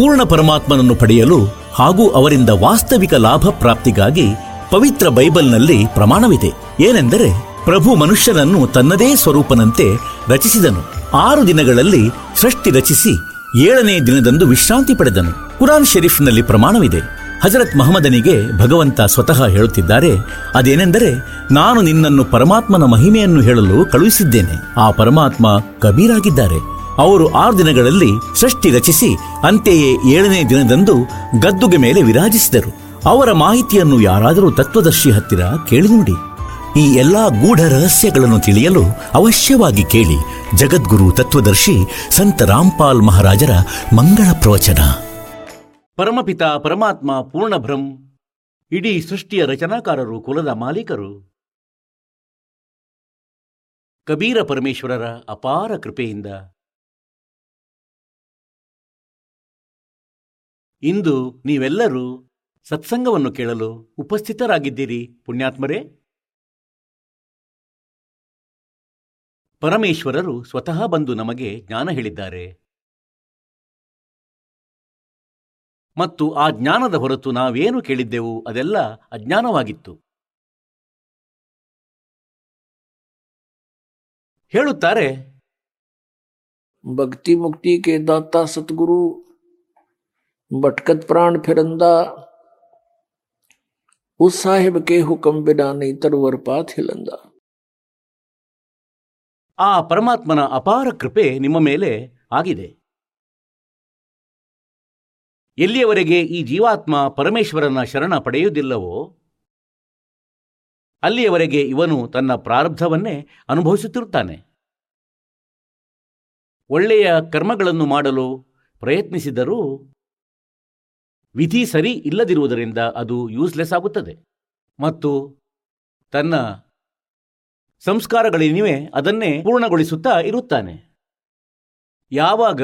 ಪೂರ್ಣ ಪರಮಾತ್ಮನನ್ನು ಪಡೆಯಲು ಹಾಗೂ ಅವರಿಂದ ವಾಸ್ತವಿಕ ಲಾಭ ಪ್ರಾಪ್ತಿಗಾಗಿ ಪವಿತ್ರ ಬೈಬಲ್ನಲ್ಲಿ ಪ್ರಮಾಣವಿದೆ. ಏನೆಂದರೆ ಪ್ರಭು ಮನುಷ್ಯನನ್ನು ತನ್ನದೇ ಸ್ವರೂಪನಂತೆ ರಚಿಸಿದನು. ಆರು ದಿನಗಳಲ್ಲಿ ಸೃಷ್ಟಿ ರಚಿಸಿ ಏಳನೇ ದಿನದಂದು ವಿಶ್ರಾಂತಿ ಪಡೆದನು. ಕುರಾನ್ ಶರೀಫ್ನಲ್ಲಿ ಪ್ರಮಾಣವಿದೆ. ಹಜರತ್ ಮಹಮ್ಮದನಿಗೆ ಭಗವಂತ ಸ್ವತಃ ಹೇಳುತ್ತಿದ್ದಾರೆ. ಅದೇನೆಂದರೆ ನಾನು ನಿನ್ನನ್ನು ಪರಮಾತ್ಮನ ಮಹಿಮೆಯನ್ನು ಹೇಳಲು ಕಳುಹಿಸಿದ್ದೇನೆ. ಆ ಪರಮಾತ್ಮ ಕಬೀರಾಗಿದ್ದಾರೆ ಅವರು ಆರು ದಿನಗಳಲ್ಲಿ ಸೃಷ್ಟಿ ರಚಿಸಿ, ಅಂತೆಯೇ ಏಳನೇ ದಿನದಂದು ಗದ್ದುಗೆ ಮೇಲೆ ವಿರಾಜಿಸಿದರು. ಅವರ ಮಾಹಿತಿಯನ್ನು ಯಾರಾದರೂ ತತ್ವದರ್ಶಿ ಹತ್ತಿರ ಕೇಳಿ ನೋಡಿ ಈ ಎಲ್ಲಾ ಗೂಢ ರಹಸ್ಯಗಳನ್ನು ತಿಳಿಯಲು ಅವಶ್ಯವಾಗಿ ಕೇಳಿ, ಜಗದ್ಗುರು ತತ್ವದರ್ಶಿ ಸಂತ ರಾಮ್ಪಾಲ್ ಮಹಾರಾಜರ ಮಂಗಳ ಪ್ರವಚನ. ಪರಮಪಿತ ಪರಮಾತ್ಮ ಪೂರ್ಣಭ್ರಂ ಇಡೀ ಸೃಷ್ಟಿಯ ರಚನಾಕಾರರು, ಕುಲದ ಮಾಲೀಕರು. ಕಬೀರ ಪರಮೇಶ್ವರರ ಅಪಾರ ಕೃಪೆಯಿಂದ ಇಂದು ನೀವೆಲ್ಲರೂ ಸತ್ಸಂಗವನ್ನು ಕೇಳಲು ಉಪಸ್ಥಿತರಾಗಿದ್ದೀರಿ, ಪುಣ್ಯಾತ್ಮರೇ. ಪರಮೇಶ್ವರರು ಸ್ವತಃ ಬಂದು ನಮಗೆ ಜ್ಞಾನ ಹೇಳಿದ್ದಾರೆ. ಮತ್ತು ಆ ಜ್ಞಾನದ ಹೊರತು ನಾವೇನು ಕೇಳಿದ್ದೆವು, ಅದೆಲ್ಲ ಅಜ್ಞಾನವಾಗಿತ್ತು. ಹೇಳುತ್ತಾರೆ, ಭಕ್ತಿ ಮುಕ್ತಿ ದಾತ ಸದ್ಗುರು भटकत प्राण फिरंदा उस साहिब के हुक्म बिना नहीं तरवर पात हिलंदा ಆ ಪರಮಾತ್ಮನ ಅಪಾರ ಕೃಪೆ ನಿಮ್ಮ ಮೇಲೆ ಆಗಿದೆ ಎಲ್ಲಿಯವರೆಗೆ ಈ ಜೀವಾತ್ಮ ಪರಮೇಶ್ವರನ ಶರಣ ಪಡೆಯುವುದಿಲ್ಲವೋ ಅಲ್ಲಿಯವರೆಗೆ ಇವನು ತನ್ನ ಪ್ರಾರಬ್ಧವನ್ನೇ ಅನುಭವಿಸುತ್ತಿರುತ್ತಾನೆ ಒಳ್ಳೆಯ ಕರ್ಮಗಳನ್ನು ಮಾಡಲು ಪ್ರಯತ್ನಿಸಿದರೂ ವಿಧಿ ಸರಿ ಇಲ್ಲದಿರುವುದರಿಂದ ಅದು ಯೂಸ್ಲೆಸ್ ಆಗುತ್ತದೆ. ಮತ್ತು ತನ್ನ ಸಂಸ್ಕಾರಗಳೇನಿವೆ ಅದನ್ನೇ ಪೂರ್ಣಗೊಳಿಸುತ್ತಾ ಇರುತ್ತಾನೆ. ಯಾವಾಗ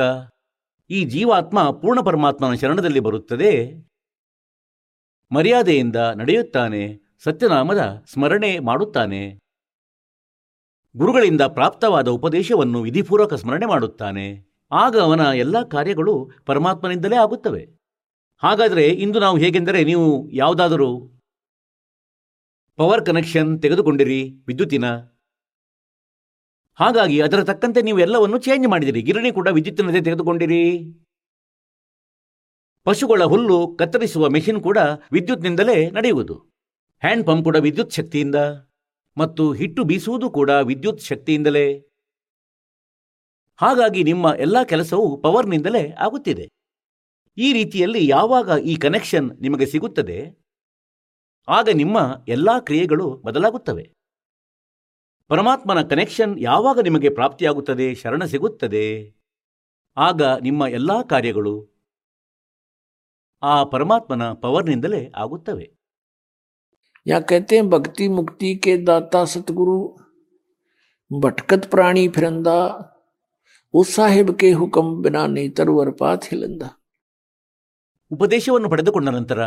ಈ ಜೀವಾತ್ಮ ಪೂರ್ಣ ಪರಮಾತ್ಮನ ಶರಣದಲ್ಲಿ ಬರುತ್ತದೆ, ಮರ್ಯಾದೆಯಿಂದ ನಡೆಯುತ್ತಾನೆ, ಸತ್ಯನಾಮದ ಸ್ಮರಣೆ ಮಾಡುತ್ತಾನೆ, ಗುರುಗಳಿಂದ ಪ್ರಾಪ್ತವಾದ ಉಪದೇಶವನ್ನು ವಿಧಿಪೂರ್ವಕ ಸ್ಮರಣೆ ಮಾಡುತ್ತಾನೆ, ಆಗ ಅವನ ಎಲ್ಲ ಕಾರ್ಯಗಳು ಪರಮಾತ್ಮನಿಂದಲೇ ಆಗುತ್ತವೆ. ಹಾಗಾದರೆ ಇಂದು ನಾವು ಹೇಗೆಂದರೆ ನೀವು ಯಾವುದಾದರೂ ಪವರ್ ಕನೆಕ್ಷನ್ ತೆಗೆದುಕೊಂಡಿರಿ, ವಿದ್ಯುತ್ತಿನ. ಹಾಗಾಗಿ ಅದರ ತಕ್ಕಂತೆ ನೀವು ಎಲ್ಲವನ್ನು ಚೇಂಜ್ ಮಾಡಿದಿರಿ. ಗಿರಣಿ ಕೂಡ ವಿದ್ಯುತ್ತಿನದೇ ತೆಗೆದುಕೊಂಡಿರಿ. ಪಶುಗಳ ಹುಲ್ಲು ಕತ್ತರಿಸುವ ಮೆಷಿನ್ ಕೂಡ ವಿದ್ಯುತ್ನಿಂದಲೇ ನಡೆಯುವುದು. ಹ್ಯಾಂಡ್ ಪಂಪ್ ಕೂಡ ವಿದ್ಯುತ್ ಶಕ್ತಿಯಿಂದ. ಮತ್ತು ಹಿಟ್ಟು ಬೀಸುವುದು ಕೂಡ ವಿದ್ಯುತ್ ಶಕ್ತಿಯಿಂದಲೇ. ಹಾಗಾಗಿ ನಿಮ್ಮ ಎಲ್ಲ ಕೆಲಸವು ಪವರ್ನಿಂದಲೇ ಆಗುತ್ತಿದೆ. ಈ ರೀತಿಯಲ್ಲಿ ಯಾವಾಗ ಈ ಕನೆಕ್ಷನ್ ನಿಮಗೆ ಸಿಗುತ್ತದೆ ಆಗ ನಿಮ್ಮ ಎಲ್ಲ ಕ್ರಿಯೆಗಳು ಬದಲಾಗುತ್ತವೆ ಪರಮಾತ್ಮನ ಕನೆಕ್ಷನ್ ಯಾವಾಗ ನಿಮಗೆ ಪ್ರಾಪ್ತಿಯಾಗುತ್ತದೆ ಶರಣ ಸಿಗುತ್ತದೆ ಆಗ ನಿಮ್ಮ ಎಲ್ಲ ಕಾರ್ಯಗಳು ಆ ಪರಮಾತ್ಮನ ಪವರ್ನಿಂದಲೇ ಆಗುತ್ತವೆ या कहते हैं भक्ति मुक्ति के दाता सतगुरु भटकत प्राणी फिरंदा उस साहिब के हुक्म बिना नहीं तरवर पात हिलंदा ಉಪದೇಶವನ್ನು ಪಡೆದುಕೊಂಡ ನಂತರ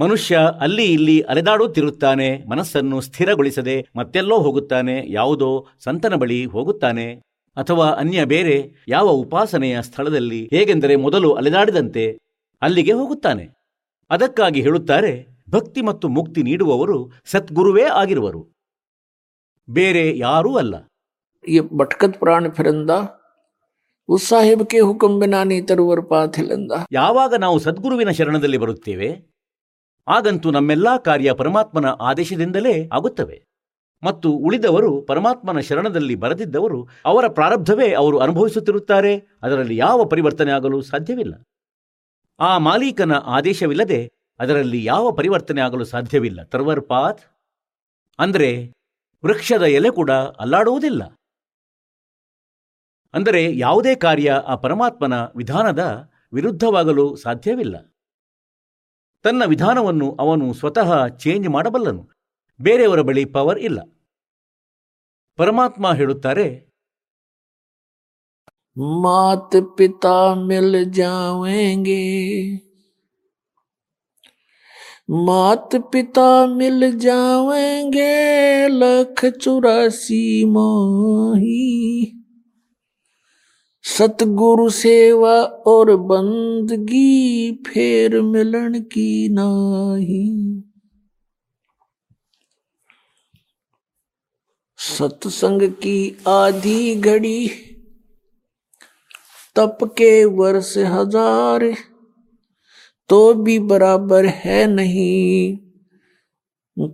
ಮನುಷ್ಯ ಅಲ್ಲಿ ಇಲ್ಲಿ ಅಲೆದಾಡುತ್ತಿರುತ್ತಾನೆ, ಮನಸ್ಸನ್ನು ಸ್ಥಿರಗೊಳಿಸದೆ ಮತ್ತೆಲ್ಲೋ ಹೋಗುತ್ತಾನೆ, ಯಾವುದೋ ಸಂತನ ಬಳಿ ಹೋಗುತ್ತಾನೆ. ಅಥವಾ ಅನ್ಯ ಬೇರೆ ಯಾವ ಉಪಾಸನೆಯ ಸ್ಥಳದಲ್ಲಿ ಹೇಗೆಂದರೆ ಮೊದಲು ಅಲೆದಾಡಿದಂತೆ ಅಲ್ಲಿಗೆ ಹೋಗುತ್ತಾನೆ. ಅದಕ್ಕಾಗಿ ಹೇಳುತ್ತಾರೆ, ಭಕ್ತಿ ಮತ್ತು ಮುಕ್ತಿ ನೀಡುವವರು ಸದ್ಗುರುವೇ ಆಗಿರುವರು. ಬೇರೆ ಯಾರೂ ಅಲ್ಲ. ಈ ಭಟ್ಕತ್ ಪ್ರಾಣಿಫರಿಂದ ಉತ್ಸಾಹಿಬಕ್ಕೆ ಹುಕುಂಬೆ ಹುಕುಂ ಬಿನಾನಿ ತರುವರು ಪಾಥಿಲಿಂದ ಯಾವಾಗ ನಾವು ಸದ್ಗುರುವಿನ ಶರಣದಲ್ಲಿ ಬರುತ್ತೇವೆ, ಆಗಂತೂ ನಮ್ಮೆಲ್ಲಾ ಕಾರ್ಯ ಪರಮಾತ್ಮನ ಆದೇಶದಿಂದಲೇ ಆಗುತ್ತವೆ. ಮತ್ತು ಉಳಿದವರು ಪರಮಾತ್ಮನ ಶರಣದಲ್ಲಿ ಬರೆದಿದ್ದವರು ಅವರ ಪ್ರಾರಬ್ಧವೇ ಅವರು ಅನುಭವಿಸುತ್ತಿರುತ್ತಾರೆ, ಅದರಲ್ಲಿ ಯಾವ ಪರಿವರ್ತನೆ ಆಗಲು ಸಾಧ್ಯವಿಲ್ಲ. ಆ ಮಾಲೀಕನ ಆದೇಶವಿಲ್ಲದೆ ಅದರಲ್ಲಿ ಯಾವ ಪರಿವರ್ತನೆ ಆಗಲು ಸಾಧ್ಯವಿಲ್ಲ. ತರ್ವರ್ ಪಾತ್. ಅಂದರೆ ವೃಕ್ಷದ ಎಲೆ ಕೂಡ ಅಲ್ಲಾಡುವುದಿಲ್ಲ. ಅಂದರೆ ಯಾವುದೇ ಕಾರ್ಯ ಆ ಪರಮಾತ್ಮನ ವಿಧಾನದ ವಿರುದ್ಧವಾಗಲು ಸಾಧ್ಯವಿಲ್ಲ ತನ್ನ ವಿಧಾನವನ್ನು ಅವನು ಸ್ವತಃ ಚೇಂಜ್ ಮಾಡಬಲ್ಲನು ಬೇರೆಯವರ ಬಳಿ ಪವರ್ ಇಲ್ಲ ಪರಮಾತ್ಮ ಹೇಳುತ್ತಾರೆ मात पिता मिल जाएंगे मात पिता मिल जाएंगे लख चौरासी माही सतगुरु सेवा और बंदगी फेर मिलन की नाही। सत्संग की आधी घड़ी, तप के वर्ष हज़ार तो भी बराबर है नहीं,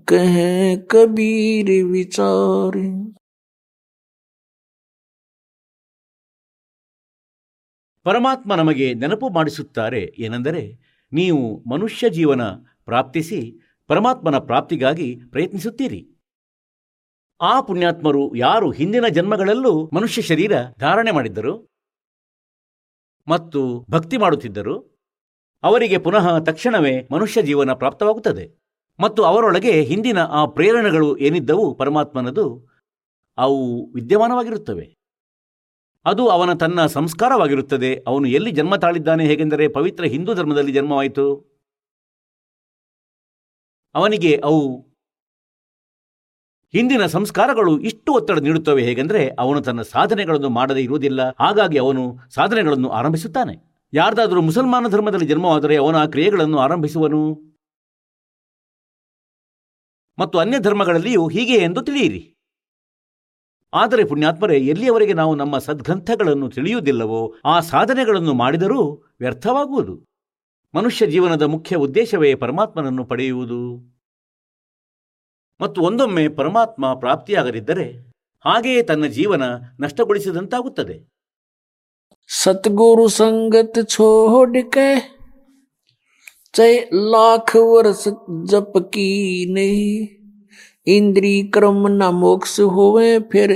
कहें कबीर विचार। ಪರಮಾತ್ಮ ನಮಗೆ ನೆನಪು ಮಾಡಿಸುತ್ತಾರೆ ಏನೆಂದರೆ ನೀವು ಮನುಷ್ಯ ಜೀವನ ಪ್ರಾಪ್ತಿಸಿ ಪರಮಾತ್ಮನ ಪ್ರಾಪ್ತಿಗಾಗಿ ಪ್ರಯತ್ನಿಸುತ್ತೀರಿ. ಆ ಪುಣ್ಯಾತ್ಮರು ಯಾರು ಹಿಂದಿನ ಜನ್ಮಗಳಲ್ಲೂ ಮನುಷ್ಯ ಶರೀರ ಧಾರಣೆ ಮಾಡಿದ್ದರು ಮತ್ತು ಭಕ್ತಿ ಮಾಡುತ್ತಿದ್ದರು, ಅವರಿಗೆ ಪುನಃ ತಕ್ಷಣವೇ ಮನುಷ್ಯ ಜೀವನ ಪ್ರಾಪ್ತವಾಗುತ್ತದೆ. ಮತ್ತು ಅವರೊಳಗೆ ಹಿಂದಿನ ಆ ಪ್ರೇರಣೆಗಳು ಏನಿದ್ದವು ಪರಮಾತ್ಮನದು, ಅವು ವಿದ್ಯಮಾನವಾಗಿರುತ್ತವೆ. ಅದು ಅವನ ತನ್ನ ಸಂಸ್ಕಾರವಾಗಿರುತ್ತದೆ. ಅವನು ಎಲ್ಲಿ ಜನ್ಮ ತಾಳಿದ್ದಾನೆ? ಹೇಗೆಂದರೆ ಪವಿತ್ರ ಹಿಂದೂ ಧರ್ಮದಲ್ಲಿ ಜನ್ಮವಾಯಿತು. ಅವನಿಗೆ ಅವು ಹಿಂದಿನ ಸಂಸ್ಕಾರಗಳು ಇಷ್ಟು ಒತ್ತಡ ನೀಡುತ್ತವೆ. ಹೇಗೆಂದರೆ ಅವನು ತನ್ನ ಸಾಧನೆಗಳನ್ನು ಮಾಡದೇ ಇರುವುದಿಲ್ಲ. ಹಾಗಾಗಿ ಅವನು ಸಾಧನೆಗಳನ್ನು ಆರಂಭಿಸುತ್ತಾನೆ. ಯಾರ್ದಾದರೂ ಮುಸಲ್ಮಾನ ಧರ್ಮದಲ್ಲಿ ಜನ್ಮವಾದರೆ ಅವನ ಕ್ರಿಯೆಗಳನ್ನು ಆರಂಭಿಸುವನು. ಮತ್ತು ಅನ್ಯ ಧರ್ಮಗಳಲ್ಲಿಯೂ ಹೀಗೆ ಎಂದು ತಿಳಿಯಿರಿ. ಆದರೆ ಪುಣ್ಯಾತ್ಮರೇ, ಎಲ್ಲಿಯವರೆಗೆ ನಾವು ನಮ್ಮ ಸದ್ಗ್ರಂಥಗಳನ್ನು ತಿಳಿಯುವುದಿಲ್ಲವೋ, ಆ ಸಾಧನೆಗಳನ್ನು ಮಾಡಿದರೂ ವ್ಯರ್ಥವಾಗುವುದು? ಮನುಷ್ಯ ಜೀವನದ ಮುಖ್ಯ ಉದ್ದೇಶವೇ ಪರಮಾತ್ಮನನ್ನು ಪಡೆಯುವುದು? ಮತ್ತು ಒಂದೊಮ್ಮೆ ಪರಮಾತ್ಮ ಪ್ರಾಪ್ತಿಯಾಗದಿದ್ದರೆ ಹಾಗೆಯೇ ತನ್ನ ಜೀವನ ನಷ್ಟಗೊಳಿಸಿದಂತಾಗುತ್ತದೆ. ಸತ್ಗುರು ಸಂಗತ್ ಛೋಡಿಕೆ ಚೈ ಲಾಖ ವರ್ಷ ಜಪಕೀನೇ इंद्री क्रम न मोक्ष होवे फिर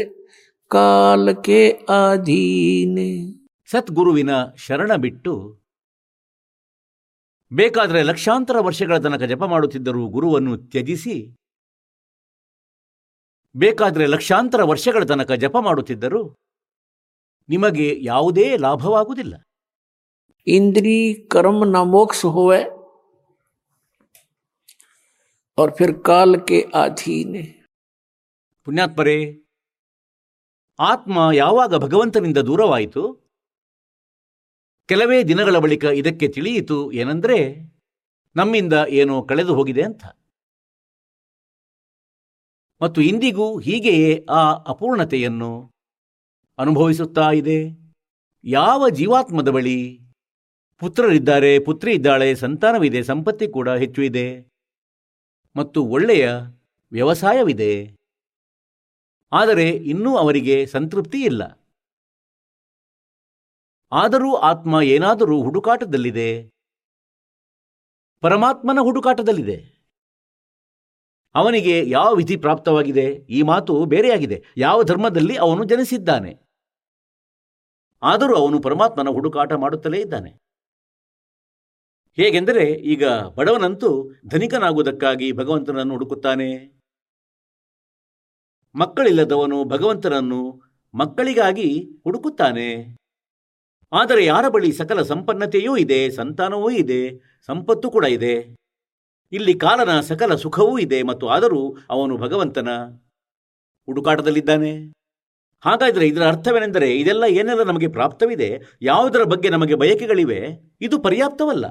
काल के अधीन ಸದ್ಗುರುವಿನ ಶರಣ ಬಿಟ್ಟು ಬೇಕಾದರೆ ಲಕ್ಷಾಂತರ ವರ್ಷಗಳ ತನಕ ಜಪ ಮಾಡುತ್ತಿದ್ದರೂ ಗುರುವನ್ನು ತ್ಯಜಿಸಿ ಬೇಕಾದರೆ ಲಕ್ಷಾಂತರ ವರ್ಷಗಳ ತನಕ ಜಪ ಮಾಡುತ್ತಿದ್ದರೂ ನಿಮಗೆ ಯಾವುದೇ ಲಾಭವಾಗುವುದಿಲ್ಲ इंद्री कर्म न मोक्ष होवे और फिर काल के अधीन ಪುಣ್ಯಾತ್ಮರೇ ಆತ್ಮ ಯಾವಾಗ ಭಗವಂತನಿಂದ ದೂರವಾಯಿತು ಕೆಲವೇ ದಿನಗಳ ಬಳಿಕ ಇದಕ್ಕೆ ತಿಳಿಯಿತು ಏನೆಂದರೆ ನಮ್ಮಿಂದ ಏನೋ ಕಳೆದು ಹೋಗಿದೆ ಅಂತ ಮತ್ತು ಇಂದಿಗೂ ಹೀಗೆಯೇ ಆ ಅಪೂರ್ಣತೆಯನ್ನು ಅನುಭವಿಸುತ್ತಾ ಇದೆ ಯಾವ ಜೀವಾತ್ಮದ ಬಳಿ ಪುತ್ರರಿದ್ದಾರೆ ಪುತ್ರಿ ಇದ್ದಾಳೆ ಸಂತಾನವಿದೆ ಸಂಪತ್ತಿ ಕೂಡ ಹೆಚ್ಚು ಇದೆ ಮತ್ತು ಒಳ್ಳೆಯ ವ್ಯವಸಾಯವಿದೆ. ಆದರೆ ಇನ್ನೂ ಅವರಿಗೆ ಸಂತೃಪ್ತಿ ಇಲ್ಲ ಆದರೂ ಆತ್ಮ ಏನಾದರೂ ಹುಡುಕಾಟದಲ್ಲಿದೆ. ಪರಮಾತ್ಮನ ಹುಡುಕಾಟದಲ್ಲಿದೆ. ಅವನಿಗೆ ಯಾವ ವಿಧಿ ಪ್ರಾಪ್ತವಾಗಿದೆ? ಈ ಮಾತು ಬೇರೆಯಾಗಿದೆ. ಯಾವ ಧರ್ಮದಲ್ಲಿ ಅವನು ಜನಿಸಿದ್ದಾನೆ? ಆದರೂ ಅವನು ಪರಮಾತ್ಮನ ಹುಡುಕಾಟ ಮಾಡುತ್ತಲೇ ಇದ್ದಾನೆ. ಹೇಗೆಂದರೆ ಈಗ ಬಡವನಂತೂ ಧನಿಕನಾಗುವುದಕ್ಕಾಗಿ ಭಗವಂತನನ್ನು ಹುಡುಕುತ್ತಾನೆ. ಮಕ್ಕಳಿಲ್ಲದವನು ಭಗವಂತನನ್ನು ಮಕ್ಕಳಿಗಾಗಿ ಹುಡುಕುತ್ತಾನೆ. ಆದರೆ ಯಾರ ಬಳಿ ಸಕಲ ಸಂಪನ್ನತೆಯೂ ಇದೆ, ಸಂತಾನವೂ ಇದೆ, ಸಂಪತ್ತು ಕೂಡ ಇದೆ. ಇಲ್ಲಿ ಕಾಲನ ಸಕಲ ಸುಖವೂ ಇದೆ ಮತ್ತು ಆದರೂ ಅವನು ಭಗವಂತನ ಹುಡುಕಾಟದಲ್ಲಿದ್ದಾನೆ. ಹಾಗಾದರೆ ಇದರ ಅರ್ಥವೇನೆಂದರೆ ಇದೆಲ್ಲ ಏನೆಲ್ಲ ನಮಗೆ ಪ್ರಾಪ್ತವಿದೆ, ಯಾವುದರ ಬಗ್ಗೆ ನಮಗೆ ಬಯಕೆಗಳಿವೆ, ಇದು ಪರ್ಯಾಪ್ತವಲ್ಲ.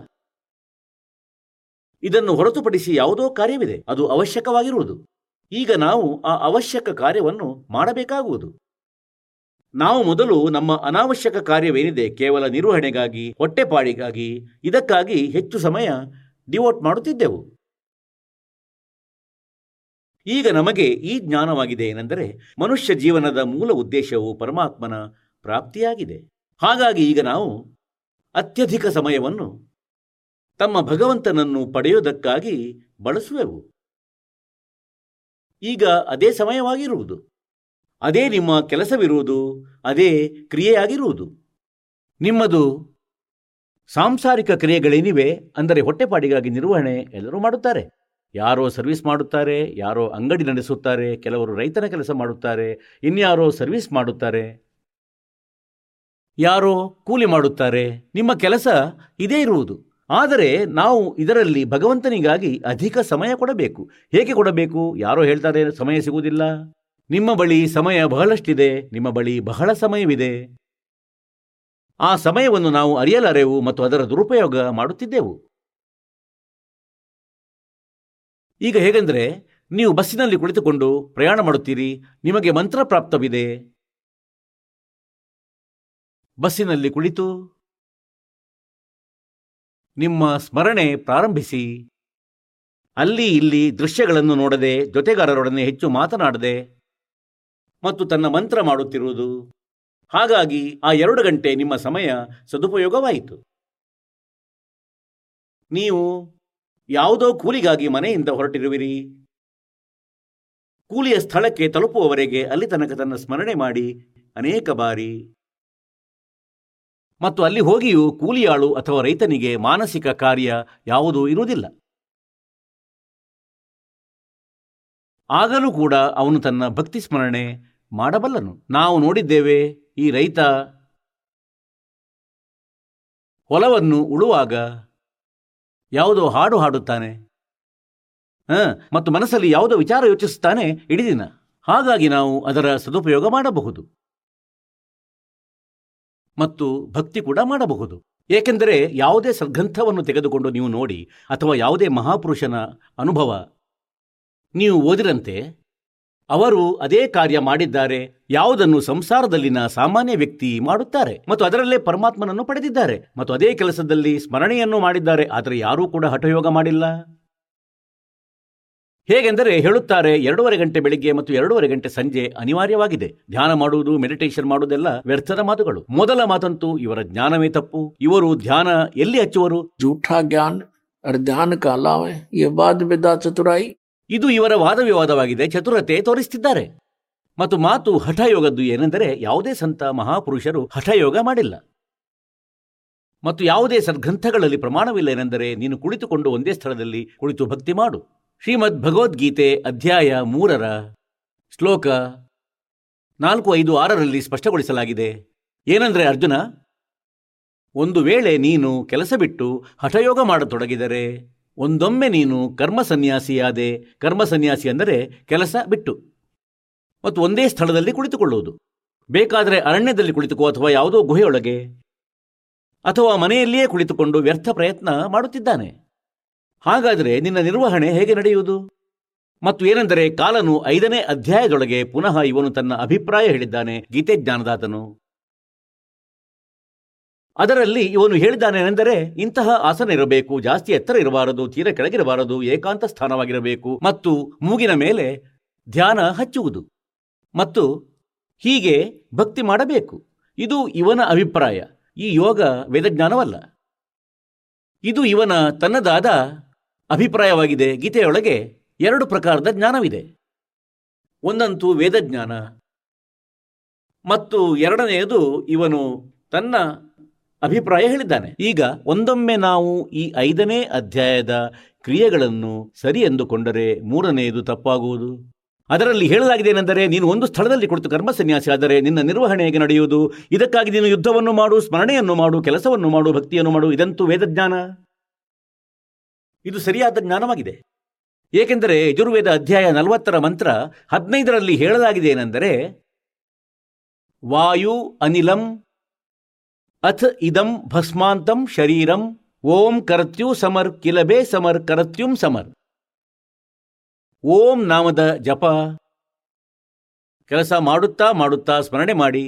ಇದನ್ನು ಹೊರತುಪಡಿಸಿ ಯಾವುದೋ ಕಾರ್ಯವಿದೆ, ಅದು ಅವಶ್ಯಕವಾಗಿರುವುದು. ಈಗ ನಾವು ಆ ಅವಶ್ಯಕ ಕಾರ್ಯವನ್ನು ಮಾಡಬೇಕಾಗುವುದು. ನಾವು ಮೊದಲು ನಮ್ಮ ಅನಾವಶ್ಯಕ ಕಾರ್ಯವೇನಿದೆ ಕೇವಲ ನಿರ್ವಹಣೆಗಾಗಿ, ಹೊಟ್ಟೆಪಾಡಿಗಾಗಿ, ಇದಕ್ಕಾಗಿ ಹೆಚ್ಚು ಸಮಯ ಡಿವೋಟ್ ಮಾಡುತ್ತಿದ್ದೆವು. ಈಗ ನಮಗೆ ಈ ಜ್ಞಾನವಾಗಿದೆ ಏನೆಂದರೆ, ಮನುಷ್ಯ ಜೀವನದ ಮೂಲ ಉದ್ದೇಶವು ಪರಮಾತ್ಮನ ಪ್ರಾಪ್ತಿಯಾಗಿದೆ. ಹಾಗಾಗಿ ಈಗ ನಾವು ಅತ್ಯಧಿಕ ಸಮಯವನ್ನು ತಮ್ಮ ಭಗವಂತನನ್ನು ಪಡೆಯುವುದಕ್ಕಾಗಿ ಬಳಸುವೆವು. ಈಗ ಅದೇ ಸಮಯವಾಗಿರುವುದು. ಅದೇ ನಿಮ್ಮ ಕೆಲಸವಿರುವುದು, ಅದೇ ಕ್ರಿಯೆಯಾಗಿರುವುದು. ನಿಮ್ಮದು ಸಾಂಸಾರಿಕ ಕ್ರಿಯೆಗಳೇನಿವೆ ಅಂದರೆ ಹೊಟ್ಟೆಪಾಡಿಗಾಗಿ ನಿರ್ವಹಣೆ ಎಲ್ಲರೂ ಮಾಡುತ್ತಾರೆ. ಯಾರೋ ಸರ್ವಿಸ್ ಮಾಡುತ್ತಾರೆ, ಯಾರೋ ಅಂಗಡಿ ನಡೆಸುತ್ತಾರೆ, ಕೆಲವರು ರೈತನ ಕೆಲಸ ಮಾಡುತ್ತಾರೆ, ಇನ್ಯಾರೋ ಸರ್ವಿಸ್ ಮಾಡುತ್ತಾರೆ. ಯಾರೋ ಕೂಲಿ ಮಾಡುತ್ತಾರೆ, ನಿಮ್ಮ ಕೆಲಸ ಇದೇ ಇರುವುದು. ಆದರೆ ನಾವು ಇದರಲ್ಲಿ ಭಗವಂತನಿಗಾಗಿ ಅಧಿಕ ಸಮಯ ಕೊಡಬೇಕು. ಹೇಗೆ ಕೊಡಬೇಕು? ಯಾರೋ ಹೇಳ್ತಾರೆ, ಸಮಯ ಸಿಗುವುದಿಲ್ಲ. ನಿಮ್ಮ ಬಳಿ ಸಮಯ ಬಹಳಷ್ಟಿದೆ, ನಿಮ್ಮ ಬಳಿ ಬಹಳ ಸಮಯವಿದೆ. ಆ ಸಮಯವನ್ನು ನಾವು ಅರಿಯಲಾರೆವು ಮತ್ತು ಅದರ ದುರುಪಯೋಗ ಮಾಡುತ್ತಿದ್ದೆವು. ಈಗ ಹೇಗೆಂದರೆ, ನೀವು ಬಸ್ಸಿನಲ್ಲಿ ಕುಳಿತುಕೊಂಡು ಪ್ರಯಾಣ ಮಾಡುತ್ತೀರಿ, ನಿಮಗೆ ಮಂತ್ರ ಪ್ರಾಪ್ತವಿದೆ ಬಸ್ಸಿನಲ್ಲಿ ಕುಳಿತು ನಿಮ್ಮ ಸ್ಮರಣೆ ಪ್ರಾರಂಭಿಸಿ. ಅಲ್ಲಿ ಇಲ್ಲಿ ದೃಶ್ಯಗಳನ್ನು ನೋಡದೆ ಜೊತೆಗಾರರೊಡನೆ ಹೆಚ್ಚು ಮಾತನಾಡದೆ ಮತ್ತು ತನ್ನ ಮಂತ್ರ ಮಾಡುತ್ತಿರುವುದು. ಹಾಗಾಗಿ ಆ ಎರಡು ಗಂಟೆ ನಿಮ್ಮ ಸಮಯ ಸದುಪಯೋಗವಾಯಿತು. ನೀವು ಯಾವುದೋ ಕೂಲಿಗಾಗಿ ಮನೆಯಿಂದ ಹೊರಟಿರುವಿರಿ. ಕೂಲಿಯ ಸ್ಥಳಕ್ಕೆ ತಲುಪುವವರೆಗೆ ಅಲ್ಲಿ ತನಕ ತನ್ನ ಸ್ಮರಣೆ ಮಾಡಿ ಅನೇಕ ಬಾರಿ. ಮತ್ತು ಅಲ್ಲಿ ಹೋಗಿಯೂ ಕೂಲಿಯಾಳು ಅಥವಾ ರೈತನಿಗೆ ಮಾನಸಿಕ ಕಾರ್ಯ ಯಾವುದೂ ಇರುವುದಿಲ್ಲ. ಆಗಲೂ ಕೂಡ ಅವನು ತನ್ನ ಭಕ್ತಿ ಸ್ಮರಣೆ ಮಾಡಬಲ್ಲನು. ನಾವು ನೋಡಿದ್ದೇವೆ, ಈ ರೈತ ಹೊಲವನ್ನು ಉಳುವಾಗ ಯಾವುದೋ ಹಾಡು ಹಾಡುತ್ತಾನೆ. ಮತ್ತು ಮನಸ್ಸಲ್ಲಿ ಯಾವುದೋ ವಿಚಾರ ಯೋಚಿಸುತ್ತಾನೆ ಇಡೀ ದಿನ. ಹಾಗಾಗಿ ನಾವು ಅದರ ಸದುಪಯೋಗ ಮಾಡಬಹುದು. ಮತ್ತು ಭಕ್ತಿ ಕೂಡ ಮಾಡಬಹುದು. ಏಕೆಂದರೆ ಯಾವುದೇ ಸದ್ಗ್ರಂಥವನ್ನು ತೆಗೆದುಕೊಂಡು ನೀವು ನೋಡಿ ಅಥವಾ ಯಾವುದೇ ಮಹಾಪುರುಷನ ಅನುಭವ ನೀವು ಓದಿರಂತೆ, ಅವರು ಅದೇ ಕಾರ್ಯ ಮಾಡಿದ್ದಾರೆ, ಯಾವುದನ್ನು ಸಂಸಾರದಲ್ಲಿನ ಸಾಮಾನ್ಯ ವ್ಯಕ್ತಿ ಮಾಡುತ್ತಾರೆ. ಮತ್ತು ಅದರಲ್ಲೇ ಪರಮಾತ್ಮನನ್ನು ಪಡೆದಿದ್ದಾರೆ. ಮತ್ತು ಅದೇ ಕೆಲಸದಲ್ಲಿ ಸ್ಮರಣೆಯನ್ನು ಮಾಡಿದ್ದಾರೆ. ಆದರೆ ಯಾರೂ ಕೂಡ ಹಠಯೋಗ ಮಾಡಿಲ್ಲ. ಹೇಗೆಂದರೆ ಹೇಳುತ್ತಾರೆ ಎರಡೂವರೆ ಗಂಟೆ ಬೆಳಿಗ್ಗೆ ಮತ್ತು ಎರಡೂವರೆ ಗಂಟೆ ಸಂಜೆ ಅನಿವಾರ್ಯವಾಗಿದೆ. ಧ್ಯಾನ ಮಾಡುವುದು ಮೆಡಿಟೇಷನ್ ಮಾಡುವುದೆಲ್ಲ ವ್ಯರ್ಥದ ಮಾತುಗಳು. ಮೊದಲ ಮಾತಂತೂ ಇವರ ಜ್ಞಾನವೇ ತಪ್ಪು. ಇವರು ಧ್ಯಾನ ಎಲ್ಲಿ ಹಚ್ಚುವರು? ಜೂಠಾ ಜ್ಞಾನ ಧ್ಯಾನ ಕಾಲ ಚತುರಾಯಿ. ಇದು ಇವರ ವಾದ ವಿವಾದವಾಗಿದೆ ಚತುರತೆ ತೋರಿಸುತ್ತಿದ್ದಾರೆ ಮತ್ತು ಮಾತು ಹಠಯೋಗದ್ದು ಏನೆಂದರೆ ಯಾವುದೇ ಸಂತ ಮಹಾಪುರುಷರು ಹಠಯೋಗ ಮಾಡಿಲ್ಲ. ಮತ್ತು ಯಾವುದೇ ಸದ್ಗ್ರಂಥಗಳಲ್ಲಿ ಪ್ರಮಾಣವಿಲ್ಲ ಏನೆಂದರೆ ನೀನು ಕುಳಿತುಕೊಂಡು ಒಂದೇ ಸ್ಥಳದಲ್ಲಿ ಕುಳಿತು ಭಕ್ತಿ ಮಾಡು. ಶ್ರೀಮದ್ ಭಗವದ್ಗೀತೆ ಅಧ್ಯಾಯ ಮೂರರ ಶ್ಲೋಕ ನಾಲ್ಕು ಐದು ಆರರಲ್ಲಿ ಸ್ಪಷ್ಟಗೊಳಿಸಲಾಗಿದೆ. ಏನಂದ್ರೆ ಅರ್ಜುನ, ಒಂದು ವೇಳೆ ನೀನು ಕೆಲಸ ಬಿಟ್ಟು ಹಠಯೋಗ ಮಾಡತೊಡಗಿದರೆ, ಒಂದೊಮ್ಮೆ ನೀನು ಕರ್ಮ ಸನ್ಯಾಸಿಯಾದೆ, ಕರ್ಮ ಅಂದರೆ ಕೆಲಸ ಬಿಟ್ಟು, ಮತ್ತು ಒಂದೇ ಸ್ಥಳದಲ್ಲಿ ಕುಳಿತುಕೊಳ್ಳುವುದು. ಬೇಕಾದರೆ ಅರಣ್ಯದಲ್ಲಿ ಕುಳಿತುಕೋ ಅಥವಾ ಯಾವುದೋ ಗುಹೆಯೊಳಗೆ, ಅಥವಾ ಮನೆಯಲ್ಲಿಯೇ ಕುಳಿತುಕೊಂಡು ವ್ಯರ್ಥ ಪ್ರಯತ್ನ ಮಾಡುತ್ತಿದ್ದಾನೆ. ಹಾಗಾದರೆ ನಿನ್ನ ನಿರ್ವಹಣೆ ಹೇಗೆ ನಡೆಯುವುದು? ಮತ್ತು ಏನೆಂದರೆ ಕಾಲನು ಐದನೇ ಅಧ್ಯಾಯದೊಳಗೆ ಪುನಃ ಇವನು ತನ್ನ ಅಭಿಪ್ರಾಯ ಹೇಳಿದ್ದಾನೆ ಗೀತೆ ಜ್ಞಾನದಾತನು ಅದರಲ್ಲಿ ಇವನು ಹೇಳಿದ್ದಾನೆನೆಂದರೆ ಇಂತಹ ಆಸನ ಇರಬೇಕು, ಜಾಸ್ತಿ ಎತ್ತರ ಇರಬಾರದು, ತೀರ ಕೆಳಗಿರಬಾರದು, ಏಕಾಂತ ಸ್ಥಾನವಾಗಿರಬೇಕು, ಮತ್ತು ಮೂಗಿನ ಮೇಲೆ ಧ್ಯಾನ ಹಚ್ಚುವುದು. ಮತ್ತು ಹೀಗೆ ಭಕ್ತಿ ಮಾಡಬೇಕು. ಇದು ಇವನ ಅಭಿಪ್ರಾಯ. ಈ ಯೋಗ ವೇದಜ್ಞಾನವಲ್ಲ. ಇದು ಇವನ ತನ್ನದಾದ ಅಭಿಪ್ರಾಯವಾಗಿದೆ. ಗೀತೆಯೊಳಗೆ ಎರಡು ಪ್ರಕಾರದ ಜ್ಞಾನವಿದೆ. ಒಂದಂತೂ ವೇದಜ್ಞಾನ, ಮತ್ತು ಎರಡನೆಯದು ಇವನು ತನ್ನ ಅಭಿಪ್ರಾಯ ಹೇಳಿದ್ದಾನೆ. ಈಗ ಒಂದೊಮ್ಮೆ ನಾವು ಈ ಐದನೇ ಅಧ್ಯಾಯದ ಕ್ರಿಯೆಗಳನ್ನು ಸರಿ ಎಂದುಕೊಂಡರೆ ಮೂರನೆಯದು ತಪ್ಪಾಗುವುದು? ಅದರಲ್ಲಿ ಹೇಳಲಾಗಿದೆ ಏನೆಂದರೆ ನೀನು ಒಂದು ಸ್ಥಳದಲ್ಲಿ ಕುಳಿತು ಕರ್ಮ ಸನ್ಯಾಸಿ ಆದರೆ ನಿನ್ನ ನಿರ್ವಹಣೆ ಹೇಗೆ ನಡೆಯುವುದು. ಇದಕ್ಕಾಗಿ ನೀನು ಯುದ್ಧವನ್ನು ಮಾಡು, ಸ್ಮರಣೆಯನ್ನು ಮಾಡು, ಕೆಲಸವನ್ನು ಮಾಡು, ಭಕ್ತಿಯನ್ನು ಮಾಡು. ಇದಂತೂ ವೇದಜ್ಞಾನ. ಇದು ಸರಿಯಾದ ಜ್ಞಾನವಾಗಿದೆ. ಏಕೆಂದರೆ ಯಜುರ್ವೇದ ಅಧ್ಯಾಯ ನಲವತ್ತರ ಮಂತ್ರ ಹದಿನೈದರಲ್ಲಿ ಹೇಳಲಾಗಿದೆ ಏನೆಂದರೆ ವಾಯು ಅನಿಲಂ ಅಥ್ ಇದಂ ಭಸ್ಮಾಂತಂ ಶರೀರಂ ಓಂ ಕರತ್ಯು ಸಮರ್ ಕಿಲಬೆ ಸಮರ್ ಕರತ್ಯುಂ ಸಮರ್. ಓಂ ನಾಮದ ಜಪ. ಕೆಲಸ ಮಾಡುತ್ತಾ ಮಾಡುತ್ತಾ ಸ್ಮರಣೆ ಮಾಡಿ,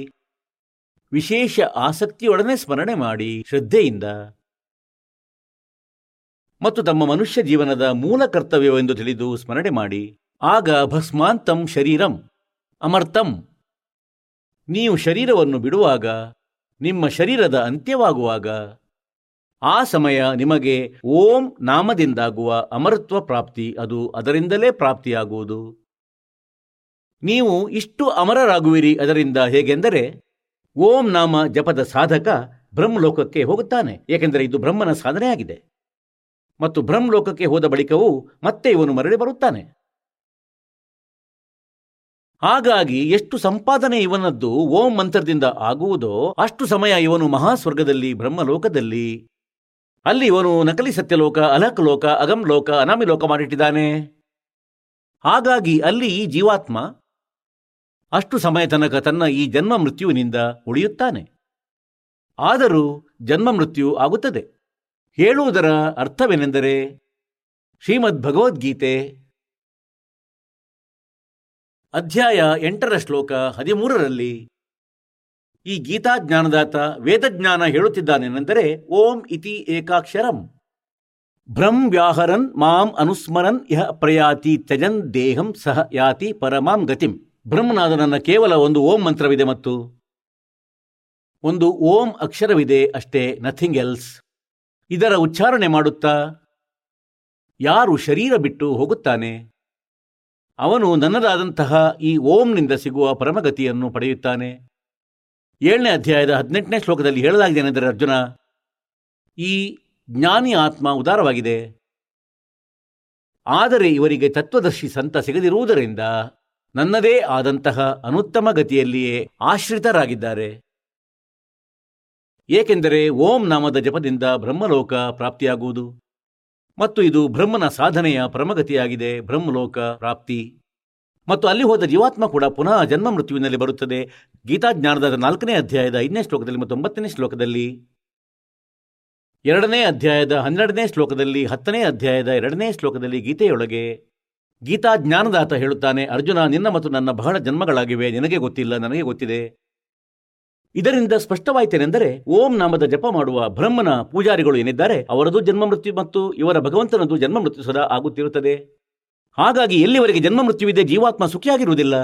ವಿಶೇಷ ಆಸಕ್ತಿಯೊಡನೆ ಸ್ಮರಣೆ ಮಾಡಿ ಶ್ರದ್ಧೆಯಿಂದ ಮತ್ತು ತಮ್ಮ ಮನುಷ್ಯ ಜೀವನದ ಮೂಲ ಕರ್ತವ್ಯವೆಂದು ತಿಳಿದು ಸ್ಮರಣೆ ಮಾಡಿ, ಆಗ ಭಸ್ಮಾಂತಂ ಶರೀರಂ ಅಮರ್ತಂ ನೀವು ಶರೀರವನ್ನು ಬಿಡುವಾಗ, ನಿಮ್ಮ ಶರೀರದ ಅಂತ್ಯವಾಗುವಾಗ, ಆ ಸಮಯ ನಿಮಗೆ ಓಂ ನಾಮದಿಂದಾಗುವ ಅಮರತ್ವ ಪ್ರಾಪ್ತಿ, ಅದು ಅದರಿಂದಲೇ ಪ್ರಾಪ್ತಿಯಾಗುವುದು. ನೀವು ಇಷ್ಟು ಅಮರರಾಗುವಿರಿ ಅದರಿಂದ ಹೇಗೆಂದರೆ, ಓಂ ನಾಮ ಜಪದ ಸಾಧಕ ಬ್ರಹ್ಮಲೋಕಕ್ಕೆ ಹೋಗುತ್ತಾನೆ, ಏಕೆಂದರೆ ಇದು ಬ್ರಹ್ಮನ ಸಾಧನೆಯಾಗಿದೆ. ಮತ್ತು ಬ್ರಹ್ಮಲೋಕಕ್ಕೆ ಹೋದ ಬಳಿಕವೂ ಮತ್ತೆ ಇವನು ಮರಳಿ ಬರುತ್ತಾನೆ. ಹಾಗಾಗಿ ಎಷ್ಟು ಸಂಪಾದನೆ ಇವನದ್ದು ಓಂ ಮಂತ್ರದಿಂದ ಆಗುವುದೋ ಅಷ್ಟು ಸಮಯ ಇವನು ಮಹಾಸ್ವರ್ಗದಲ್ಲಿ, ಬ್ರಹ್ಮಲೋಕದಲ್ಲಿ. ಅಲ್ಲಿ ಇವನು ನಕಲಿ ಸತ್ಯಲೋಕ ಅಲಕ್ ಲೋಕ ಅಗಮ್ ಲೋಕ ಅನಾಮಿ ಲೋಕ ಮಾಡಿಟ್ಟಿದ್ದಾನೆ. ಹಾಗಾಗಿ ಅಲ್ಲಿ ಈ ಜೀವಾತ್ಮ ಅಷ್ಟು ಸಮಯ ತನಕ ತನ್ನ ಈ ಜನ್ಮ ಮೃತ್ಯುವಿನಿಂದ ಉಳಿಯುತ್ತಾನೆ. ಆದರೂ ಜನ್ಮ ಮೃತ್ಯು ಆಗುತ್ತದೆ. ಹೇಳುವುದರ ಅರ್ಥವೇನೆಂದರೆ ಶ್ರೀಮದ್ ಭಗವದ್ಗೀತೆ ಅಧ್ಯಾಯ ಎಂಟರ ಶ್ಲೋಕ ಹದಿಮೂರರಲ್ಲಿ ಈ ಗೀತಾ ಜ್ಞಾನದಾತ ವೇದಜ್ಞಾನ ಹೇಳುತ್ತಿದ್ದಾನೆನೆಂದರೆ ಓಂ ಇತಿ ಏಕಾಕ್ಷರಂ ಭ್ರಂ ವ್ಯಾಹರನ್ ಮಾಂ ಅನುಸ್ಮರನ್ ಯಹ ಪ್ರಯಾತಿ ತ್ಯಜನ್ ದೇಹಂ ಸಹ ಯಾತಿ ಪರಮಾಂ ಗತಿಂ. ಬ್ರಹ್ಮನಾದನನ್ನ ಕೇವಲ ಒಂದು ಓಂ ಮಂತ್ರವಿದೆ ಮತ್ತು ಒಂದು ಓಂ ಅಕ್ಷರವಿದೆ ಅಷ್ಟೇ ನಥಿಂಗ್ ಎಲ್ಸ್ ಇದರ ಉಚ್ಚಾರಣೆ ಮಾಡುತ್ತಾ? ಯಾರು ಶರೀರ ಬಿಟ್ಟು ಹೋಗುತ್ತಾನೆ? ಅವನು ನನ್ನದಾದಂತಹ ಈ ಓಂನಿಂದ ಸಿಗುವ ಪರಮಗತಿಯನ್ನು ಪಡೆಯುತ್ತಾನೆ. ಏಳನೇ ಅಧ್ಯಾಯದ ಹದಿನೆಂಟನೇ ಶ್ಲೋಕದಲ್ಲಿ ಹೇಳಲಾಗಿದೆನೆಂದರೆ ಅರ್ಜುನ, ಈ ಜ್ಞಾನಿ ಆತ್ಮ ಉದಾರವಾಗಿದೆ. ಆದರೆ ಇವರಿಗೆ ತತ್ವದರ್ಶಿ ಸಂತ ಸಿಗದಿರುವುದರಿಂದ ನನ್ನದೇ ಆದಂತಹ ಅನುತ್ತಮ ಗತಿಯಲ್ಲಿಯೇ ಆಶ್ರಿತರಾಗಿದ್ದಾರೆ. ಏಕೆಂದರೆ ಓಂ ನಾಮದ ಜಪದಿಂದ ಬ್ರಹ್ಮಲೋಕ ಪ್ರಾಪ್ತಿಯಾಗುವುದು. ಮತ್ತು ಇದು ಬ್ರಹ್ಮನ ಸಾಧನೆಯ ಪರಮಗತಿಯಾಗಿದೆ, ಬ್ರಹ್ಮಲೋಕ ಪ್ರಾಪ್ತಿ. ಮತ್ತು ಅಲ್ಲಿ ಹೋದ ಜೀವಾತ್ಮ ಕೂಡ ಪುನಃ ಜನ್ಮ ಮೃತ್ಯುವಿನಲ್ಲಿ ಬರುತ್ತದೆ. ಗೀತಾಜ್ಞಾನದ ನಾಲ್ಕನೇ ಅಧ್ಯಾಯದ ಐದನೇ ಶ್ಲೋಕದಲ್ಲಿ ಮತ್ತು ಒಂಬತ್ತನೇ ಶ್ಲೋಕದಲ್ಲಿ. ಎರಡನೇ ಅಧ್ಯಾಯದ ಹನ್ನೆರಡನೇ ಶ್ಲೋಕದಲ್ಲಿ, ಹತ್ತನೇ ಅಧ್ಯಾಯದ ಎರಡನೇ ಶ್ಲೋಕದಲ್ಲಿ ಗೀತೆಯೊಳಗೆ, ಗೀತಾಜ್ಞಾನದಾತ ಹೇಳುತ್ತಾನೆ, ಅರ್ಜುನ, ನಿನ್ನ ಮತ್ತು ನನ್ನ ಬಹಳ ಜನ್ಮಗಳಾಗಿವೆ, ನಿನಗೆ ಗೊತ್ತಿಲ್ಲ, ನನಗೆ ಗೊತ್ತಿದೆ. ಇದರಿಂದ ಸ್ಪಷ್ಟವಾಯಿತೇನೆಂದರೆ, ಓಂ ನಾಮದ ಜಪ ಮಾಡುವ ಬ್ರಹ್ಮನ ಪೂಜಾರಿಗಳು ಏನಿದ್ದಾರೆ, ಅವರದು ಜನ್ಮ ಮೃತ್ಯು ಮತ್ತು ಇವರ ಭಗವಂತನದು ಜನ್ಮ ಮೃತ್ಯು ಸದಾ ಆಗುತ್ತಿರುತ್ತದೆ. ಹಾಗಾಗಿ ಎಲ್ಲಿವರೆಗೆ ಜನ್ಮ ಮೃತ್ಯುವಿದೆ ಜೀವಾತ್ಮ ಸುಖಿಯಾಗಿರುವುದಿಲ್ಲ?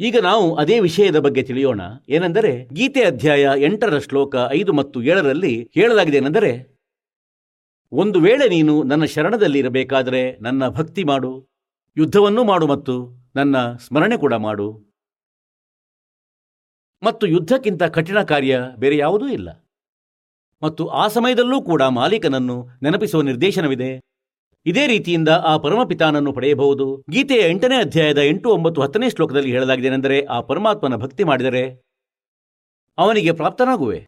ಈಗ ನಾವು ಅದೇ ವಿಷಯದ ಬಗ್ಗೆ ತಿಳಿಯೋಣ. ಏನೆಂದರೆ, ಗೀತೆ ಅಧ್ಯಾಯ ಎಂಟರ ಶ್ಲೋಕ ಐದು ಮತ್ತು ಏಳರಲ್ಲಿ ಹೇಳಲಾಗಿದೆ ಏನೆಂದರೆ, ಒಂದು ವೇಳೆ ನೀನು ನನ್ನ ಶರಣದಲ್ಲಿ ಇರಬೇಕಾದರೆ ನನ್ನ ಭಕ್ತಿ ಮಾಡು, ಯುದ್ಧವನ್ನೂ ಮಾಡು ಮತ್ತು ನನ್ನ ಸ್ಮರಣೆ ಕೂಡ ಮಾಡು. ಮತ್ತು ಯುದ್ಧಕ್ಕಿಂತ ಕಠಿಣ ಕಾರ್ಯ ಬೇರೆ ಯಾವುದೂ ಇಲ್ಲ. ಮತ್ತು ಆ ಸಮಯದಲ್ಲೂ ಕೂಡ ಮಾಲೀಕನನ್ನು ನೆನಪಿಸುವ ನಿರ್ದೇಶನವಿದೆ. ಇದೇ ರೀತಿಯಿಂದ ಆ ಪರಮಪಿತಾನನ್ನು ಪಡೆಯಬಹುದು. ಗೀತೆಯ ಎಂಟನೇ ಅಧ್ಯಾಯದ ಎಂಟು ಒಂಬತ್ತು ಹತ್ತನೇ ಶ್ಲೋಕದಲ್ಲಿ ಹೇಳಲಾಗಿದೆನೆಂದರೆ ಆ ಪರಮಾತ್ಮನ ಭಕ್ತಿ ಮಾಡಿದರೆ ಅವನಿಗೆ ಪ್ರಾಪ್ತನಾಗುವೆ.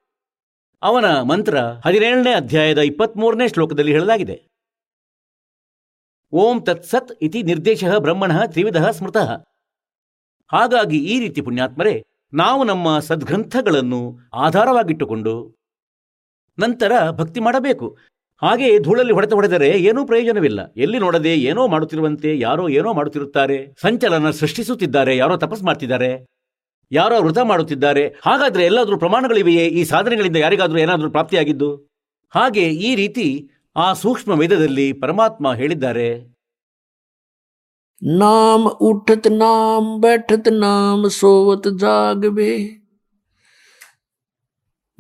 ಅವನ ಮಂತ್ರ ಹದಿನೇಳನೇ ಅಧ್ಯಾಯದ ಇಪ್ಪತ್ಮೂರನೇ ಶ್ಲೋಕದಲ್ಲಿ ಹೇಳಲಾಗಿದೆ. ಓಂ ತತ್ಸತ್ ಇತಿ ನಿರ್ದೇಶ ಬ್ರಹ್ಮಣ ತ್ರಿವಿಧ ಸ್ಮೃತಃ. ಹಾಗಾಗಿ ಈ ರೀತಿ ಪುಣ್ಯಾತ್ಮರೇ ನಾವು ನಮ್ಮ ಸದ್ಗ್ರಂಥಗಳನ್ನು ಆಧಾರವಾಗಿಟ್ಟುಕೊಂಡು ನಂತರ ಭಕ್ತಿ ಮಾಡಬೇಕು. ಹಾಗೆ ಧೂಳಲ್ಲಿ ಹೊಡೆತ ಹೊಡೆದರೆ ಏನೂ ಪ್ರಯೋಜನವಿಲ್ಲ. ಎಲ್ಲಿ ನೋಡದೆ ಏನೋ ಮಾಡುತ್ತಿರುವಂತೆ ಯಾರೋ ಏನೋ ಮಾಡುತ್ತಿರುತ್ತಾರೆ. ಸಂಚಲನ ಸೃಷ್ಟಿಸುತ್ತಿದ್ದಾರೆ, ಯಾರೋ ತಪಸ್ ಮಾಡ್ತಿದ್ದಾರೆ, ಯಾರೋ ವೃತ ಮಾಡುತ್ತಿದ್ದಾರೆ. ಹಾಗಾದರೆ ಎಲ್ಲಾದರೂ ಪ್ರಮಾಣಗಳಿವೆಯೇ ಈ ಸಾಧನೆಗಳಿಂದ ಯಾರಿಗಾದರೂ ಏನಾದರೂ ಪ್ರಾಪ್ತಿಯಾಗಿದ್ದು? ಹಾಗೆ ಈ ರೀತಿ ಆ ಸೂಕ್ಷ್ಮ ವೇದದಲ್ಲಿ ಪರಮಾತ್ಮ ಹೇಳಿದ್ದಾರೆ. ਨਾਮ ਉਠਤ ਨਾਮ ਬੈਠਤ ਨਾਮ ਸੋਵਤ ਜਾਗਵੇ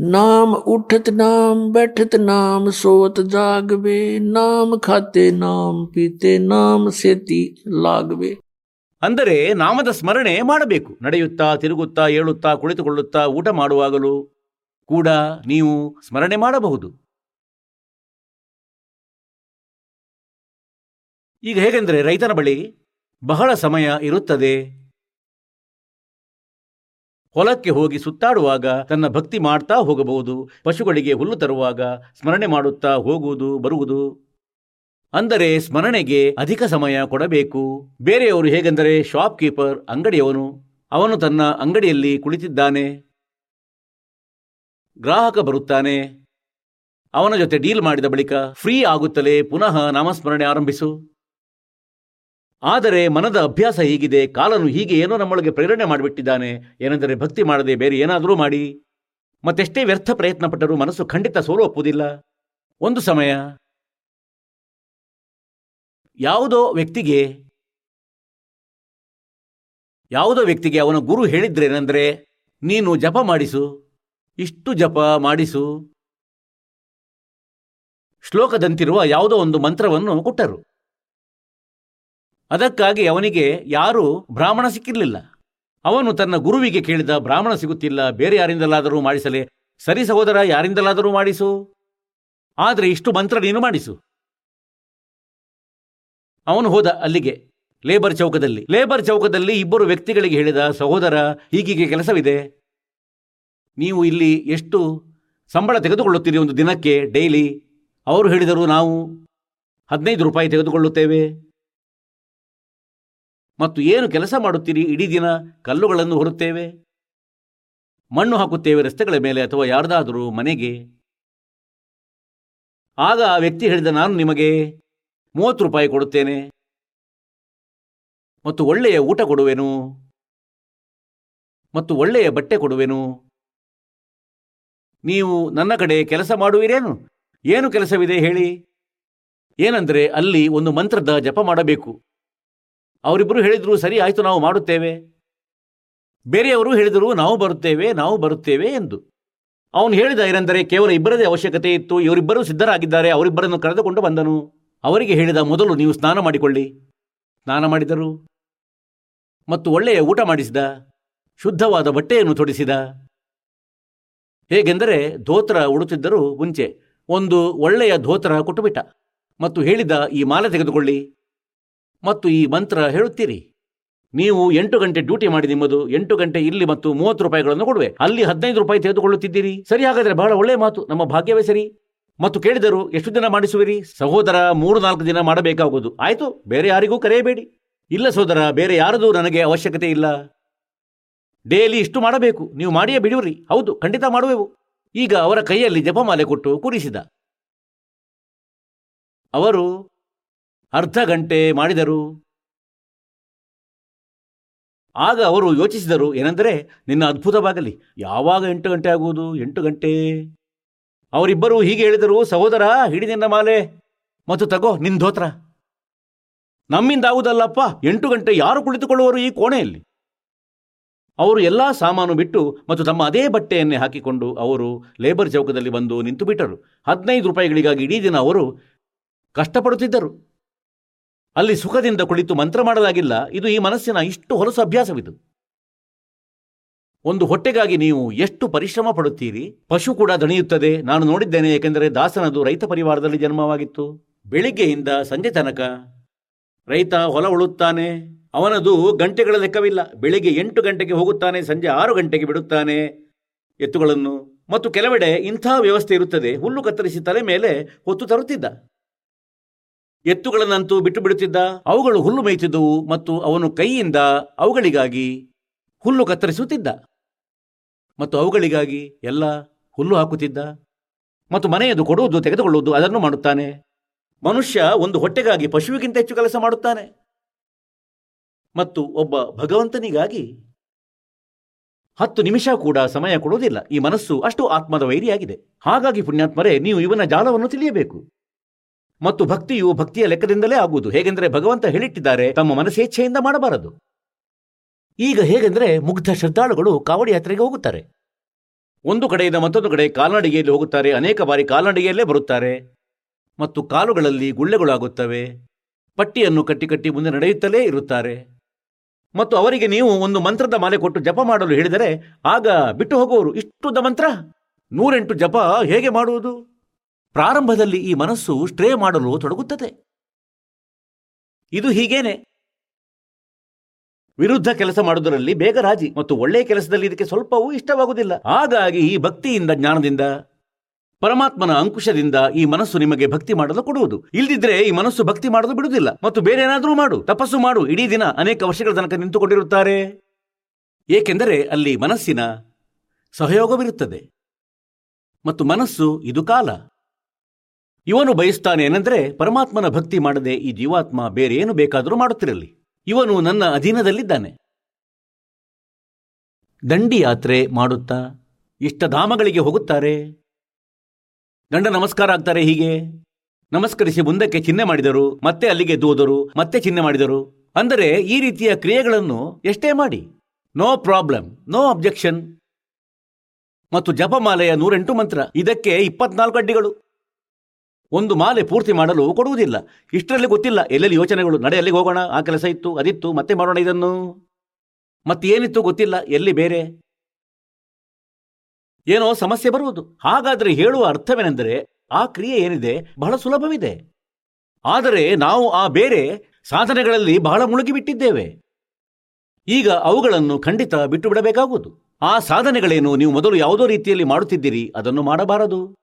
ਨਾਮ ਉਠਤ ਨਾਮ ਬੈਠਤ ਨਾਮ ਸੋਵਤ ਜਾਗਵੇ ਨਾਮ ਖਾਤੇ ਨਾਮ ਪੀਤੇ ਨਾਮ ਸੇਤੀ ਲਾਗਵੇ ಅಂದರೆ ನಾಮದ ಸ್ಮರಣೆ ಮಾಡಬೇಕು. ನಡೆಯುತ್ತಾ, ತಿರುಗುತ್ತಾ, ಏಳುತ್ತಾ, ಕುಳಿತುಕೊಳ್ಳುತ್ತಾ, ಊಟ ಮಾಡುವಾಗಲೂ ಕೂಡ ನೀವು ಸ್ಮರಣೆ ಮಾಡಬಹುದು. ಈಗ ಹೇಗೆಂದರೆ ರೈತನ ಬಳಿ ಬಹಳ ಸಮಯ ಇರುತ್ತದೆ. ಹೊಲಕ್ಕೆ ಹೋಗಿ ಸುತ್ತಾಡುವಾಗ ತನ್ನ ಭಕ್ತಿ ಮಾಡ್ತಾ ಹೋಗಬಹುದು, ಪಶುಗಳಿಗೆ ಹುಲ್ಲು ತರುವಾಗ ಸ್ಮರಣೆ ಮಾಡುತ್ತಾ ಹೋಗುವುದು, ಬರುವುದು. ಅಂದರೆ ಸ್ಮರಣೆಗೆ ಅಧಿಕ ಸಮಯ ಕೊಡಬೇಕು. ಬೇರೆಯವರು ಹೇಗೆಂದರೆ ಶಾಪ್ ಕೀಪರ್, ಅಂಗಡಿಯವನು, ಅವನು ತನ್ನ ಅಂಗಡಿಯಲ್ಲಿ ಕುಳಿತಿದ್ದಾನೆ. ಗ್ರಾಹಕ ಬರುತ್ತಾನೆ. ಅವನ ಜೊತೆ ಡೀಲ್ ಮಾಡಿದ ಬಳಿಕ ಫ್ರೀ ಆಗುತ್ತಲೇ ಪುನಃ ನಾಮಸ್ಮರಣೆ ಆರಂಭಿಸು. ಆದರೆ ಮನದ ಅಭ್ಯಾಸ ಹೀಗಿದೆ, ಕಾಲನು ಹೀಗೆ ಏನೋ ನಮ್ಮೊಳಗೆ ಪ್ರೇರಣೆ ಮಾಡಿಬಿಟ್ಟಿದ್ದಾನೆ, ಏನೆಂದರೆ ಭಕ್ತಿ ಮಾಡದೆ ಬೇರೆ ಏನಾದರೂ ಮಾಡಿ. ಮತ್ತೆಷ್ಟೇ ವ್ಯರ್ಥ ಪ್ರಯತ್ನ ಪಟ್ಟರೂ ಮನಸ್ಸು ಖಂಡಿತ ಸೋಲು ಒಪ್ಪುವುದಿಲ್ಲ ಒಂದು ಸಮಯ. ಯಾವುದೋ ವ್ಯಕ್ತಿಗೆ ಯಾವುದೋ ವ್ಯಕ್ತಿಗೆ ಅವನ ಗುರು ಹೇಳಿದ್ರೇನೆಂದರೆ, ನೀನು ಜಪ ಮಾಡಿಸು, ಇಷ್ಟು ಜಪ ಮಾಡಿಸು. ಶ್ಲೋಕದಂತಿರುವ ಯಾವುದೋ ಒಂದು ಮಂತ್ರವನ್ನು ಕೊಟ್ಟರು. ಅದಕ್ಕಾಗಿ ಅವನಿಗೆ ಯಾರೂ ಬ್ರಾಹ್ಮಣ ಸಿಕ್ಕಿರಲಿಲ್ಲ. ಅವನು ತನ್ನ ಗುರುವಿಗೆ ಕೇಳಿದ, ಬ್ರಾಹ್ಮಣ ಸಿಗುತ್ತಿಲ್ಲ, ಬೇರೆ ಯಾರಿಂದಲಾದರೂ ಮಾಡಿಸಲೇ. ಸರಿ ಸಹೋದರ, ಯಾರಿಂದಲಾದರೂ ಮಾಡಿಸು. ಆದರೆ ಇಷ್ಟು ಮಂತ್ರ ನೀನು ಮಾಡಿಸು. ಅವನು ಹೋದ ಅಲ್ಲಿಗೆ, ಲೇಬರ್ ಚೌಕದಲ್ಲಿ. ಲೇಬರ್ ಚೌಕದಲ್ಲಿ ಇಬ್ಬರು ವ್ಯಕ್ತಿಗಳಿಗೆ ಹೇಳಿದ, ಸಹೋದರ, ಹೀಗೀಗೆ ಕೆಲಸವಿದೆ. ನೀವು ಇಲ್ಲಿ ಎಷ್ಟು ಸಂಬಳ ತೆಗೆದುಕೊಳ್ಳುತ್ತೀರಿ ಒಂದು ದಿನಕ್ಕೆ ಡೈಲಿ? ಅವರು ಹೇಳಿದರು, ನಾವು ಹದಿನೈದು ರೂಪಾಯಿ ತೆಗೆದುಕೊಳ್ಳುತ್ತೇವೆ. ಮತ್ತು ಏನು ಕೆಲಸ ಮಾಡುತ್ತೀರಿ? ಇಡೀ ದಿನ ಕಲ್ಲುಗಳನ್ನು ಹೊರುತ್ತೇವೆ? ಮಣ್ಣು ಹಾಕುತ್ತೇವೆ ರಸ್ತೆಗಳ ಮೇಲೆ ಅಥವಾ ಯಾರ್ದಾದರೂ ಮನೆಗೆ? ಆಗ ಆ ವ್ಯಕ್ತಿ ಹೇಳಿದ, ನಾನು ನಿಮಗೆ ಮೂವತ್ತು ರೂಪಾಯಿ ಕೊಡುತ್ತೇನೆ ಮತ್ತು ಒಳ್ಳೆಯ ಊಟ ಕೊಡುವೆನು ಮತ್ತು ಒಳ್ಳೆಯ ಬಟ್ಟೆ ಕೊಡುವೆನು. ನೀವು ನನ್ನ ಕಡೆ ಕೆಲಸ ಮಾಡುವಿರೇನು? ಏನು ಕೆಲಸವಿದೆ ಹೇಳಿ? ಏನಂದರೆ ಅಲ್ಲಿ ಒಂದು ಮಂತ್ರದ ಜಪ ಮಾಡಬೇಕು. ಅವರಿಬ್ಬರು ಹೇಳಿದರು, ಸರಿ, ಆಯಿತು, ನಾವು ಮಾಡುತ್ತೇವೆ. ಬೇರೆಯವರು ಹೇಳಿದರು, ನಾವು ಬರುತ್ತೇವೆ ನಾವು ಬರುತ್ತೇವೆ ಎಂದು. ಅವನು ಹೇಳಿದ ಏನೆಂದರೆ, ಕೇವಲ ಇಬ್ಬರದೇ ಅವಶ್ಯಕತೆ ಇತ್ತು, ಇವರಿಬ್ಬರೂ ಸಿದ್ಧರಾಗಿದ್ದಾರೆ, ಅವರಿಬ್ಬರನ್ನು ಕರೆದುಕೊಂಡು ಬಂದನು. ಅವರಿಗೆ ಹೇಳಿದ ಮೊದಲು, ನೀವು ಸ್ನಾನ ಮಾಡಿಕೊಳ್ಳಿ. ಸ್ನಾನ ಮಾಡಿದರು. ಮತ್ತು ಒಳ್ಳೆಯ ಊಟ ಮಾಡಿಸಿದ. ಶುದ್ಧವಾದ ಬಟ್ಟೆಯನ್ನು ತೊಡಿಸಿದ. ಹೇಗೆಂದರೆ, ಧೋತ್ರ ಉಡುತ್ತಿದ್ದರು ಮುಂಚೆ, ಒಂದು ಒಳ್ಳೆಯ ಧೋತ್ರ ಕೊಟ್ಟುಬಿಟ್ಟ. ಮತ್ತು ಹೇಳಿದ, ಈ ಮಾಲೆ ತೆಗೆದುಕೊಳ್ಳಿ. ಮತ್ತು ಈ ಮಂತ್ರ ಹೇಳುತ್ತೀರಿ. ನೀವು ಎಂಟು ಗಂಟೆ ಡ್ಯೂಟಿ ಮಾಡಿ ನಿಮ್ಮದು, ಎಂಟು ಗಂಟೆ ಇಲ್ಲಿ ಮತ್ತು ಮೂವತ್ತು ರೂಪಾಯಿಗಳನ್ನು ಕೊಡುವೆ. ಅಲ್ಲಿ ಹದಿನೈದು ರೂಪಾಯಿ ತೆಗೆದುಕೊಳ್ಳುತ್ತಿದ್ದೀರಿ. ಸರಿ ಹಾಗಾದರೆ ಬಹಳ ಒಳ್ಳೆಯ ಮಾತು, ನಮ್ಮ ಭಾಗ್ಯವೇ ಸರಿ. ಮತ್ತು ಕೇಳಿದರು, ಎಷ್ಟು ದಿನ ಮಾಡಿಸುವಿರಿ? ಸಹೋದರ, ಮೂರು ನಾಲ್ಕು ದಿನ ಮಾಡಬೇಕಾಗುವುದು. ಆಯ್ತು, ಬೇರೆ ಯಾರಿಗೂ ಕರೆಯಬೇಡಿ. ಇಲ್ಲ ಸಹೋದರ, ಬೇರೆ ಯಾರದು ನನಗೆ ಅವಶ್ಯಕತೆ ಇಲ್ಲ. ಡೇಲಿ ಇಷ್ಟು ಮಾಡಬೇಕು. ನೀವು ಮಾಡಿಯೇ ಬಿಡುವ್ರಿ. ಹೌದು, ಖಂಡಿತ ಮಾಡುವೆವು. ಈಗ ಅವರ ಕೈಯಲ್ಲಿ ಜಪಮಾಲೆ ಕೊಟ್ಟು ಕೂರಿಸಿದ. ಅವರು ಅರ್ಧ ಗಂಟೆ ಮಾಡಿದರು. ಆಗ ಅವರು ಯೋಚಿಸಿದರು, ಏನೆಂದರೆ, ನಿನ್ನ ಅದ್ಭುತವಾಗಲಿ. ಯಾವಾಗ ಎಂಟು ಗಂಟೆ ಆಗುವುದು? ಎಂಟು ಗಂಟೆ. ಅವರಿಬ್ಬರು ಹೀಗೆ ಹೇಳಿದರು, ಸಹೋದರ, ಹಿಡಿ ನಿನ್ನ ಮಾಲೆ ಮತ್ತು ತಗೋ ನಿನ್ನ ಧೋತ್ರ. ನಮ್ಮಿಂದ ಆಗುವುದಲ್ಲಪ್ಪ, ಎಂಟು ಗಂಟೆ ಯಾರು ಕುಳಿತುಕೊಳ್ಳುವರು ಈ ಕೋಣೆಯಲ್ಲಿ? ಅವರು ಎಲ್ಲಾ ಸಾಮಾನು ಬಿಟ್ಟು ಮತ್ತು ತಮ್ಮ ಅದೇ ಬಟ್ಟೆಯನ್ನೇ ಹಾಕಿಕೊಂಡು ಅವರು ಲೇಬರ್ ಚೌಕದಲ್ಲಿ ಬಂದು ನಿಂತು ಬಿಟ್ಟರು ಹದಿನೈದು ರೂಪಾಯಿಗಳಿಗಾಗಿ ಇಡೀ ದಿನ ಅವರು ಕಷ್ಟಪಡುತ್ತಿದ್ದರು. ಅಲ್ಲಿ ಸುಖದಿಂದ ಕುಳಿತು ಮಂತ್ರ ಮಾಡಲಾಗಿಲ್ಲ. ಇದು ಈ ಮನಸ್ಸಿನ ಇಷ್ಟು ಹೊಲಸು ಅಭ್ಯಾಸವಿದು. ಒಂದು ಹೊಟ್ಟೆಗಾಗಿ ನೀವು ಎಷ್ಟು ಪರಿಶ್ರಮ ಪಡುತ್ತೀರಿ? ಪಶು ಕೂಡ ದಣಿಯುತ್ತದೆ. ನಾನು ನೋಡಿದ್ದೇನೆ ಏಕೆಂದರೆ ದಾಸನದು ರೈತ ಪರಿವಾರದಲ್ಲಿ ಜನ್ಮವಾಗಿತ್ತು. ಬೆಳಿಗ್ಗೆಯಿಂದ ಸಂಜೆ ತನಕ ರೈತ ಹೊಲ ಉಳುತ್ತಾನೆ. ಅವನದು ಗಂಟೆಗಳ ಲೆಕ್ಕವಿಲ್ಲ. ಬೆಳಿಗ್ಗೆ ಎಂಟು ಗಂಟೆಗೆ ಹೋಗುತ್ತಾನೆ, ಸಂಜೆ ಆರು ಗಂಟೆಗೆ ಬಿಡುತ್ತಾನೆ ಎತ್ತುಗಳನ್ನು. ಮತ್ತು ಕೆಲವೆಡೆ ಇಂಥ ವ್ಯವಸ್ಥೆ ಇರುತ್ತದೆ. ಹುಲ್ಲು ಕತ್ತರಿಸಿ ತಲೆ ಮೇಲೆ ಹೊತ್ತು ತರುತ್ತಿದ್ದ. ಎತ್ತುಗಳನ್ನಂತೂ ಬಿಟ್ಟು ಬಿಡುತ್ತಿದ್ದ? ಅವುಗಳು ಹುಲ್ಲು ಮೇಯ್ತಿದ್ದವು ಮತ್ತು ಅವನು ಕೈಯಿಂದ ಅವುಗಳಿಗಾಗಿ ಹುಲ್ಲು ಕತ್ತರಿಸುತ್ತಿದ್ದ. ಮತ್ತು ಅವುಗಳಿಗಾಗಿ ಎಲ್ಲ ಹುಲ್ಲು ಹಾಕುತ್ತಿದ್ದ. ಮತ್ತು ಮನೆಯದು ಕೊಡುವುದು ತೆಗೆದುಕೊಳ್ಳುವುದು ಅದನ್ನು ಮಾಡುತ್ತಾನೆ. ಮನುಷ್ಯ ಒಂದು ಹೊಟ್ಟೆಗಾಗಿ ಪಶುವಿಗಿಂತ ಹೆಚ್ಚು ಕೆಲಸ ಮಾಡುತ್ತಾನೆ. ಮತ್ತು ಒಬ್ಬ ಭಗವಂತನಿಗಾಗಿ ಹತ್ತು ನಿಮಿಷ ಕೂಡ ಸಮಯ ಕೊಡುವುದಿಲ್ಲ. ಈ ಮನಸ್ಸು ಅಷ್ಟು ಆತ್ಮದ ವೈರಿಯಾಗಿದೆ. ಹಾಗಾಗಿ ಪುಣ್ಯಾತ್ಮರೇ, ನೀವು ಇವನ ಜಾಲವನ್ನು ತಿಳಿಯಬೇಕು. ಮತ್ತು ಭಕ್ತಿಯು ಭಕ್ತಿಯ ಲೆಕ್ಕದಿಂದಲೇ ಆಗುವುದು. ಹೇಗೆಂದರೆ ಭಗವಂತ ಹೇಳಿಟ್ಟಿದ್ದಾರೆ, ತಮ್ಮ ಮನಸ್ಸೇಚ್ಛೆಯಿಂದ ಮಾಡಬಾರದು. ಈಗ ಹೇಗೆಂದರೆ ಮುಗ್ಧ ಶ್ರದ್ಧಾಳುಗಳು ಕಾವಡಿ ಯಾತ್ರೆಗೆ ಹೋಗುತ್ತಾರೆ. ಒಂದು ಕಡೆಯಿಂದ ಮತ್ತೊಂದು ಕಡೆ ಕಾಲ್ನಡಿಗೆಯಲ್ಲಿ ಹೋಗುತ್ತಾರೆ, ಅನೇಕ ಬಾರಿ ಕಾಲ್ನಡಿಗೆಯಲ್ಲೇ ಬರುತ್ತಾರೆ. ಮತ್ತು ಕಾಲುಗಳಲ್ಲಿ ಗುಳ್ಳೆಗಳಾಗುತ್ತವೆ. ಪಟ್ಟಿಯನ್ನು ಕಟ್ಟಿ ಕಟ್ಟಿ ಮುಂದೆ ನಡೆಯುತ್ತಲೇ ಇರುತ್ತಾರೆ. ಮತ್ತು ಅವರಿಗೆ ನೀವು ಒಂದು ಮಂತ್ರದ ಮಾಲೆ ಕೊಟ್ಟು ಜಪ ಮಾಡಲು ಹೇಳಿದರೆ, ಆಗ ಬಿಟ್ಟು ಹೋಗುವವರು ಇಷ್ಟುದ ಮಂತ್ರ? ನೂರೆಂಟು ಜಪ ಹೇಗೆ ಮಾಡುವುದು? ಪ್ರಾರಂಭದಲ್ಲಿ ಈ ಮನಸ್ಸು ಸ್ಟ್ರೇ ಮಾಡಲು ತೊಡಗುತ್ತದೆ. ಇದು ಹೀಗೇನೆ. ವಿರುದ್ಧ ಕೆಲಸ ಮಾಡುವುದರಲ್ಲಿ ಬೇಗ ರಾಜಿ ಮತ್ತು ಒಳ್ಳೆಯ ಕೆಲಸದಲ್ಲಿ ಇದಕ್ಕೆ ಸ್ವಲ್ಪವೂ ಇಷ್ಟವಾಗುವುದಿಲ್ಲ. ಹಾಗಾಗಿ ಈ ಭಕ್ತಿಯಿಂದ, ಜ್ಞಾನದಿಂದ, ಪರಮಾತ್ಮನ ಅಂಕುಶದಿಂದ ಈ ಮನಸ್ಸು ನಿಮಗೆ ಭಕ್ತಿ ಮಾಡಲು ಕೊಡುವುದು. ಇಲ್ದಿದ್ರೆ ಈ ಮನಸ್ಸು ಭಕ್ತಿ ಮಾಡಲು ಬಿಡುವುದಿಲ್ಲ. ಮತ್ತು ಬೇರೆ ಏನಾದರೂ ಮಾಡು, ತಪಸ್ಸು ಮಾಡು. ಇಡೀ ದಿನ ಅನೇಕ ವರ್ಷಗಳ ತನಕ ನಿಂತುಕೊಂಡಿರುತ್ತಾರೆ. ಏಕೆಂದರೆ ಅಲ್ಲಿ ಮನಸ್ಸಿನ ಸಹಯೋಗವಿರುತ್ತದೆ. ಮತ್ತು ಮನಸ್ಸು ಇದು ಕಾಲ. ಇವನು ಬಯಸ್ತಾನೆ ಏನೆಂದರೆ ಪರಮಾತ್ಮನ ಭಕ್ತಿ ಮಾಡದೆ ಈ ಜೀವಾತ್ಮ ಬೇರೆ ಏನು ಬೇಕಾದರೂ ಮಾಡುತ್ತಿರಲಿ. ಇವನು ನನ್ನ ಅಧೀನದಲ್ಲಿದ್ದಾನೆ. ದಂಡಿ ಯಾತ್ರೆ ಮಾಡುತ್ತಾ ಇಷ್ಟಧಾಮಗಳಿಗೆ ಹೋಗುತ್ತಾರೆ. ಗಂಡ ನಮಸ್ಕಾರ ಆಗ್ತಾರೆ ಹೀಗೆ. ನಮಸ್ಕರಿಸಿ ಮುಂದಕ್ಕೆ ಚಿಹ್ನೆ ಮಾಡಿದರು, ಮತ್ತೆ ಅಲ್ಲಿಗೆ ದೂದರು, ಮತ್ತೆ ಚಿಹ್ನೆ ಮಾಡಿದರು. ಅಂದರೆ ಈ ರೀತಿಯ ಕ್ರಿಯೆಗಳನ್ನು ಎಷ್ಟೇ ಮಾಡಿ. No problem, no objection. ಮತ್ತು ಜಪಮಾಲೆಯ ನೂರೆಂಟು ಮಂತ್ರ, ಇದಕ್ಕೆ ಇಪ್ಪತ್ನಾಲ್ಕು ಅಡ್ಡಿಗಳು. ಒಂದು ಮಾಲೆ ಪೂರ್ತಿ ಮಾಡಲು ಕೊಡುವುದಿಲ್ಲ. ಇಷ್ಟರಲ್ಲಿ ಗೊತ್ತಿಲ್ಲ, ಎಲ್ಲೆಲ್ಲಿ ಯೋಚನೆಗಳು, ನಡೆ ಎಲ್ಲಿಗೆ ಹೋಗೋಣ, ಆ ಕೆಲಸ ಇತ್ತು, ಅದಿತ್ತು, ಮತ್ತೆ ಮಾಡೋಣ ಇದನ್ನು? ಮತ್ತೇನಿತ್ತು ಗೊತ್ತಿಲ್ಲ, ಎಲ್ಲಿ ಬೇರೆ? ಏನೋ ಸಮಸ್ಯೆ ಬರುವುದು. ಹಾಗಾದರೆ ಹೇಳುವ ಅರ್ಥವೇನೆಂದರೆ, ಆ ಕ್ರಿಯೆ ಏನಿದೆ, ಬಹಳ ಸುಲಭವಿದೆ. ಆದರೆ ನಾವು ಆ ಬೇರೆ ಸಾಧನೆಗಳಲ್ಲಿ ಬಹಳ ಮುಳುಗಿಬಿಟ್ಟಿದ್ದೇವೆ. ಈಗ ಅವುಗಳನ್ನು ಖಂಡಿತ ಬಿಟ್ಟು ಬಿಡಬೇಕಾಗುವುದು ಆ ಸಾಧನೆಗಳೇನು ನೀವು ಮೊದಲು ಯಾವುದೋ ರೀತಿಯಲ್ಲಿ ಮಾಡುತ್ತಿದ್ದೀರಿ, ಅದನ್ನು ಮಾಡಬಾರದು.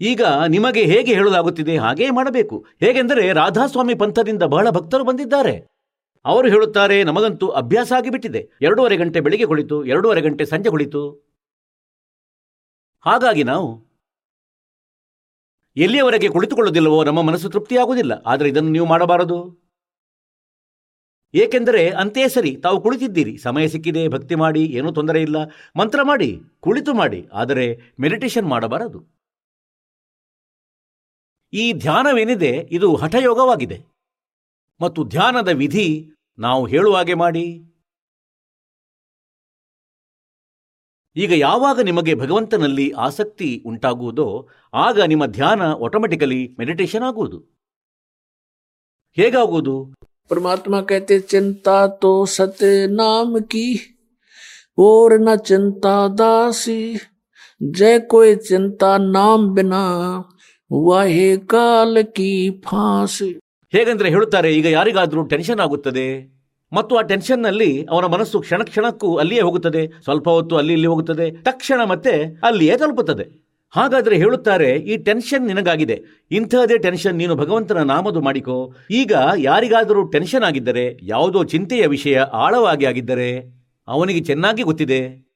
ಈಗ ನಿಮಗೆ ಹೇಗೆ ಹೇಳಲಾಗುತ್ತಿದೆ ಹಾಗೇ ಮಾಡಬೇಕು. ಹೇಗೆಂದರೆ ರಾಧಾಸ್ವಾಮಿ ಪಂಥದಿಂದ ಬಹಳ ಭಕ್ತರು ಬಂದಿದ್ದಾರೆ. ಅವರು ಹೇಳುತ್ತಾರೆ, ನಮಗಂತೂ ಅಭ್ಯಾಸ ಆಗಿಬಿಟ್ಟಿದೆ. ಎರಡೂವರೆ ಗಂಟೆ ಬೆಳಿಗ್ಗೆ ಕುಳಿತು, ಎರಡೂವರೆ ಗಂಟೆ ಸಂಜೆ ಕುಳಿತು. ಹಾಗಾಗಿ ನಾವು ಎಲ್ಲಿಯವರೆಗೆ ಕುಳಿತುಕೊಳ್ಳುವುದಿಲ್ಲವೋ ನಮ್ಮ ಮನಸ್ಸು ತೃಪ್ತಿಯಾಗುವುದಿಲ್ಲ. ಆದರೆ ಇದನ್ನು ನೀವು ಮಾಡಬಾರದು. ಏಕೆಂದರೆ ಅಂತೆಯೇ ಸರಿ, ತಾವು ಕುಳಿತಿದ್ದೀರಿ. ಸಮಯ ಸಿಕ್ಕಿದೆ, ಭಕ್ತಿ ಮಾಡಿ, ಏನೂ ತೊಂದರೆ ಇಲ್ಲ. ಮಂತ್ರ ಮಾಡಿ, ಕುಳಿತು ಮಾಡಿ. ಆದರೆ ಮೆಡಿಟೇಷನ್ ಮಾಡಬಾರದು. ಈ ಧ್ಯಾನವೇನಿದೆ, ಇದು ಹಠಯೋಗವಾಗಿದೆ. ಮತ್ತು ಧ್ಯಾನದ ವಿಧಿ ನಾವು ಹೇಳುವ ಹಾಗೆ ಮಾಡಿ. ಈಗ ಯಾವಾಗ ನಿಮಗೆ ಭಗವಂತನಲ್ಲಿ ಆಸಕ್ತಿ ಉಂಟಾಗುವುದೋ, ಆಗ ನಿಮ್ಮ ಧ್ಯಾನ ಆಟೋಮೆಟಿಕಲಿ ಮೆಡಿಟೇಷನ್ ಆಗುವುದು. ಹೇಗಾಗುವುದು? ಪರಮಾತ್ಮ ಕೈತೆ ಚಿಂತಾ ತೋ ಸತ್ಯ ನಾಮ ಕಿ, ಓರ್ನ ಚಿಂತಾ ದಾಸಿ ಜಯ ಕೋಯ್ ಚಿಂತಾ ನಾಮ ಬಿನಾ. ವಹೆ ಕಾಲ ಫಾಸ್. ಹೇಗೆಂದರೆ ಹೇಳುತ್ತಾರೆ, ಈಗ ಯಾರಿಗಾದರೂ ಟೆನ್ಷನ್ ಆಗುತ್ತದೆ? ಮತ್ತು ಆ ಟೆನ್ಷನ್ನಲ್ಲಿ ಅವನ ಮನಸ್ಸು ಕ್ಷಣ ಕ್ಷಣಕ್ಕೂ ಅಲ್ಲಿಯೇ ಹೋಗುತ್ತದೆ, ಸ್ವಲ್ಪ ಹೊತ್ತು ಅಲ್ಲಿ ಇಲ್ಲಿ ಹೋಗುತ್ತದೆ, ತಕ್ಷಣ ಮತ್ತೆ ಅಲ್ಲಿಯೇ ತಲುಪುತ್ತದೆ. ಹಾಗಾದ್ರೆ ಹೇಳುತ್ತಾರೆ, ಈ ಟೆನ್ಷನ್ ನಿನಗಾಗಿದೆ. ಇಂಥದೇ ಟೆನ್ಷನ್ ನೀನು ಭಗವಂತನ ನಾಮದು ಮಾಡಿಕೋ. ಈಗ ಯಾರಿಗಾದರೂ ಟೆನ್ಷನ್ ಆಗಿದ್ದರೆ, ಯಾವುದೋ ಚಿಂತೆಯ ವಿಷಯ ಆಳವಾಗಿ ಆಗಿದ್ದರೆ, ಅವನಿಗೆ ಚೆನ್ನಾಗಿ ಗೊತ್ತಿದೆ.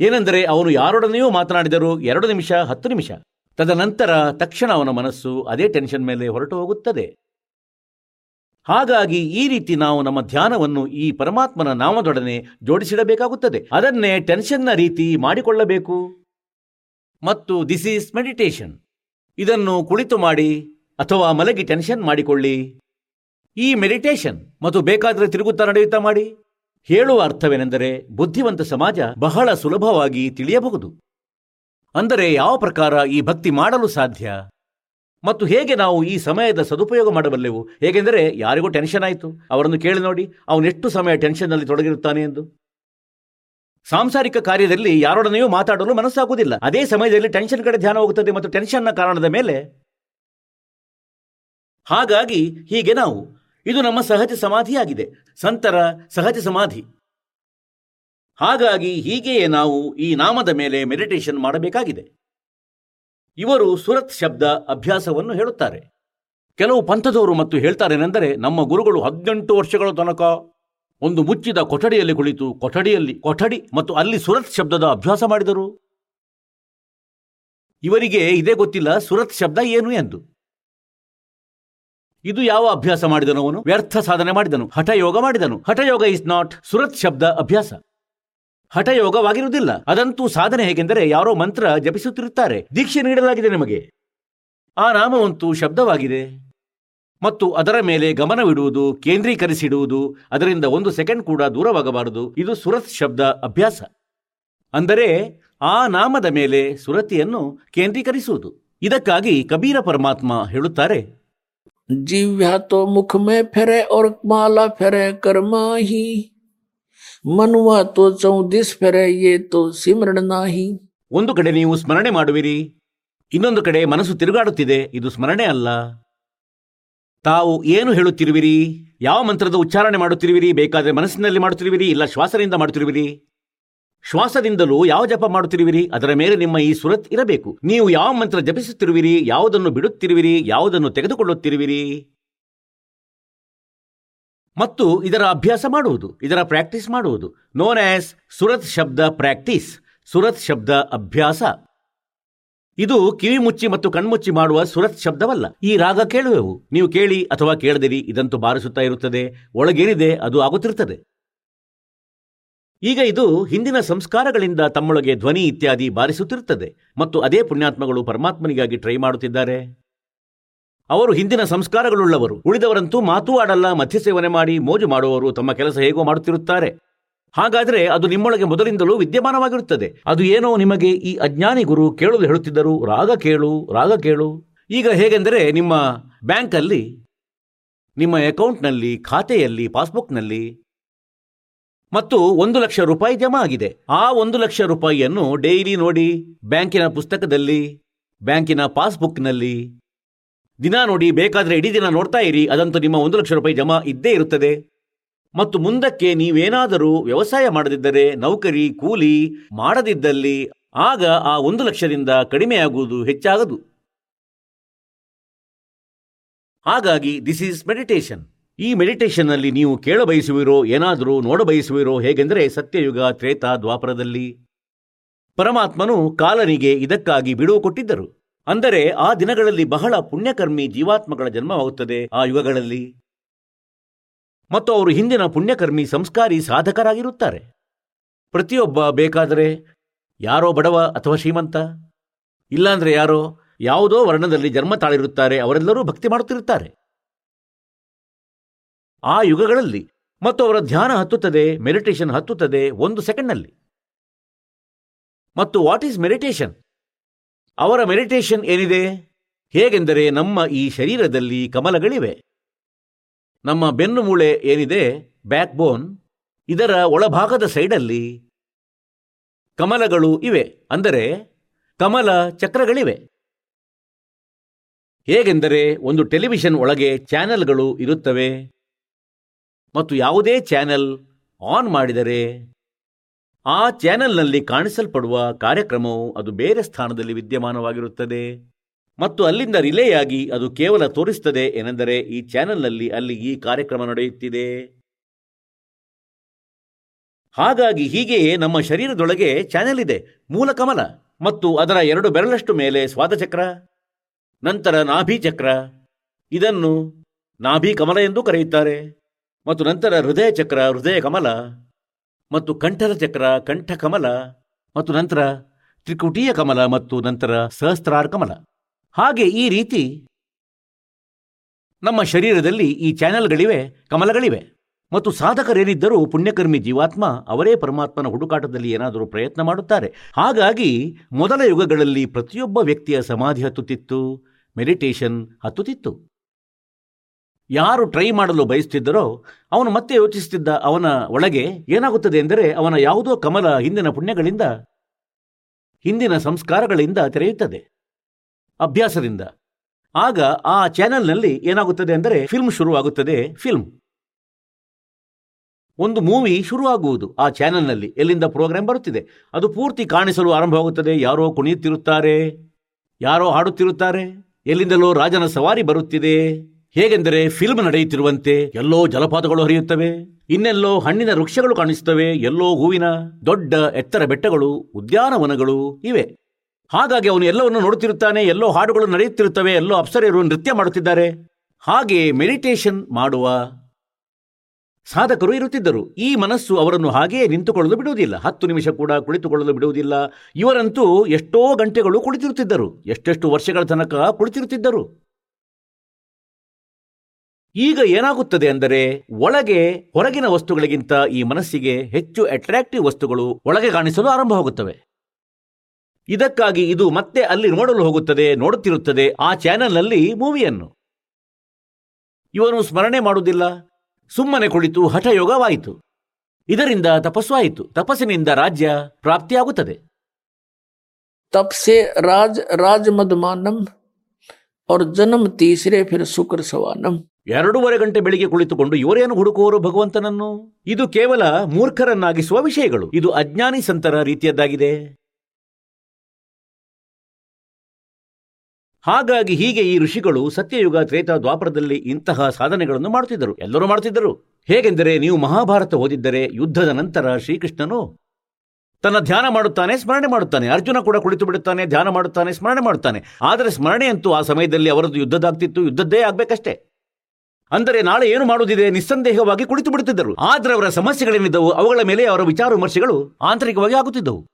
ಏನೆಂದರೆ, ಅವನು ಯಾರೊಡನೆಯೂ ಮಾತನಾಡಿದರು ಎರಡು ನಿಮಿಷ, ಹತ್ತು ನಿಮಿಷ. ತದನಂತರ ತಕ್ಷಣ ಅವನ ಮನಸ್ಸು ಅದೇ ಟೆನ್ಷನ್ ಮೇಲೆ ಹೊರಟು ಹೋಗುತ್ತದೆ. ಹಾಗಾಗಿ ಈ ರೀತಿ ನಾವು ನಮ್ಮ ಧ್ಯಾನವನ್ನು ಈ ಪರಮಾತ್ಮನ ನಾಮದೊಡನೆ ಜೋಡಿಸಿಡಬೇಕಾಗುತ್ತದೆ. ಅದನ್ನೇ ಟೆನ್ಷನ್ನ ರೀತಿ ಮಾಡಿಕೊಳ್ಳಬೇಕು. ಮತ್ತು ದಿಸ್ ಈಸ್ ಮೆಡಿಟೇಷನ್ ಇದನ್ನು ಕುಳಿತು ಮಾಡಿ ಅಥವಾ ಮಲಗಿ ಟೆನ್ಷನ್ ಮಾಡಿಕೊಳ್ಳಿ. ಈ ಮೆಡಿಟೇಷನ್ ಮತ್ತು ಬೇಕಾದರೆ ತಿರುಗುತ್ತಾ ನಡೆಯುತ್ತಾ ಮಾಡಿ. ಹೇಳುವ ಅರ್ಥವೇನೆಂದರೆ ಬುದ್ಧಿವಂತ ಸಮಾಜ ಬಹಳ ಸುಲಭವಾಗಿ ತಿಳಿಯಬಹುದು. ಅಂದರೆ ಯಾವ ಪ್ರಕಾರ ಈ ಭಕ್ತಿ ಮಾಡಲು ಸಾಧ್ಯ? ಮತ್ತು ಹೇಗೆ ನಾವು ಈ ಸಮಯದ ಸದುಪಯೋಗ ಮಾಡಬಲ್ಲೆವು? ಹೇಗೆಂದರೆ ಯಾರಿಗೂ ಟೆನ್ಷನ್ ಆಯಿತು. ಅವರನ್ನು ಕೇಳಿ ನೋಡಿ ಅವನೆಷ್ಟು ಸಮಯ ಟೆನ್ಷನ್ನಲ್ಲಿ ತೊಡಗಿರುತ್ತಾನೆ ಎಂದು. ಸಾಂಸಾರಿಕ ಕಾರ್ಯದಲ್ಲಿ ಯಾರೊಡನೆಯೂ ಮಾತಾಡಲು ಮನಸ್ಸಾಗುವುದಿಲ್ಲ. ಅದೇ ಸಮಯದಲ್ಲಿ ಟೆನ್ಷನ್ ಕಡೆ ಧ್ಯಾನ ಹೋಗುತ್ತದೆ ಮತ್ತು ಟೆನ್ಷನ್ನ ಕಾರಣದ ಮೇಲೆ. ಹಾಗಾಗಿ ಹೀಗೆ ನಾವು. ಇದು ನಮ್ಮ ಸಹಜ ಸಮಾಧಿಯಾಗಿದೆ. ಸಂತರ ಸಹಜ ಸಮಾಧಿ. ಹಾಗಾಗಿ ಹೀಗೆಯೇ ನಾವು ಈ ನಾಮದ ಮೇಲೆ ಮೆಡಿಟೇಷನ್ ಮಾಡಬೇಕಾಗಿದೆ. ಇವರು ಸುರತ್ ಶಬ್ದ ಅಭ್ಯಾಸವನ್ನು ಹೇಳುತ್ತಾರೆ. ಕೆಲವು ಪಂಥದವರು ಮತ್ತು ಹೇಳ್ತಾರೇನೆಂದರೆ, ನಮ್ಮ ಗುರುಗಳು ಹದಿನೆಂಟು ವರ್ಷಗಳ ತನಕ ಒಂದು ಮುಚ್ಚಿದ ಕೊಠಡಿಯಲ್ಲಿ ಕುಳಿತು ಕೊಠಡಿಯಲ್ಲಿ, ಕೊಠಡಿ ಮತ್ತು ಅಲ್ಲಿ ಸುರತ್ ಶಬ್ದದ ಅಭ್ಯಾಸ ಮಾಡಿದರು. ಇವರಿಗೆ ಇದೇ ಗೊತ್ತಿಲ್ಲ ಸುರತ್ ಶಬ್ದ ಏನು ಎಂದು. ಇದು ಯಾವ ಅಭ್ಯಾಸ ಮಾಡಿದನು ಅವನು? ವ್ಯರ್ಥ ಸಾಧನೆ ಮಾಡಿದನು, ಹಠಯೋಗ ಮಾಡಿದನು. ಹಠಯೋಗ ಇಸ್ ನಾಟ್ ಸುರತ್ ಶಬ್ದ ಅಭ್ಯಾಸ. ಹಠಯೋಗವಾಗಿರುವುದಿಲ್ಲ. ಅದಂತೂ ಸಾಧನೆ ಹೇಗೆಂದರೆ ಯಾರೋ ಮಂತ್ರ ಜಪಿಸುತ್ತಿರುತ್ತಾರೆ. ದೀಕ್ಷೆ ನೀಡಲಾಗಿದೆ ನಿಮಗೆ. ಆ ನಾಮವಂತೂ ಶಬ್ದವಾಗಿದೆ. ಮತ್ತು ಅದರ ಮೇಲೆ ಗಮನವಿಡುವುದು, ಕೇಂದ್ರೀಕರಿಸಿಡುವುದು, ಅದರಿಂದ ಒಂದು ಸೆಕೆಂಡ್ ಕೂಡ ದೂರವಾಗಬಾರದು. ಇದು ಸುರತ್ ಶಬ್ದ ಅಭ್ಯಾಸ. ಅಂದರೆ ಆ ನಾಮದ ಮೇಲೆ ಸುರತಿಯನ್ನು ಕೇಂದ್ರೀಕರಿಸುವುದು. ಇದಕ್ಕಾಗಿ ಕಬೀರ ಪರಮಾತ್ಮ ಹೇಳುತ್ತಾರೆ. ಜೀವ್ಯಾತೋ ಮುಖ ಮೇ ಫೆರೆ ಕರ್ಮಾಹಿ. ಮನುವ ತೋ ಚೌದಿಸ್ಫೆರೆ ಯೇ ತೋ ಸಿಮರಣ ನಾಹಿ. ಒಂದು ಕಡೆ ನೀವು ಸ್ಮರಣೆ ಮಾಡುವಿರಿ, ಇನ್ನೊಂದು ಕಡೆ ಮನಸ್ಸು ತಿರುಗಾಡುತ್ತಿದೆ, ಇದು ಸ್ಮರಣೆ ಅಲ್ಲ. ತಾವು ಏನು ಹೇಳುತ್ತಿರುವಿರಿ, ಯಾವ ಮಂತ್ರದ ಉಚ್ಚಾರಣೆ ಮಾಡುತ್ತಿರುವಿರಿ, ಬೇಕಾದರೆ ಮನಸ್ಸಿನಲ್ಲಿ ಮಾಡುತ್ತಿರುವಿರಿ, ಇಲ್ಲ ಶ್ವಾಸದಿಂದ ಮಾಡುತ್ತಿರುವಿರಿ. ಶ್ವಾಸದಿಂದಲೂ ಯಾವ ಜಪ ಮಾಡುತ್ತಿರುವಿರಿ, ಅದರ ಮೇಲೆ ನಿಮ್ಮ ಈ ಸುರತ್ ಇರಬೇಕು. ನೀವು ಯಾವ ಮಂತ್ರ ಜಪಿಸುತ್ತಿರುವಿರಿ, ಯಾವುದನ್ನು ಬಿಡುತ್ತಿರುವಿರಿ, ಯಾವುದನ್ನು ತೆಗೆದುಕೊಳ್ಳುತ್ತಿರುವಿರಿ. ಮತ್ತು ಇದರ ಅಭ್ಯಾಸ ಮಾಡುವುದು, ಇದರ ಪ್ರಾಕ್ಟೀಸ್ ಮಾಡುವುದು. ನೋನ್ ಆಸ್ ಸುರತ್ ಶಬ್ದ ಪ್ರಾಕ್ಟೀಸ್, ಸುರತ್ ಶಬ್ದ ಅಭ್ಯಾಸ. ಇದು ಕಿವಿ ಮುಚ್ಚಿ ಮತ್ತು ಕಣ್ಮುಚ್ಚಿ ಮಾಡುವ ಸುರತ್ ಶಬ್ದವಲ್ಲ. ಈ ರಾಗ ಕೇಳುವೆವು. ನೀವು ಕೇಳಿ ಅಥವಾ ಕೇಳದಿರಿ, ಇದಂತೂ ಬಾರಿಸುತ್ತಾ ಇರುತ್ತದೆ. ಒಳಗೇನಿದೆ ಅದು ಆಗುತ್ತಿರುತ್ತದೆ. ಈಗ ಇದು ಹಿಂದಿನ ಸಂಸ್ಕಾರಗಳಿಂದ ತಮ್ಮೊಳಗೆ ಧ್ವನಿ ಇತ್ಯಾದಿ ಬಾರಿಸುತ್ತಿರುತ್ತದೆ. ಮತ್ತು ಅದೇ ಪುಣ್ಯಾತ್ಮಗಳು ಪರಮಾತ್ಮನಿಗಾಗಿ ಟ್ರೈ ಮಾಡುತ್ತಿದ್ದಾರೆ. ಅವರು ಹಿಂದಿನ ಸಂಸ್ಕಾರಗಳುಳ್ಳವರು. ಉಳಿದವರಂತೂ ಮಾತೂ ಆಡಲ್ಲ ಮಧ್ಯ ಸೇವನೆ ಮಾಡಿ, ಮೋಜು ಮಾಡುವವರು ತಮ್ಮ ಕೆಲಸ ಹೇಗೋ ಮಾಡುತ್ತಿರುತ್ತಾರೆ. ಹಾಗಾದರೆ ಅದು ನಿಮ್ಮೊಳಗೆ ಮೊದಲಿಂದಲೂ ವಿದ್ಯಮಾನವಾಗಿರುತ್ತದೆ. ಅದು ಏನೋ ನಿಮಗೆ ಈ ಅಜ್ಞಾನಿ ಗುರು ಕೇಳಲು ಹೇಳುತ್ತಿದ್ದರು, ರಾಗ ಕೇಳು ರಾಗ ಕೇಳು. ಈಗ ಹೇಗೆಂದರೆ ನಿಮ್ಮ ಬ್ಯಾಂಕಲ್ಲಿ, ನಿಮ್ಮ ಅಕೌಂಟ್ನಲ್ಲಿ, ಖಾತೆಯಲ್ಲಿ, ಪಾಸ್ಬುಕ್ನಲ್ಲಿ ಮತ್ತು ಒಂದು ಲಕ್ಷ ರೂಪಾಯಿ ಜಮಾ ಆಗಿದೆ. ಆ ಒಂದು ಲಕ್ಷ ರೂಪಾಯಿಯನ್ನು ಡೈಲಿ ನೋಡಿ ಬ್ಯಾಂಕಿನ ಪುಸ್ತಕದಲ್ಲಿ, ಬ್ಯಾಂಕಿನ ಪಾಸ್ಬುಕ್ನಲ್ಲಿ ದಿನ ನೋಡಿ ಬೇಕಾದ್ರೆ ಇಡೀ ದಿನ ನೋಡ್ತಾ ಇರಿ, ಅದಂತೂ ನಿಮ್ಮ ಒಂದು ಲಕ್ಷ ರೂಪಾಯಿ ಜಮಾ ಇದ್ದೇ ಇರುತ್ತದೆ. ಮತ್ತು ಮುಂದಕ್ಕೆ ನೀವೇನಾದರೂ ವ್ಯವಸಾಯ ಮಾಡದಿದ್ದರೆ, ನೌಕರಿ, ಕೂಲಿ ಮಾಡದಿದ್ದಲ್ಲಿ ಆಗ ಆ ಒಂದು ಲಕ್ಷದಿಂದ ಕಡಿಮೆಯಾಗುವುದು ಹೆಚ್ಚಾಗದು. ಹಾಗಾಗಿ ದಿಸ್ ಈಸ್ ಮೆಡಿಟೇಷನ್ ಈ ಮೆಡಿಟೇಷನ್ನಲ್ಲಿ ನೀವು ಕೇಳಬಯಸುವಿರೋ, ಏನಾದರೂ ನೋಡಬಯಸುವಿರೋ ಹೇಗೆಂದರೆ ಸತ್ಯಯುಗ, ತ್ರೇತ ದ್ವಾಪರದಲ್ಲಿ. ಪರಮಾತ್ಮನು ಕಾಲನಿಗೆ ಇದಕ್ಕಾಗಿ ಬಿಡುವು ಕೊಟ್ಟಿದ್ದರು. ಅಂದರೆ ಆ ದಿನಗಳಲ್ಲಿ ಬಹಳ ಪುಣ್ಯಕರ್ಮಿ ಜೀವಾತ್ಮಗಳ ಜನ್ಮವಾಗುತ್ತದೆ. ಆ ಯುಗಗಳಲ್ಲಿ ಮತ್ತು ಅವರು ಹಿಂದಿನ ಪುಣ್ಯಕರ್ಮಿ, ಸಂಸ್ಕಾರಿ ಸಾಧಕರಾಗಿರುತ್ತಾರೆ. ಪ್ರತಿಯೊಬ್ಬ ಬೇಕಾದರೆ ಯಾರೋ ಬಡವ ಅಥವಾ ಶ್ರೀಮಂತ, ಇಲ್ಲಾಂದ್ರೆ ಯಾರೋ ಯಾವುದೋ ವರ್ಣದಲ್ಲಿ ಜನ್ಮ ತಾಳಿರುತ್ತಾರೆ, ಅವರೆಲ್ಲರೂ ಭಕ್ತಿ ಮಾಡುತ್ತಿರುತ್ತಾರೆ. ಆ ಯುಗಗಳಲ್ಲಿ ಮತ್ತು ಅವರ ಧ್ಯಾನ ಹತ್ತುತ್ತದೆ, ಮೆಡಿಟೇಷನ್ ಹತ್ತುತ್ತದೆ ಒಂದು ಸೆಕೆಂಡ್ನಲ್ಲಿ. ಮತ್ತು ವಾಟ್ ಈಸ್ ಮೆಡಿಟೇಷನ್? ಅವರ ಮೆಡಿಟೇಷನ್ ಏನಿದೆ? ಹೇಗೆಂದರೆ ನಮ್ಮ ಈ ಶರೀರದಲ್ಲಿ ಕಮಲಗಳಿವೆ. ನಮ್ಮ ಬೆನ್ನು ಮೂಳೆ ಏನಿದೆ? ಬ್ಯಾಕ್ ಬೋನ್ ಇದರ ಒಳಭಾಗದ ಸೈಡಲ್ಲಿ ಕಮಲಗಳು ಇವೆ. ಅಂದರೆ ಕಮಲ ಚಕ್ರಗಳಿವೆ. ಹೇಗೆಂದರೆ ಒಂದು ಟೆಲಿವಿಷನ್ ಒಳಗೆ ಚಾನೆಲ್ಗಳು ಇರುತ್ತವೆ. ಮತ್ತು ಯಾವುದೇ ಚಾನೆಲ್ ಆನ್ ಮಾಡಿದರೆ ಆ ಚಾನೆಲ್ನಲ್ಲಿ ಕಾಣಿಸಲ್ಪಡುವ ಕಾರ್ಯಕ್ರಮವು ಅದು ಬೇರೆ ಸ್ಥಾನದಲ್ಲಿ ವಿದ್ಯಮಾನವಾಗಿರುತ್ತದೆ. ಮತ್ತು ಅಲ್ಲಿಂದ ರಿಲೇಯಾಗಿ ಅದು ಕೇವಲ ತೋರಿಸುತ್ತದೆ ಏನೆಂದರೆ ಈ ಚಾನೆಲ್ನಲ್ಲಿ ಅಲ್ಲಿ ಈ ಕಾರ್ಯಕ್ರಮ ನಡೆಯುತ್ತಿದೆ. ಹಾಗಾಗಿ ಹೀಗೆಯೇ ನಮ್ಮ ಶರೀರದೊಳಗೆ ಚಾನೆಲ್ ಇದೆ, ಮೂಲ ಕಮಲ ಮತ್ತು ಅದರ ಎರಡು ಬೆರಳಷ್ಟು ಮೇಲೆ ಸ್ವಾದಚಕ್ರ ನಂತರ ನಾಭಿ ಚಕ್ರ ಇದನ್ನು ನಾಭಿ ಕಮಲ ಎಂದು ಕರೆಯುತ್ತಾರೆ. ಮತ್ತು ನಂತರ ಹೃದಯ ಚಕ್ರ ಹೃದಯ ಕಮಲ ಮತ್ತು ಕಂಠದ ಚಕ್ರ, ಕಂಠ ಕಮಲ ಮತ್ತು ನಂತರ ತ್ರಿಕುಟೀಯ ಕಮಲ ಮತ್ತು ನಂತರ ಸಹಸ್ರಾರ್ ಕಮಲ. ಹಾಗೆ ಈ ರೀತಿ ನಮ್ಮ ಶರೀರದಲ್ಲಿ ಈ ಚಾನೆಲ್ಗಳಿವೆ, ಕಮಲಗಳಿವೆ. ಮತ್ತು ಸಾಧಕರೇನಿದ್ದರೂ ಪುಣ್ಯಕರ್ಮಿ ಜೀವಾತ್ಮ ಅವರೇ ಪರಮಾತ್ಮನ ಹುಡುಕಾಟದಲ್ಲಿ ಏನಾದರೂ ಪ್ರಯತ್ನ ಮಾಡುತ್ತಾರೆ. ಹಾಗಾಗಿ ಮೊದಲ ಯುಗಗಳಲ್ಲಿ ಪ್ರತಿಯೊಬ್ಬ ವ್ಯಕ್ತಿಯ ಸಮಾಧಿ ಹತ್ತುತ್ತಿತ್ತು, ಮೆಡಿಟೇಷನ್ ಹತ್ತುತ್ತಿತ್ತು. ಯಾರು ಟ್ರೈ ಮಾಡಲು ಬಯಸ್ತಿದ್ದರೋ, ಅವನು ಮತ್ತೆ ಯೋಚಿಸುತ್ತಿದ್ದ ಅವನ ಒಳಗೆ ಏನಾಗುತ್ತದೆ ಎಂದರೆ ಅವನ ಯಾವುದೋ ಕಮಲ ಹಿಂದಿನ ಪುಣ್ಯಗಳಿಂದ, ಹಿಂದಿನ ಸಂಸ್ಕಾರಗಳಿಂದ ತೆರೆಯುತ್ತದೆ. ಅಭ್ಯಾಸದಿಂದ. ಆಗ ಆ ಚಾನೆಲ್ನಲ್ಲಿ ಏನಾಗುತ್ತದೆ ಅಂದರೆ ಫಿಲ್ಮ್ ಶುರುವಾಗುತ್ತದೆ ಫಿಲ್ಮ್ ಒಂದು ಮೂವಿ ಶುರುವಾಗುವುದು ಆ ಚಾನೆಲ್ನಲ್ಲಿ ಎಲ್ಲಿಂದ ಪ್ರೋಗ್ರಾಂ ಬರುತ್ತಿದೆ. ಅದು ಪೂರ್ತಿ ಕಾಣಿಸಲು ಆರಂಭವಾಗುತ್ತದೆ. ಯಾರೋ ಕುಣಿಯುತ್ತಿರುತ್ತಾರೆ, ಯಾರೋ ಹಾಡುತ್ತಿರುತ್ತಾರೆ, ಎಲ್ಲಿಂದಲೋ ರಾಜನ ಸವಾರಿ ಬರುತ್ತಿದೆ. ಹೇಗೆಂದರೆ ಫಿಲ್ಮ್ ನಡೆಯುತ್ತಿರುವಂತೆ ಎಲ್ಲೋ ಜಲಪಾತಗಳು ಹರಿಯುತ್ತವೆ, ಇನ್ನೆಲ್ಲೋ ಹಣ್ಣಿನ ವೃಕ್ಷಗಳು ಕಾಣಿಸುತ್ತವೆ, ಎಲ್ಲೋ ಹೂವಿನ ದೊಡ್ಡ ಎತ್ತರ ಬೆಟ್ಟಗಳು ಉದ್ಯಾನವನಗಳು ಇವೆ. ಹಾಗಾಗಿ ಅವನು ಎಲ್ಲವನ್ನು ನೋಡುತ್ತಿರುತ್ತಾನೆ, ಎಲ್ಲೋ ಹಾಡುಗಳು ನಡೆಯುತ್ತಿರುತ್ತವೆ, ಎಲ್ಲೋ ಅಪ್ಸರೆಯರು ನೃತ್ಯ ಮಾಡುತ್ತಿದ್ದಾರೆ. ಹಾಗೆ ಮೆಡಿಟೇಷನ್ ಮಾಡುವ ಸಾಧಕರು ಇರುತ್ತಿದ್ದರು. ಈ ಮನಸ್ಸು ಅವರನ್ನು ಹಾಗೆಯೇ ನಿಂತುಕೊಳ್ಳಲು ಬಿಡುವುದಿಲ್ಲ. ಹತ್ತು ನಿಮಿಷ ಕೂಡ ಕುಳಿತುಕೊಳ್ಳಲು ಬಿಡುವುದಿಲ್ಲ. ಇವರಂತೂ ಎಷ್ಟೋ ಗಂಟೆಗಳು ಕುಳಿತಿರುತ್ತಿದ್ದರು. ಎಷ್ಟೆಷ್ಟು ವರ್ಷಗಳ ತನಕ ಕುಳಿತಿರುತ್ತಿದ್ದರು. ಈಗ ಏನಾಗುತ್ತದೆ ಅಂದರೆ ಒಳಗೆ ಹೊರಗಿನ ವಸ್ತುಗಳಿಗಿಂತ ಈ ಮನಸ್ಸಿಗೆ ಹೆಚ್ಚು ಅಟ್ರಾಕ್ಟಿವ್ ವಸ್ತುಗಳು ಒಳಗೆ ಕಾಣಿಸಲು ಆರಂಭವಾಗುತ್ತವೆ ಇದಕ್ಕಾಗಿ ಇದು ಮತ್ತೆ ಅಲ್ಲಿ ನೋಡಲು ಹೋಗುತ್ತದೆ ನೋಡುತ್ತಿರುತ್ತದೆ ಆ ಚಾನೆಲ್ನಲ್ಲಿ ಮೂವಿಯನ್ನು ಇವನು ಸ್ಮರಣೆ ಮಾಡುವುದಿಲ್ಲ ಸುಮ್ಮನೆ ಕುಳಿತು ಹಠಯೋಗವಾಯಿತು ಇದರಿಂದ ತಪಸ್ಸಾಯಿತು ತಪಸ್ಸಿನಿಂದ ರಾಜ್ಯ ಪ್ರಾಪ್ತಿಯಾಗುತ್ತದೆ तप से राज राज मदमानम और जन्म तीसरे फिर शुक्र सवानम ಎರಡೂವರೆ ಗಂಟೆ ಬೆಳಿಗ್ಗೆ ಕುಳಿತುಕೊಂಡು ಇವರೇನು ಹುಡುಕುವರು ಭಗವಂತನನ್ನು? ಇದು ಕೇವಲ ಮೂರ್ಖರನ್ನಾಗಿಸುವ ವಿಷಯಗಳು. ಇದು ಅಜ್ಞಾನಿ ಸಂತರ ರೀತಿಯದ್ದಾಗಿದೆ. ಹಾಗಾಗಿ ಹೀಗೆ ಈ ಋಷಿಗಳು ಸತ್ಯಯುಗ, ತ್ರೇತ, ದ್ವಾಪರದಲ್ಲಿ ಇಂತಹ ಸಾಧನೆಗಳನ್ನು ಮಾಡುತ್ತಿದ್ದರು. ಎಲ್ಲರೂ ಮಾಡುತ್ತಿದ್ದರು. ಹೇಗೆಂದರೆ ನೀವು ಮಹಾಭಾರತ ಓದಿದ್ದರೆ ಯುದ್ಧದ ನಂತರ ಶ್ರೀಕೃಷ್ಣನು ತನ್ನ ಧ್ಯಾನ ಮಾಡುತ್ತಾನೆ, ಸ್ಮರಣೆ ಮಾಡುತ್ತಾನೆ. ಅರ್ಜುನ ಕೂಡ ಕುಳಿತು ಬಿಡುತ್ತಾನೆ, ಧ್ಯಾನ ಮಾಡುತ್ತಾನೆ, ಸ್ಮರಣೆ ಮಾಡುತ್ತಾನೆ. ಆದರೆ ಸ್ಮರಣೆಯಂತೂ ಆ ಸಮಯದಲ್ಲಿ ಅವರದ್ದು ಯುದ್ಧದಾಗ್ತಿತ್ತು ಯುದ್ಧದ್ದೇ ಆಗ್ಬೇಕಷ್ಟೇ. ಅಂದರೆ ನಾಳೆ ಏನು ಮಾಡುವುದಿದೆ? ನಿಸ್ಸಂದೇಹವಾಗಿ ಕುಳಿತು ಬಿಡುತ್ತಿದ್ದರು. ಆದರೆ ಅವರ ಸಮಸ್ಯೆಗಳೇನಿದ್ದವು? ಅವುಗಳ ಮೇಲೆ ಅವರ ವಿಚಾರ ವಿಮರ್ಶೆಗಳು ಆಂತರಿಕವಾಗಿ ಆಗುತ್ತಿದ್ದವು.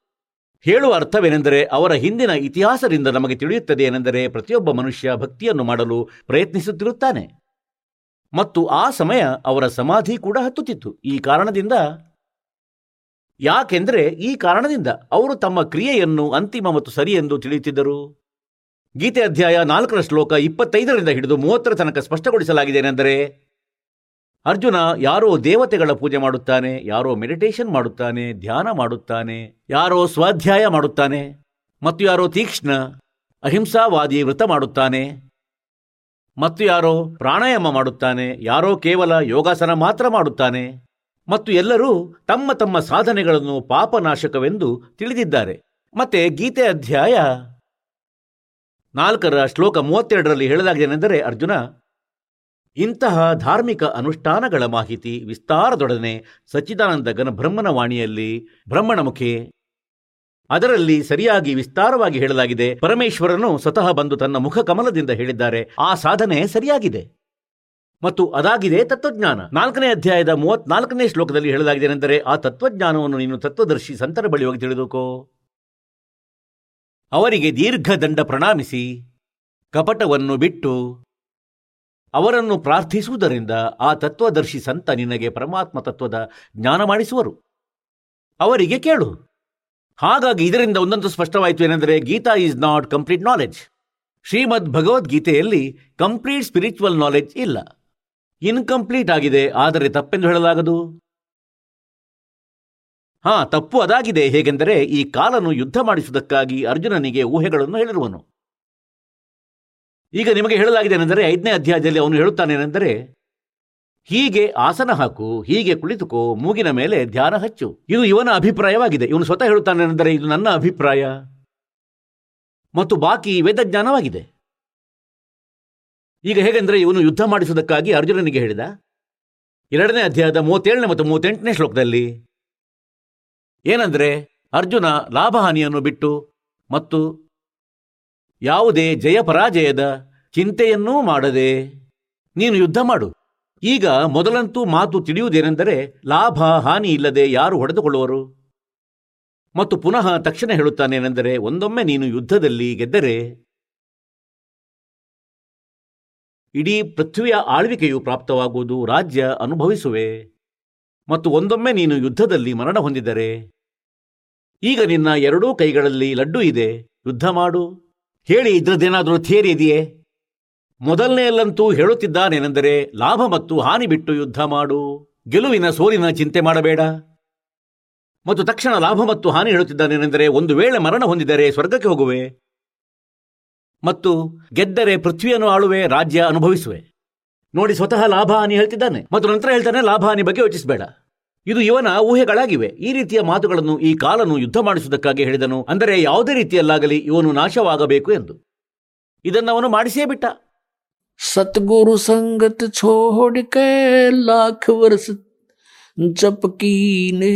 ಹೇಳುವ ಅರ್ಥವೇನೆಂದರೆ ಅವರ ಹಿಂದಿನ ಇತಿಹಾಸದಿಂದ ನಮಗೆ ತಿಳಿಯುತ್ತದೆ ಏನೆಂದರೆ ಪ್ರತಿಯೊಬ್ಬ ಮನುಷ್ಯ ಭಕ್ತಿಯನ್ನು ಮಾಡಲು ಪ್ರಯತ್ನಿಸುತ್ತಿರುತ್ತಾನೆ. ಮತ್ತು ಆ ಸಮಯ ಅವರ ಸಮಾಧಿ ಕೂಡ ಹತ್ತುತ್ತಿತ್ತು. ಈ ಕಾರಣದಿಂದ ಯಾಕೆಂದರೆ ಈ ಕಾರಣದಿಂದ ಅವರು ತಮ್ಮ ಕ್ರಿಯೆಯನ್ನು ಅಂತಿಮ ಮತ್ತು ಸರಿ ಎಂದು ತಿಳಿಯುತ್ತಿದ್ದರು. ಗೀತೆ ಅಧ್ಯಾಯ ನಾಲ್ಕರ ಶ್ಲೋಕ ಇಪ್ಪತ್ತೈದರಿಂದ ಹಿಡಿದು ಮೂವತ್ತರ ತನಕ ಸ್ಪಷ್ಟಗೊಳಿಸಲಾಗಿದೆ ಏನೆಂದರೆ, ಅರ್ಜುನ ಯಾರೋ ದೇವತೆಗಳ ಪೂಜೆ ಮಾಡುತ್ತಾನೆ, ಯಾರೋ ಮೆಡಿಟೇಷನ್ ಮಾಡುತ್ತಾನೆ, ಧ್ಯಾನ ಮಾಡುತ್ತಾನೆ, ಯಾರೋ ಸ್ವಾಧ್ಯಾಯ ಮಾಡುತ್ತಾನೆ, ಮತ್ತು ಯಾರೋ ತೀಕ್ಷ್ಣ, ಅಹಿಂಸಾವಾದಿ ವ್ರತ ಮಾಡುತ್ತಾನೆ, ಮತ್ತು ಯಾರೋ ಪ್ರಾಣಾಯಾಮ ಮಾಡುತ್ತಾನೆ, ಯಾರೋ ಕೇವಲ ಯೋಗಾಸನ ಮಾತ್ರ ಮಾಡುತ್ತಾನೆ, ಮತ್ತು ಎಲ್ಲರೂ ತಮ್ಮ ತಮ್ಮ ಸಾಧನೆಗಳನ್ನು ಪಾಪನಾಶಕವೆಂದು ತಿಳಿದಿದ್ದಾರೆ. ಮತ್ತೆ ಗೀತೆ ಅಧ್ಯಾಯ ನಾಲ್ಕರ ಶ್ಲೋಕ ಮೂವತ್ತೆರಡರಲ್ಲಿ ಹೇಳಲಾಗಿದೆನೆಂದರೆ ಅರ್ಜುನ, ಇಂತಹ ಧಾರ್ಮಿಕ ಅನುಷ್ಠಾನಗಳ ಮಾಹಿತಿ ವಿಸ್ತಾರದೊಡನೆ ಸಚ್ಚಿದಾನಂದ ಘನ ಬ್ರಹ್ಮನ ವಾಣಿಯಲ್ಲಿ ಬ್ರಹ್ಮಣ ಮುಖಿ ಅದರಲ್ಲಿ ಸರಿಯಾಗಿ ವಿಸ್ತಾರವಾಗಿ ಹೇಳಲಾಗಿದೆ. ಪರಮೇಶ್ವರನು ಸ್ವತಃ ಬಂದು ತನ್ನ ಮುಖ ಕಮಲದಿಂದ ಹೇಳಿದ್ದಾರೆ. ಆ ಸಾಧನೆ ಸರಿಯಾಗಿದೆ. ಮತ್ತು ಅದಾಗಿದೆ ತತ್ವಜ್ಞಾನ. ನಾಲ್ಕನೇ ಅಧ್ಯಾಯದ ಮೂವತ್ನಾಲ್ಕನೇ ಶ್ಲೋಕದಲ್ಲಿ ಹೇಳಲಾಗಿದೆ ಆ ತತ್ವಜ್ಞಾನವನ್ನು ನೀನು ತತ್ವದರ್ಶಿ ಸಂತರ ಬಳಿ ತಿಳಿದುಕೋ. ಅವರಿಗೆ ದೀರ್ಘ ದಂಡ ಪ್ರಣಾಮಿಸಿ ಕಪಟವನ್ನು ಬಿಟ್ಟು ಅವರನ್ನು ಪ್ರಾರ್ಥಿಸುವುದರಿಂದ ಆ ತತ್ವದರ್ಶಿ ಸಂತ ನಿನಗೆ ಪರಮಾತ್ಮ ತತ್ವದ ಜ್ಞಾನ ಮಾಡಿಸುವರು. ಅವರಿಗೆ ಕೇಳು. ಹಾಗಾಗಿ ಇದರಿಂದ ಒಂದಂತೂ ಸ್ಪಷ್ಟವಾಯಿತು ಏನೆಂದರೆ Gita is not complete knowledge Shrimad ಭಗವದ್ಗೀತೆಯಲ್ಲಿ ಕಂಪ್ಲೀಟ್ ಸ್ಪಿರಿಚುವಲ್ ನಾಲೆಡ್ಜ್ ಇಲ್ಲ. ಇನ್ಕಂಪ್ಲೀಟ್ ಆಗಿದೆ, ಆದರೆ ತಪ್ಪೆಂದು ಹೇಳಲಾಗದು? ಹಾ, ತಪ್ಪು ಅದಾಗಿದೆ. ಹೇಗೆಂದರೆ ಈ ಕಾಲನು ಯುದ್ಧ ಮಾಡಿಸುವುದಕ್ಕಾಗಿ ಅರ್ಜುನನಿಗೆ ಊಹೆಗಳನ್ನು ಹೇಳಿರುವನು. ಈಗ ನಿಮಗೆ ಹೇಳಲಾಗಿದೆ ಏನೆಂದರೆ ಐದನೇ ಅಧ್ಯಾಯದಲ್ಲಿ ಅವನು ಹೇಳುತ್ತಾನೇನೆಂದರೆ ಹೀಗೆ ಆಸನ ಹಾಕು, ಹೀಗೆ ಕುಳಿತುಕೋ, ಮೂಗಿನ ಮೇಲೆ ಧ್ಯಾನ ಹಚ್ಚು. ಇದು ಇವನ ಅಭಿಪ್ರಾಯವಾಗಿದೆ. ಇವನು ಸ್ವತಃ ಹೇಳುತ್ತಾನೆಂದರೆ ಇದು ನನ್ನ ಅಭಿಪ್ರಾಯ. ಮತ್ತು ಬಾಕಿ ವೇದಜ್ಞಾನವಾಗಿದೆ ಈಗ ಹೇಗೆಂದರೆ ಇವನು ಯುದ್ಧ ಮಾಡಿಸುವುದಕ್ಕಾಗಿ ಅರ್ಜುನನಿಗೆ ಹೇಳಿದ, ಎರಡನೇ ಅಧ್ಯಾಯದ ಮೂವತ್ತೇಳನೇ ಮತ್ತು ಮೂವತ್ತೆಂಟನೇ ಶ್ಲೋಕದಲ್ಲಿ ಏನಂದ್ರೆ ಅರ್ಜುನ ಲಾಭಹಾನಿಯನ್ನು ಬಿಟ್ಟು ಮತ್ತು ಯಾವುದೇ ಜಯ ಪರಾಜಯದ ಚಿಂತೆಯನ್ನೂ ಮಾಡದೆ, ನೀನು ಯುದ್ಧ ಮಾಡು. ಈಗ ಮೊದಲಂತೂ ಮಾತು ತಿಳಿಯುವುದೇನೆಂದರೆ ಲಾಭ ಹಾನಿ ಇಲ್ಲದೆ ಯಾರು ಹೊಡೆದುಕೊಳ್ಳುವರು? ಮತ್ತು ಪುನಃ ತಕ್ಷಣ ಹೇಳುತ್ತಾನೇನೆಂದರೆ ಒಂದೊಮ್ಮೆ ನೀನು ಯುದ್ಧದಲ್ಲಿ ಗೆದ್ದರೆ ಇಡೀ ಪೃಥ್ವಿಯ ಆಳ್ವಿಕೆಯು ಪ್ರಾಪ್ತವಾಗುವುದು ರಾಜ್ಯ ಅನುಭವಿಸುವೆ. ಮತ್ತು ಒಂದೊಮ್ಮೆ ನೀನು ಯುದ್ಧದಲ್ಲಿ ಮರಣ ಹೊಂದಿದರೆ, ಈಗ ನಿನ್ನ ಎರಡೂ ಕೈಗಳಲ್ಲಿ ಲಡ್ಡು ಇದೆ, ಯುದ್ಧ ಮಾಡು. ಹೇಳಿ ಇದ್ರದ್ದೇನಾದರೂ ಥಿಯರಿ ಇದೆಯೇ? ಮೊದಲನೆಯಲ್ಲಂತೂ ಹೇಳುತ್ತಿದ್ದಾನೇನೆಂದರೆ, ಲಾಭ ಮತ್ತು ಹಾನಿ ಬಿಟ್ಟು ಯುದ್ಧ ಮಾಡು. ಗೆಲುವಿನ ಸೋಲಿನ ಚಿಂತೆ ಮಾಡಬೇಡ. ಮತ್ತು ತಕ್ಷಣ ಲಾಭ ಮತ್ತು ಹಾನಿ ಹೇಳುತ್ತಿದ್ದಾನೇನೆಂದರೆ, ಒಂದು ವೇಳೆ ಮರಣ ಹೊಂದಿದರೆ ಸ್ವರ್ಗಕ್ಕೆ ಹೋಗುವೆ. ಮತ್ತು ಗೆದ್ದರೆ ಪೃಥ್ವಿಯನ್ನು ಆಳುವೆ, ರಾಜ್ಯ ಅನುಭವಿಸುವೆ. ನೋಡಿ ಸ್ವತಃ ಲಾಭ ಹಾನಿ ಹೇಳ್ತಿದ್ದಾನೆ. ಮತ್ತು ನಂತರ ಹೇಳ್ತಾನೆ ಲಾಭ ಹಾನಿ ಬಗ್ಗೆ ಯೋಚಿಸಬೇಡ. ಇದು ಇವನ ಊಹೆಗಳಾಗಿವೆ. ಈ ರೀತಿಯ ಮಾತುಗಳನ್ನು ಈ ಕಾಲನು ಯುದ್ಧ ಮಾಡಿಸುವುದಕ್ಕಾಗಿ ಹೇಳಿದನು. ಅಂದರೆ ಯಾವುದೇ ರೀತಿಯಲ್ಲಾಗಲಿ ಇವನು ನಾಶವಾಗಬೇಕು ಎಂದು. ಇದನ್ನು ಅವನು ಮಾಡಿಸೇ ಬಿಟ್ಟ. ಸತ್ಗುರು ಸಂಗತ ಛೋಡಿಕೆ ಲಾಖ ವರ್ಷ ಜಪಕೀನೆ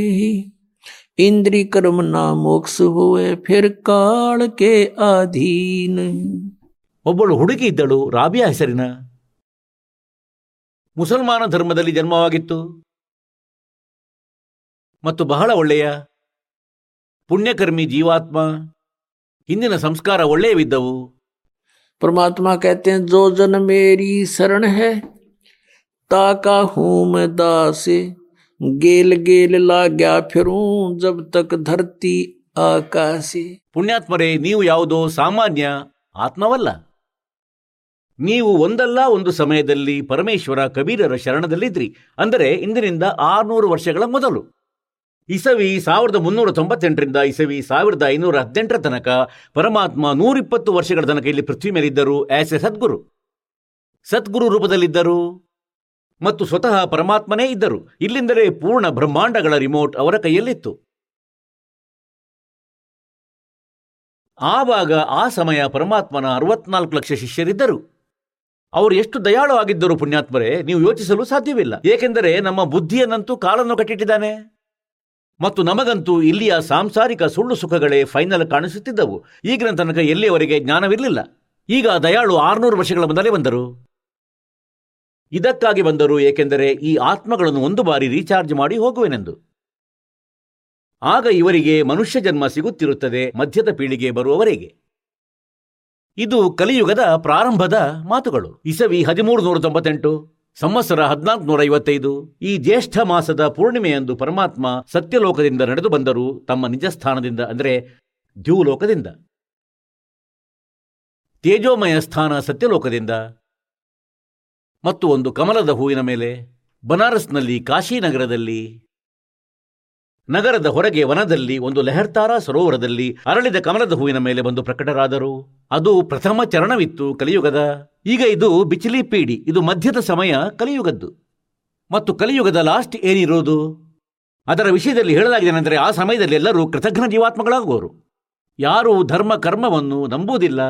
ಇಂದ್ರಿ ಕರ್ಮ ನಾ ಮೋಕ್ಷ ಹೋವೆ ಫಿರ್ ಕಾಳಕೆ ಆಧೀನ ಒಬ್ಬಳು ಹುಡುಗಿ ಇದ್ದಳು ರಾಬಿಯಾ ಹೆಸರಿನ. ಮುಸಲ್ಮಾನ ಧರ್ಮದಲ್ಲಿ ಜನ್ಮವಾಗಿತ್ತು ಮತ್ತು ಬಹಳ ಒಳ್ಳೆಯ ಪುಣ್ಯಕರ್ಮಿ ಜೀವಾತ್ಮ ಹಿಂದಿನ ಸಂಸ್ಕಾರ ಒಳ್ಳೆಯವಿದ್ದವು परमात्मा कहते हैं जो जन मेरी शरण है ताका हूं मैं दासे गेल गेल लाग्या फिरूं जब तक धरती आकाशे ಪುಣ್ಯಾತ್ಮರೇ ನೀವು ಯಾವುದೋ ಸಾಮಾನ್ಯ ಆತ್ಮವಲ್ಲ ನೀವು ಒಂದಲ್ಲ ಒಂದು ಸಮಯದಲ್ಲಿ ಪರಮೇಶ್ವರ ಕಬೀರರ ಶರಣದಲ್ಲಿದ್ರಿ. ಅಂದರೆ ಇಂದಿನಿಂದ ಆರುನೂರು ವರ್ಷಗಳ ಮೊದಲು. ಇಸವಿ ಸಾವಿರದ ಮುನ್ನೂರ ತೊಂಬತ್ತೆಂಟರಿಂದ ಇಸವಿ ಸಾವಿರದ ಐನೂರ ಹದಿನೆಂಟರ ತನಕ ಪರಮಾತ್ಮ ನೂರಿಪ್ಪತ್ತು ವರ್ಷಗಳ ತನಕ ಇಲ್ಲಿ ಪೃಥ್ವಿ ಮೇಲಿದ್ದರು ಆಸ್ ಎ ಸದ್ಗುರು. ಸದ್ಗುರು ರೂಪದಲ್ಲಿದ್ದರು. ಮತ್ತು ಸ್ವತಃ ಪರಮಾತ್ಮನೇ ಇದ್ದರು. ಇಲ್ಲಿಂದಲೇ ಪೂರ್ಣ ಬ್ರಹ್ಮಾಂಡಗಳ ರಿಮೋಟ್ ಅವರ ಕೈಯಲ್ಲಿತ್ತು. ಆವಾಗ ಆ ಸಮಯ ಪರಮಾತ್ಮನ ಅರವತ್ನಾಲ್ಕು ಲಕ್ಷ ಶಿಷ್ಯರಿದ್ದರು. ಅವರು ಎಷ್ಟು ದಯಾಳು ಆಗಿದ್ದರು ಪುಣ್ಯಾತ್ಮರೇ, ನೀವು ಯೋಚಿಸಲು ಸಾಧ್ಯವಿಲ್ಲ. ಏಕೆಂದರೆ ನಮ್ಮ ಬುದ್ಧಿಯನ್ನಂತೂ ಕಾಲನ್ನು ಕಟ್ಟಿಟ್ಟಿದ್ದಾನೆ. ಮತ್ತು ನಮಗಂತೂ ಇಲ್ಲಿಯ ಸಾಂಸಾರಿಕ ಸುಳ್ಳು ಸುಖಗಳೇ ಫೈನಲ್ ಕಾಣಿಸುತ್ತಿದ್ದವು. ಈಗಿನ ತನಕ ಎಲ್ಲಿಯವರೆಗೆ ಜ್ಞಾನವಿರಲಿಲ್ಲ. ಈಗ ದಯಾಳು ಆರುನೂರು ವರ್ಷಗಳ ಮೊದಲೇ ಬಂದರು. ಇದಕ್ಕಾಗಿ ಬಂದರು ಏಕೆಂದರೆ ಈ ಆತ್ಮಗಳನ್ನು ಒಂದು ಬಾರಿ ರೀಚಾರ್ಜ್ ಮಾಡಿ ಹೋಗುವೆನೆಂದು. ಆಗ ಇವರಿಗೆ ಮನುಷ್ಯ ಜನ್ಮ ಸಿಗುತ್ತಿರುತ್ತದೆ ಮಧ್ಯದ ಪೀಳಿಗೆ ಬರುವವರೆಗೆ. ಇದು ಕಲಿಯುಗದ ಪ್ರಾರಂಭದ ಮಾತುಗಳು. ಇಸವಿ ಹದಿಮೂರು ನೂರ ತೊಂಬತ್ತೆಂಟು ಸಂವತ್ಸರ ಹದಿನಾಲ್ಕು ನೂರ ಐವತ್ತೈದು ಈ ಜ್ಯೇಷ್ಠ ಮಾಸದ ಪೂರ್ಣಿಮೆಯಂದು ಪರಮಾತ್ಮ ಸತ್ಯಲೋಕದಿಂದ ನಡೆದು ಬಂದರು ತಮ್ಮ ನಿಜ ಸ್ಥಾನದಿಂದ ಅಂದರೆ ದ್ಯೂಲೋಕದಿಂದ. ತೇಜೋಮಯ ಸ್ಥಾನ ಸತ್ಯಲೋಕದಿಂದ. ಮತ್ತು ಒಂದು ಕಮಲದ ಹೂವಿನ ಮೇಲೆ, ಬನಾರಸ್ನಲ್ಲಿ ಕಾಶಿನಗರದಲ್ಲಿ ನಗರದ ಹೊರಗೆ ವನದಲ್ಲಿ ಒಂದು ಲೆಹರ್ತಾರ ಸರೋವರದಲ್ಲಿ ಅರಳಿದ ಕಮಲದ ಹೂವಿನ ಮೇಲೆ ಬಂದು ಪ್ರಕಟರಾದರು. ಅದು ಪ್ರಥಮ ಚರಣವಿತ್ತು ಕಲಿಯುಗದ. ಈಗ ಇದು ಬಿಚಿಲಿ ಪೀಡಿ, ಇದು ಮಧ್ಯದ ಸಮಯ ಕಲಿಯುಗದ್ದು. ಮತ್ತು ಕಲಿಯುಗದ ಲಾಸ್ಟ್ ಏನಿರೋದು? ಅದರ ವಿಷಯದಲ್ಲಿ ಹೇಳಲಾಗಿದೆ ಆ ಸಮಯದಲ್ಲಿ ಎಲ್ಲರೂ ಕೃತಜ್ಞ ಜೀವಾತ್ಮಗಳಾಗುವರು. ಯಾರು ಧರ್ಮ ಕರ್ಮವನ್ನು ನಂಬುವುದಿಲ್ಲ.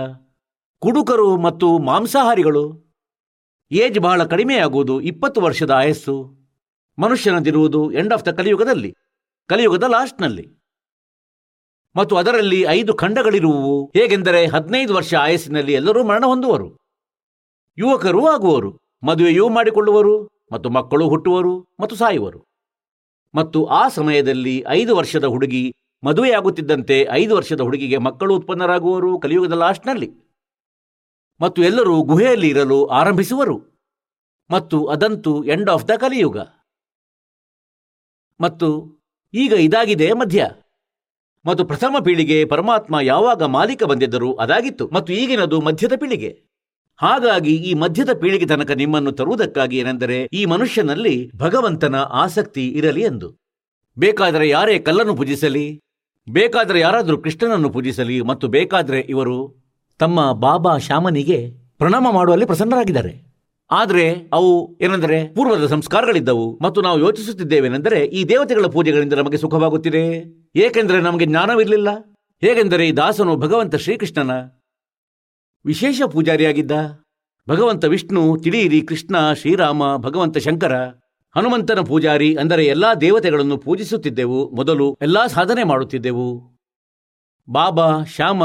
ಕುಡುಕರು ಮತ್ತು ಮಾಂಸಾಹಾರಿಗಳು. ಏಜ್ ಬಹಳ ಕಡಿಮೆಯಾಗುವುದು ಇಪ್ಪತ್ತು ವರ್ಷದ ಆಯಸ್ಸು. ಮನುಷ್ಯನದಿರುವುದು ಎಂಡ್ ಆಫ್ ದ ಕಲಿಯುಗದಲ್ಲಿ. ಕಲಿಯುಗದ ಲಾಸ್ಟ್ನಲ್ಲಿ. ಮತ್ತು ಅದರಲ್ಲಿ ಐದು ಖಂಡಗಳಿರುವವು. ಹೇಗೆಂದರೆ ಹದಿನೈದು ವರ್ಷ ಆಯಸ್ಸಿನಲ್ಲಿ ಎಲ್ಲರೂ ಮರಣ ಹೊಂದುವರು. ಯುವಕರು ಆಗುವರು. ಮದುವೆಯೂ ಮಾಡಿಕೊಳ್ಳುವರು. ಮತ್ತು ಮಕ್ಕಳು ಹುಟ್ಟುವರು. ಮತ್ತು ಸಾಯುವರು. ಮತ್ತು ಆ ಸಮಯದಲ್ಲಿ ಐದು ವರ್ಷದ ಹುಡುಗಿ ಮದುವೆಯಾಗುತ್ತಿದ್ದಂತೆ ಐದು ವರ್ಷದ ಹುಡುಗಿಗೆ ಮಕ್ಕಳು ಉತ್ಪನ್ನರಾಗುವರು ಕಲಿಯುಗದ ಲಾಸ್ಟ್ನಲ್ಲಿ. ಮತ್ತು ಎಲ್ಲರೂ ಗುಹೆಯಲ್ಲಿ ಇರಲು ಆರಂಭಿಸುವರು. ಮತ್ತು ಅದಂತೂ ಎಂಡ್ ಆಫ್ ದ ಕಲಿಯುಗ. ಮತ್ತು ಈಗ ಇದಾಗಿದೆ ಮಧ್ಯ. ಮತ್ತು ಪ್ರಥಮ ಪೀಳಿಗೆ ಪರಮಾತ್ಮ ಯಾವಾಗ ಮಾಲೀಕ ಬಂದಿದ್ದರೂ ಅದಾಗಿತ್ತು ಮತ್ತು ಈಗಿನದು ಮಧ್ಯದ ಪೀಳಿಗೆ. ಹಾಗಾಗಿ ಈ ಮಧ್ಯದ ಪೀಳಿಗೆ ತನಕ ನಿಮ್ಮನ್ನು ತರುವುದಕ್ಕಾಗಿ ಏನೆಂದರೆ ಈ ಮನುಷ್ಯನಲ್ಲಿ ಭಗವಂತನ ಆಸಕ್ತಿ ಇರಲಿ ಎಂದು. ಬೇಕಾದರೆ ಯಾರೇ ಕಲ್ಲನ್ನು ಪೂಜಿಸಲಿ, ಬೇಕಾದರೆ ಯಾರಾದರೂ ಕೃಷ್ಣನನ್ನು ಪೂಜಿಸಲಿ ಮತ್ತು ಬೇಕಾದರೆ ಇವರು ತಮ್ಮ ಬಾಬಾ ಶ್ಯಾಮನಿಗೆ ಪ್ರಣಾಮ ಮಾಡುವಲ್ಲಿ ಪ್ರಸನ್ನರಾಗಿದ್ದಾರೆ. ಆದರೆ ಅವು ಏನೆಂದರೆ ಪೂರ್ವದ ಸಂಸ್ಕಾರಗಳಿದ್ದವು ಮತ್ತು ನಾವು ಯೋಚಿಸುತ್ತಿದ್ದೇವೆನೆಂದರೆ ಈ ದೇವತೆಗಳ ಪೂಜೆಗಳಿಂದ ನಮಗೆ ಸುಖವಾಗುತ್ತಿದೆ. ಏಕೆಂದರೆ ನಮಗೆ ಜ್ಞಾನವಿರಲಿಲ್ಲ. ಹೇಗೆಂದರೆ ಈ ದಾಸನು ಭಗವಂತ ಶ್ರೀಕೃಷ್ಣನ ವಿಶೇಷ ಪೂಜಾರಿಯಾಗಿದ್ದ. ಭಗವಂತ ವಿಷ್ಣು, ತಿಳಿಯಿರಿ ಕೃಷ್ಣ, ಶ್ರೀರಾಮ, ಭಗವಂತ ಶಂಕರ, ಹನುಮಂತನ ಪೂಜಾರಿ ಅಂದರೆ ಎಲ್ಲಾ ದೇವತೆಗಳನ್ನು ಪೂಜಿಸುತ್ತಿದ್ದೆವು. ಮೊದಲು ಎಲ್ಲಾ ಸಾಧನೆ ಮಾಡುತ್ತಿದ್ದೆವು. ಬಾಬಾ, ಶ್ಯಾಮ,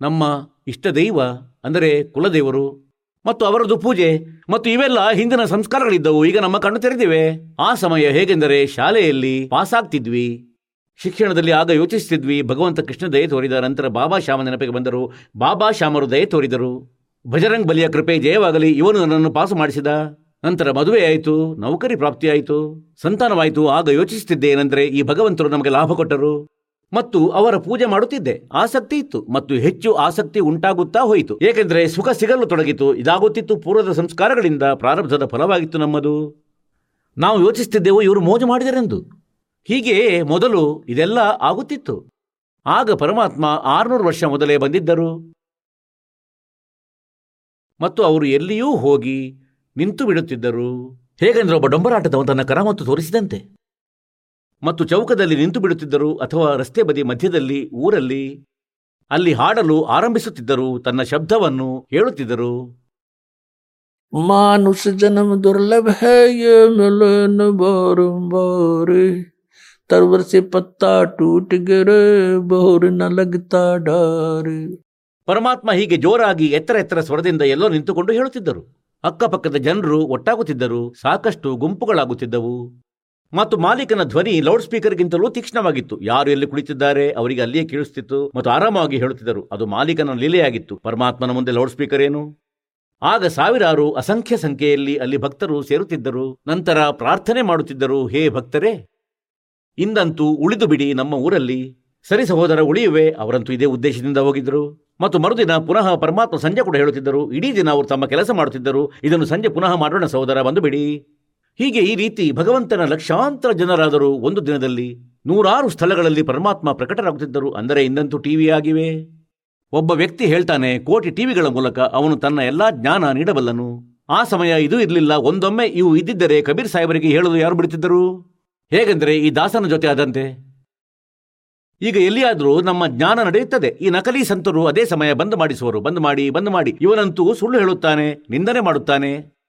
ನಮ್ಮ ಇಷ್ಟ ದೈವ ಅಂದರೆ ಕುಲದೇವರು ಮತ್ತು ಅವರದು ಪೂಜೆ ಮತ್ತು ಇವೆಲ್ಲ ಹಿಂದಿನ ಸಂಸ್ಕಾರಗಳಿದ್ದವು. ಈಗ ನಮ್ಮ ಕಣ್ಣು ತೆರೆದಿವೆ. ಆ ಸಮಯ ಹೇಗೆಂದರೆ ಶಾಲೆಯಲ್ಲಿ ಪಾಸ್ ಆಗ್ತಿದ್ವಿ ಶಿಕ್ಷಣದಲ್ಲಿ ಆಗ ಯೋಚಿಸುತ್ತಿದ್ವಿ ಭಗವಂತ ಕೃಷ್ಣ ದಯೆ ತೋರಿದ ನಂತರ ಬಾಬಾ ಶ್ಯಾಮ ನೆನಪಿಗೆ ಬಂದರು. ಬಾಬಾ ಶ್ಯಾಮರು ದಯೆ ತೋರಿದರು. ಭಜರಂಗ್ ಬಲಿಯ ಕೃಪೆ ಜಯವಾಗಲಿ. ಇವನು ನನ್ನನ್ನು ಪಾಸು ಮಾಡಿಸಿದ. ನಂತರ ಮದುವೆ ಆಯಿತು. ನೌಕರಿ ಪ್ರಾಪ್ತಿಯಾಯಿತು. ಸಂತಾನವಾಯಿತು. ಆಗ ಯೋಚಿಸುತ್ತಿದ್ದೆ ಏನೆಂದರೆ ಈ ಭಗವಂತರು ನಮಗೆ ಲಾಭ ಕೊಟ್ಟರು. ಮತ್ತು ಅವರ ಪೂಜೆ ಮಾಡುತ್ತಿದ್ದೆ. ಆಸಕ್ತಿ ಇತ್ತು ಮತ್ತು ಹೆಚ್ಚು ಆಸಕ್ತಿ ಉಂಟಾಗುತ್ತಾ ಹೋಯಿತು. ಏಕೆಂದರೆ ಸುಖ ಸಿಗಲು ತೊಡಗಿತು. ಇದಾಗುತ್ತಿತ್ತು ಪೂರ್ವದ ಸಂಸ್ಕಾರಗಳಿಂದ ಪ್ರಾರಬ್ಧದ ಫಲವಾಗಿತ್ತು ನಮ್ಮದು. ನಾವು ಯೋಚಿಸುತ್ತಿದ್ದೆವು ಇವರು ಮೋಜು ಮಾಡಿದರೆಂದು. ಹೀಗೆ ಮೊದಲು ಇದೆಲ್ಲ ಆಗುತ್ತಿತ್ತು. ಆಗ ಪರಮಾತ್ಮ ಆರುನೂರು ವರ್ಷ ಮೊದಲೇ ಬಂದಿದ್ದರು. ಮತ್ತು ಅವರು ಎಲ್ಲಿಯೂ ಹೋಗಿ ನಿಂತು ಬಿಡುತ್ತಿದ್ದರು. ಹೇಗೆಂದ್ರೆ ಒಬ್ಬ ಡೊಂಬರಾಟದವ ತನ್ನ ತೋರಿಸಿದಂತೆ. ಮತ್ತು ಚೌಕದಲ್ಲಿ ನಿಂತು ಬಿಡುತ್ತಿದ್ದರು ಅಥವಾ ರಸ್ತೆ ಬದಿ ಮಧ್ಯದಲ್ಲಿ ಊರಲ್ಲಿ ಅಲ್ಲಿ ಹಾಡಲು ಆರಂಭಿಸುತ್ತಿದ್ದರು ತನ್ನ ಶಬ್ದವನ್ನು ಹೇಳುತ್ತಿದ್ದರು मानुष जन्म दुर्लभ है ये मिलन बारंबार तरवर से पत्ता टूट गिरे बोर न लगता डार ಪರಮಾತ್ಮ ಹೀಗೆ ಜೋರಾಗಿ ಎತ್ತರ ಎತ್ತರ ಸ್ವರದಿಂದ ಎಲ್ಲೋ ನಿಂತುಕೊಂಡು ಹೇಳುತ್ತಿದ್ದರು ಅಕ್ಕಪಕ್ಕದ ಜನರು ಒಟ್ಟಾಗುತ್ತಿದ್ದರು ಸಾಕಷ್ಟು ಗುಂಪುಗಳಾಗುತ್ತಿದ್ದವು ಮತ್ತು ಮಾಲೀಕನ ಧ್ವನಿ ಲೌಡ್ ಸ್ಪೀಕರ್ಗಿಂತಲೂ ತೀಕ್ಷ್ಣವಾಗಿತ್ತು. ಯಾರು ಎಲ್ಲಿ ಕುಳಿತಿದ್ದಾರೆ ಅವರಿಗೆ ಅಲ್ಲಿಯೇ ಕೇಳಿಸುತ್ತಿತ್ತು ಮತ್ತು ಆರಾಮವಾಗಿ ಹೇಳುತ್ತಿದ್ದರು. ಅದು ಮಾಲೀಕನ ಲೀಲೆಯಾಗಿತ್ತು. ಪರಮಾತ್ಮನ ಮುಂದೆ ಲೌಡ್ ಸ್ಪೀಕರ್ ಏನು? ಆಗ ಸಾವಿರಾರು ಅಸಂಖ್ಯ ಸಂಖ್ಯೆಯಲ್ಲಿ ಅಲ್ಲಿ ಭಕ್ತರು ಸೇರುತ್ತಿದ್ದರು. ನಂತರ ಪ್ರಾರ್ಥನೆ ಮಾಡುತ್ತಿದ್ದರು, ಹೇ ಭಕ್ತರೇ, ಇಂದಂತೂ ಉಳಿದು ಬಿಡಿ ನಮ್ಮ ಊರಲ್ಲಿ. ಸರಿ ಸಹೋದರ, ಉಳಿಯುವೆ. ಅವರಂತೂ ಇದೇ ಉದ್ದೇಶದಿಂದ ಹೋಗಿದ್ದರು. ಮತ್ತು ಮರುದಿನ ಪುನಃ ಪರಮಾತ್ಮ ಸಂಜೆ ಕೂಡ ಹೇಳುತ್ತಿದ್ದರು, ಇಡೀ ದಿನ ಅವರು ತಮ್ಮ ಕೆಲಸ ಮಾಡುತ್ತಿದ್ದರು. ಇದನ್ನು ಸಂಜೆ ಪುನಃ ಮಾಡೋಣ ಸಹೋದರ, ಬಂದು ಬಿಡಿ. ಹೀಗೆ ಈ ರೀತಿ ಭಗವಂತನ ಲಕ್ಷಾಂತರ ಜನರಾದರೂ ಒಂದು ದಿನದಲ್ಲಿ ನೂರಾರು ಸ್ಥಳಗಳಲ್ಲಿ ಪರಮಾತ್ಮ ಪ್ರಕಟರಾಗುತ್ತಿದ್ದರು. ಅಂದರೆ ಇಂದಂತೂ ಟಿವಿ ಆಗಿವೆ? ಒಬ್ಬ ವ್ಯಕ್ತಿ ಹೇಳ್ತಾನೆ, ಕೋಟಿ ಟಿವಿಗಳ ಮೂಲಕ ಅವನು ತನ್ನ ಎಲ್ಲಾ ಜ್ಞಾನ ನೀಡಬಲ್ಲನು. ಆ ಸಮಯ ಇದು ಇರಲಿಲ್ಲ. ಒಂದೊಮ್ಮೆ ಇವು ಇದ್ದಿದ್ದರೆ ಕಬೀರ್ ಸಾಹೇಬರಿಗೆ ಹೇಳಲು ಯಾರು ಬಿಡುತ್ತಿದ್ದರು? ಹೇಗೆಂದರೆ ಈ ದಾಸನ ಜೊತೆ ಆದಂತೆ. ಈಗ ಎಲ್ಲಿಯಾದರೂ ನಮ್ಮ ಜ್ಞಾನ ನಡೆಯುತ್ತದೆ. ಈ ನಕಲಿ ಸಂತರು ಅದೇ ಸಮಯ ಬಂದ್ ಮಾಡಿಸುವರು. ಬಂದ್ ಮಾಡಿ ಬಂದ್ ಮಾಡಿ. ಇವನಂತೂ ಸುಳ್ಳು ಹೇಳುತ್ತಾನೆ, ನಿಂದನೆ ಮಾಡುತ್ತಾನೆ.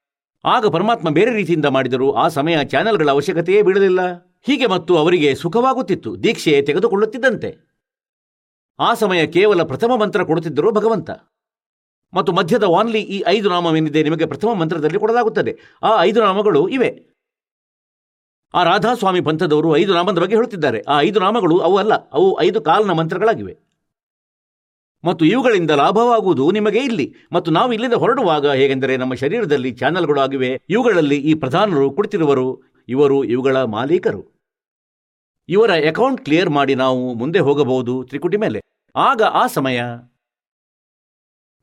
ಆಗ ಪರಮಾತ್ಮ ಬೇರೆ ರೀತಿಯಿಂದ ಮಾಡಿದರು ಆ ಸಮಯ ಚಾನೆಲ್ಗಳ ಅವಶ್ಯಕತೆಯೇ ಬೀಳಲಿಲ್ಲ. ಹೀಗೆ ಮತ್ತು ಅವರಿಗೆ ಸುಖವಾಗುತ್ತಿತ್ತು. ದೀಕ್ಷೆ ತೆಗೆದುಕೊಳ್ಳುತ್ತಿದ್ದಂತೆ. ಆ ಸಮಯ ಕೇವಲ ಪ್ರಥಮ ಮಂತ್ರ ಕೊಡುತ್ತಿದ್ದರು ಭಗವಂತ. ಮತ್ತು ಮಧ್ಯದ ವಾನ್ಲಿ ಈ ಐದು ನಾಮವೇನಿದೆ ನಿಮಗೆ ಪ್ರಥಮ ಮಂತ್ರದಲ್ಲಿ ಕೊಡಲಾಗುತ್ತದೆ. ಆ ಐದು ನಾಮಗಳು ಇವೆ. ಆ ರಾಧಾಸ್ವಾಮಿ ಪಂಥದವರು ಐದು ನಾಮದ ಬಗ್ಗೆ ಹೇಳುತ್ತಿದ್ದಾರೆ. ಆ ಐದು ನಾಮಗಳು ಅವು ಅಲ್ಲ, ಅವು ಐದು ಕಾಲನ ಮಂತ್ರಗಳಾಗಿವೆ. ಮತ್ತು ಇವುಗಳಿಂದ ಲಾಭವಾಗುವುದು ನಿಮಗೆ ಇಲ್ಲಿ. ಮತ್ತು ನಾವು ಇಲ್ಲಿಂದ ಹೊರಡುವಾಗ ಹೇಗೆಂದರೆ ನಮ್ಮ ಶರೀರದಲ್ಲಿ ಚಾನೆಲ್ಗಳು ಆಗಿವೆ. ಇವುಗಳಲ್ಲಿ ಈ ಪ್ರಧಾನರು ಕುಳಿತಿರುವರು. ಇವರು ಇವುಗಳ ಮಾಲೀಕರು. ಇವರ ಅಕೌಂಟ್ ಕ್ಲಿಯರ್ ಮಾಡಿ ನಾವು ಮುಂದೆ ಹೋಗಬಹುದು ತ್ರಿಕುಟಿ ಮೇಲೆ. ಆಗ ಆ ಸಮಯ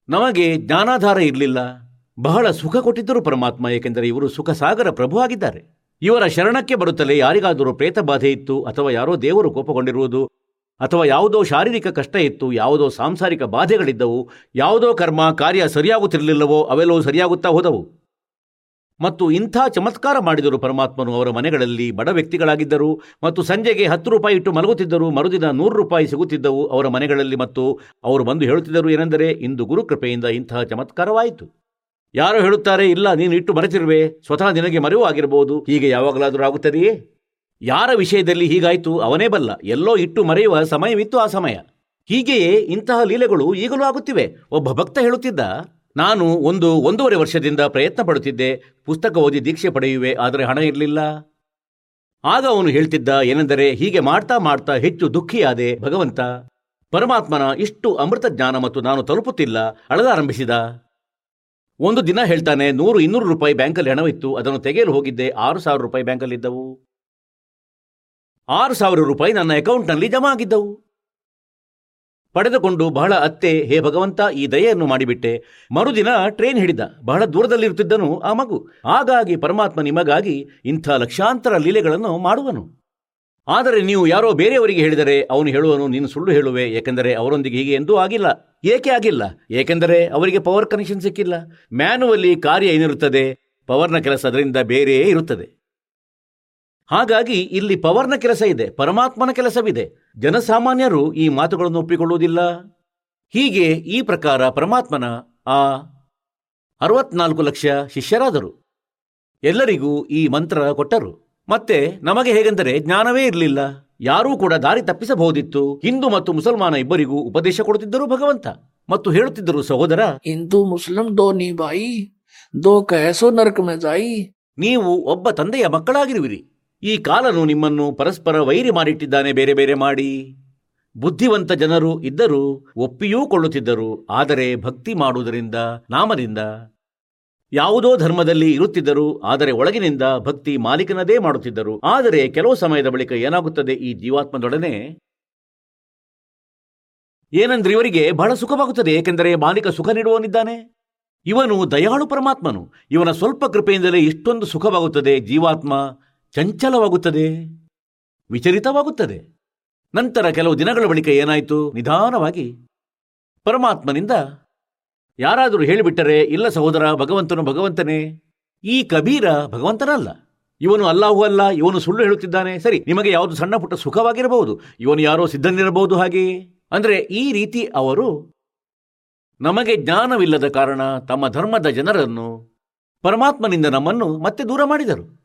ನಮಗೆ ಜ್ಞಾನಾಧಾರ ಇರಲಿಲ್ಲ. ಬಹಳ ಸುಖ ಕೊಟ್ಟಿದ್ದರು ಪರಮಾತ್ಮ, ಏಕೆಂದರೆ ಇವರು ಸುಖ ಸಾಗರ ಪ್ರಭು ಆಗಿದ್ದಾರೆ. ಇವರ ಶರಣಕ್ಕೆ ಬರುತ್ತಲೇ ಯಾರಿಗಾದರೂ ಪ್ರೇತ ಬಾಧೆ ಇತ್ತು ಅಥವಾ ಯಾರೋ ದೇವರು ಕೋಪಗೊಂಡಿರುವುದು ಅಥವಾ ಯಾವುದೋ ಶಾರೀರಿಕ ಕಷ್ಟ ಇತ್ತು, ಯಾವುದೋ ಸಾಂಸಾರಿಕ ಬಾಧೆಗಳಿದ್ದವು, ಯಾವುದೋ ಕರ್ಮ ಕಾರ್ಯ ಸರಿಯಾಗುತ್ತಿರಲಿಲ್ಲವೋ ಅವೆಲ್ಲವೂ ಸರಿಯಾಗುತ್ತಾ ಹೋದವು. ಮತ್ತು ಇಂಥ ಚಮತ್ಕಾರ ಮಾಡಿದರು ಪರಮಾತ್ಮನು ಅವರ ಮನೆಗಳಲ್ಲಿ ಬಡ ವ್ಯಕ್ತಿಗಳಾಗಿದ್ದರು ಮತ್ತು ಸಂಜೆಗೆ ಹತ್ತು ರೂಪಾಯಿ ಇಟ್ಟು ಮಲಗುತ್ತಿದ್ದರು, ಮರುದಿನ ನೂರು ರೂಪಾಯಿ ಸಿಗುತ್ತಿದ್ದವು ಅವರ ಮನೆಗಳಲ್ಲಿ ಮತ್ತು ಅವರು ಬಂದು ಹೇಳುತ್ತಿದ್ದರು ಏನೆಂದರೆ, ಇಂದು ಗುರುಕೃಪೆಯಿಂದ ಇಂತಹ ಚಮತ್ಕಾರವಾಯಿತು. ಯಾರೋ ಹೇಳುತ್ತಾರೆ, ಇಲ್ಲ, ನೀನು ಇಟ್ಟು ಮರೆತಿರುವೆ, ಸ್ವತಃ ನಿನಗೆ ಮರೆಯೂ ಆಗಿರಬಹುದು, ಹೀಗೆ ಯಾವಾಗಲಾದರೂ ಆಗುತ್ತದೆಯೇ? ಯಾರ ವಿಷಯದಲ್ಲಿ ಹೀಗಾಯ್ತು ಅವನೇ ಬಲ್ಲ. ಎಲ್ಲೋ ಇಟ್ಟು ಮರೆಯುವ ಸಮಯವಿತ್ತು ಆ ಸಮಯ. ಹೀಗೆಯೇ ಇಂತಹ ಲೀಲೆಗಳು ಈಗಲೂ ಆಗುತ್ತಿವೆ. ಒಬ್ಬ ಭಕ್ತ ಹೇಳುತ್ತಿದ್ದ, ನಾನು ಒಂದು ಒಂದೂವರೆ ವರ್ಷದಿಂದ ಪ್ರಯತ್ನ ಪಡುತ್ತಿದ್ದೆ. ಪುಸ್ತಕ ಓದಿ ದೀಕ್ಷೆ ಪಡೆಯುವೆ, ಆದರೆ ಹಣ ಇರಲಿಲ್ಲ. ಆಗ ಅವನು ಹೇಳ್ತಿದ್ದ, ಏನೆಂದರೆ ಹೀಗೆ ಮಾಡ್ತಾ ಮಾಡ್ತಾ ಹೆಚ್ಚು ದುಃಖಿಯಾದೆ ಭಗವಂತ. ಪರಮಾತ್ಮನ ಇಷ್ಟು ಅಮೃತ ಜ್ಞಾನ ಮತ್ತು ನಾನು ತಲುಪುತ್ತಿಲ್ಲ. ಅಳಲಾರಂಭಿಸಿದ. ಒಂದು ದಿನ ಹೇಳ್ತಾನೆ, ನೂರು ಇನ್ನೂರು ರೂಪಾಯಿ ಬ್ಯಾಂಕಲ್ಲಿ ಹಣವಿತ್ತು. ಅದನ್ನು ತೆಗೆಯಲು ಹೋಗಿದ್ದೆ. ಆರು ಸಾವಿರ ರೂಪಾಯಿ ಬ್ಯಾಂಕಲ್ಲಿದ್ದವು. ಆರು ಸಾವಿರ ರೂಪಾಯಿ ನನ್ನ ಅಕೌಂಟ್ನಲ್ಲಿ ಜಮಾ ಆಗಿದ್ದವು ಪಡೆದುಕೊಂಡು ಬಹಳ ಅತ್ತೆ, ಹೇ ಭಗವಂತ, ಈ ದಯೆಯನ್ನು ಮಾಡಿಬಿಟ್ಟೆ. ಮರುದಿನ ಟ್ರೈನ್ ಹಿಡಿದ. ಬಹಳ ದೂರದಲ್ಲಿರುತ್ತಿದ್ದನು ಆ ಮಗು. ಹಾಗಾಗಿ ಪರಮಾತ್ಮ ನಿಮಗಾಗಿ ಇಂಥ ಲಕ್ಷಾಂತರ ಲೀಲೆಗಳನ್ನು ಮಾಡುವನು. ಆದರೆ ನೀವು ಯಾರೋ ಬೇರೆಯವರಿಗೆ ಹೇಳಿದರೆ ಅವನು ಹೇಳುವನು, ನೀನು ಸುಳ್ಳು ಹೇಳುವೆ, ಏಕೆಂದರೆ ಅವರೊಂದಿಗೆ ಹೀಗೆ ಎಂದೂ ಆಗಿಲ್ಲ. ಏಕೆ ಆಗಿಲ್ಲ? ಏಕೆಂದರೆ ಅವರಿಗೆ ಪವರ್ ಕನೆಕ್ಷನ್ ಸಿಕ್ಕಿಲ್ಲ. ಮ್ಯಾನುವಲ್ಲಿ ಕಾರ್ಯ ಏನಿರುತ್ತದೆ? ಪವರ್ನ ಕೆಲಸ ಅದರಿಂದ ಬೇರೆಯೇ ಇರುತ್ತದೆ. ಹಾಗಾಗಿ ಇಲ್ಲಿ ಪವರ್ನ ಕೆಲಸ ಇದೆ ಪರಮಾತ್ಮನ ಕೆಲಸವಿದೆ. ಜನಸಾಮಾನ್ಯರು ಈ ಮಾತುಗಳನ್ನು ಒಪ್ಪಿಕೊಳ್ಳುವುದಿಲ್ಲ. ಹೀಗೆ ಈ ಪ್ರಕಾರ ಪರಮಾತ್ಮನ ಆ ಅರವತ್ನಾಲ್ಕು ಲಕ್ಷ ಶಿಷ್ಯರಾದರು. ಎಲ್ಲರಿಗೂ ಈ ಮಂತ್ರ ಕೊಟ್ಟರು. ಮತ್ತೆ ನಮಗೆ ಹೇಗೆಂದರೆ ಜ್ಞಾನವೇ ಇರಲಿಲ್ಲ. ಯಾರೂ ಕೂಡ ದಾರಿ ತಪ್ಪಿಸಬಹುದಿತ್ತು. ಹಿಂದೂ ಮತ್ತು ಮುಸಲ್ಮಾನ ಇಬ್ಬರಿಗೂ ಉಪದೇಶ ಕೊಡುತ್ತಿದ್ದರು ಭಗವಂತ. ಮತ್ತು ಹೇಳುತ್ತಿದ್ದರು ಸಹೋದರ ಹಿಂದೂ ಮುಸ್ಲಿಂ ದೋ ನೀ ಬಾಯಿ ದೋ ಕೈಸೋ ನರಕ ಜಾಯಿ. ನೀವು ಒಬ್ಬ ತಂದೆಯ ಮಕ್ಕಳಾಗಿರುವಿರಿ. ಈ ಕಾಲನು ನಿಮ್ಮನ್ನು ಪರಸ್ಪರ ವೈರಿ ಮಾಡಿಟ್ಟಿದ್ದಾನೆ ಬೇರೆ ಬೇರೆ ಮಾಡಿ. ಬುದ್ಧಿವಂತ ಜನರು ಇದ್ದರೂ ಒಪ್ಪಿಯೂ ಕೊಳ್ಳುತ್ತಿದ್ದರು, ಆದರೆ ಭಕ್ತಿ ಮಾಡುವುದರಿಂದ, ನಾಮದಿಂದ ಯಾವುದೋ ಧರ್ಮದಲ್ಲಿ ಇರುತ್ತಿದ್ದರು, ಆದರೆ ಒಳಗಿನಿಂದ ಭಕ್ತಿ ಮಾಲೀಕನದೇ ಮಾಡುತ್ತಿದ್ದರು. ಆದರೆ ಕೆಲವು ಸಮಯದ ಬಳಿಕ ಏನಾಗುತ್ತದೆ ಈ ಜೀವಾತ್ಮದೊಡನೆ? ಏನಂದ್ರೆ ಇವರಿಗೆ ಬಹಳ ಸುಖವಾಗುತ್ತದೆ, ಏಕೆಂದರೆ ಮಾಲೀಕ ಸುಖ ನೀಡುವವನಿದ್ದಾನೆ. ಇವನು ದಯಾಳು ಪರಮಾತ್ಮನು. ಇವನ ಸ್ವಲ್ಪ ಕೃಪೆಯಿಂದಲೇ ಇಷ್ಟೊಂದು ಸುಖವಾಗುತ್ತದೆ ಜೀವಾತ್ಮ. ಚಂಚಲವಾಗುತ್ತದೆ ವಿಚಲಿತವಾಗುತ್ತದೆ ನಂತರ ಕೆಲವು ದಿನಗಳ ಬಳಿಕ ಏನಾಯಿತು? ನಿಧಾನವಾಗಿ ಪರಮಾತ್ಮನಿಂದ, ಯಾರಾದರೂ ಹೇಳಿಬಿಟ್ಟರೆ, ಇಲ್ಲ ಸಹೋದರ, ಭಗವಂತನು ಭಗವಂತನೇ, ಈ ಕಬೀರ ಭಗವಂತನಲ್ಲ. ಇವನು ಅಲ್ಲಾಹು ಅಲ್ಲ, ಇವನು ಸುಳ್ಳು ಹೇಳುತ್ತಿದ್ದಾನೆ. ಸರಿ, ನಿಮಗೆ ಯಾವುದು ಸಣ್ಣ ಪುಟ್ಟ ಸುಖವಾಗಿರಬಹುದು? ಇವನು ಯಾರೋ ಸಿದ್ಧನಿರಬಹುದು ಹಾಗೆ? ಅಂದರೆ ಈ ರೀತಿ ಅವರು ನಮಗೆ ಜ್ಞಾನವಿಲ್ಲದ ಕಾರಣ ತಮ್ಮ ಧರ್ಮದ ಜನರನ್ನು ಪರಮಾತ್ಮನಿಂದ ನಮ್ಮನ್ನು ಮತ್ತೆ ದೂರ ಮಾಡಿದರು.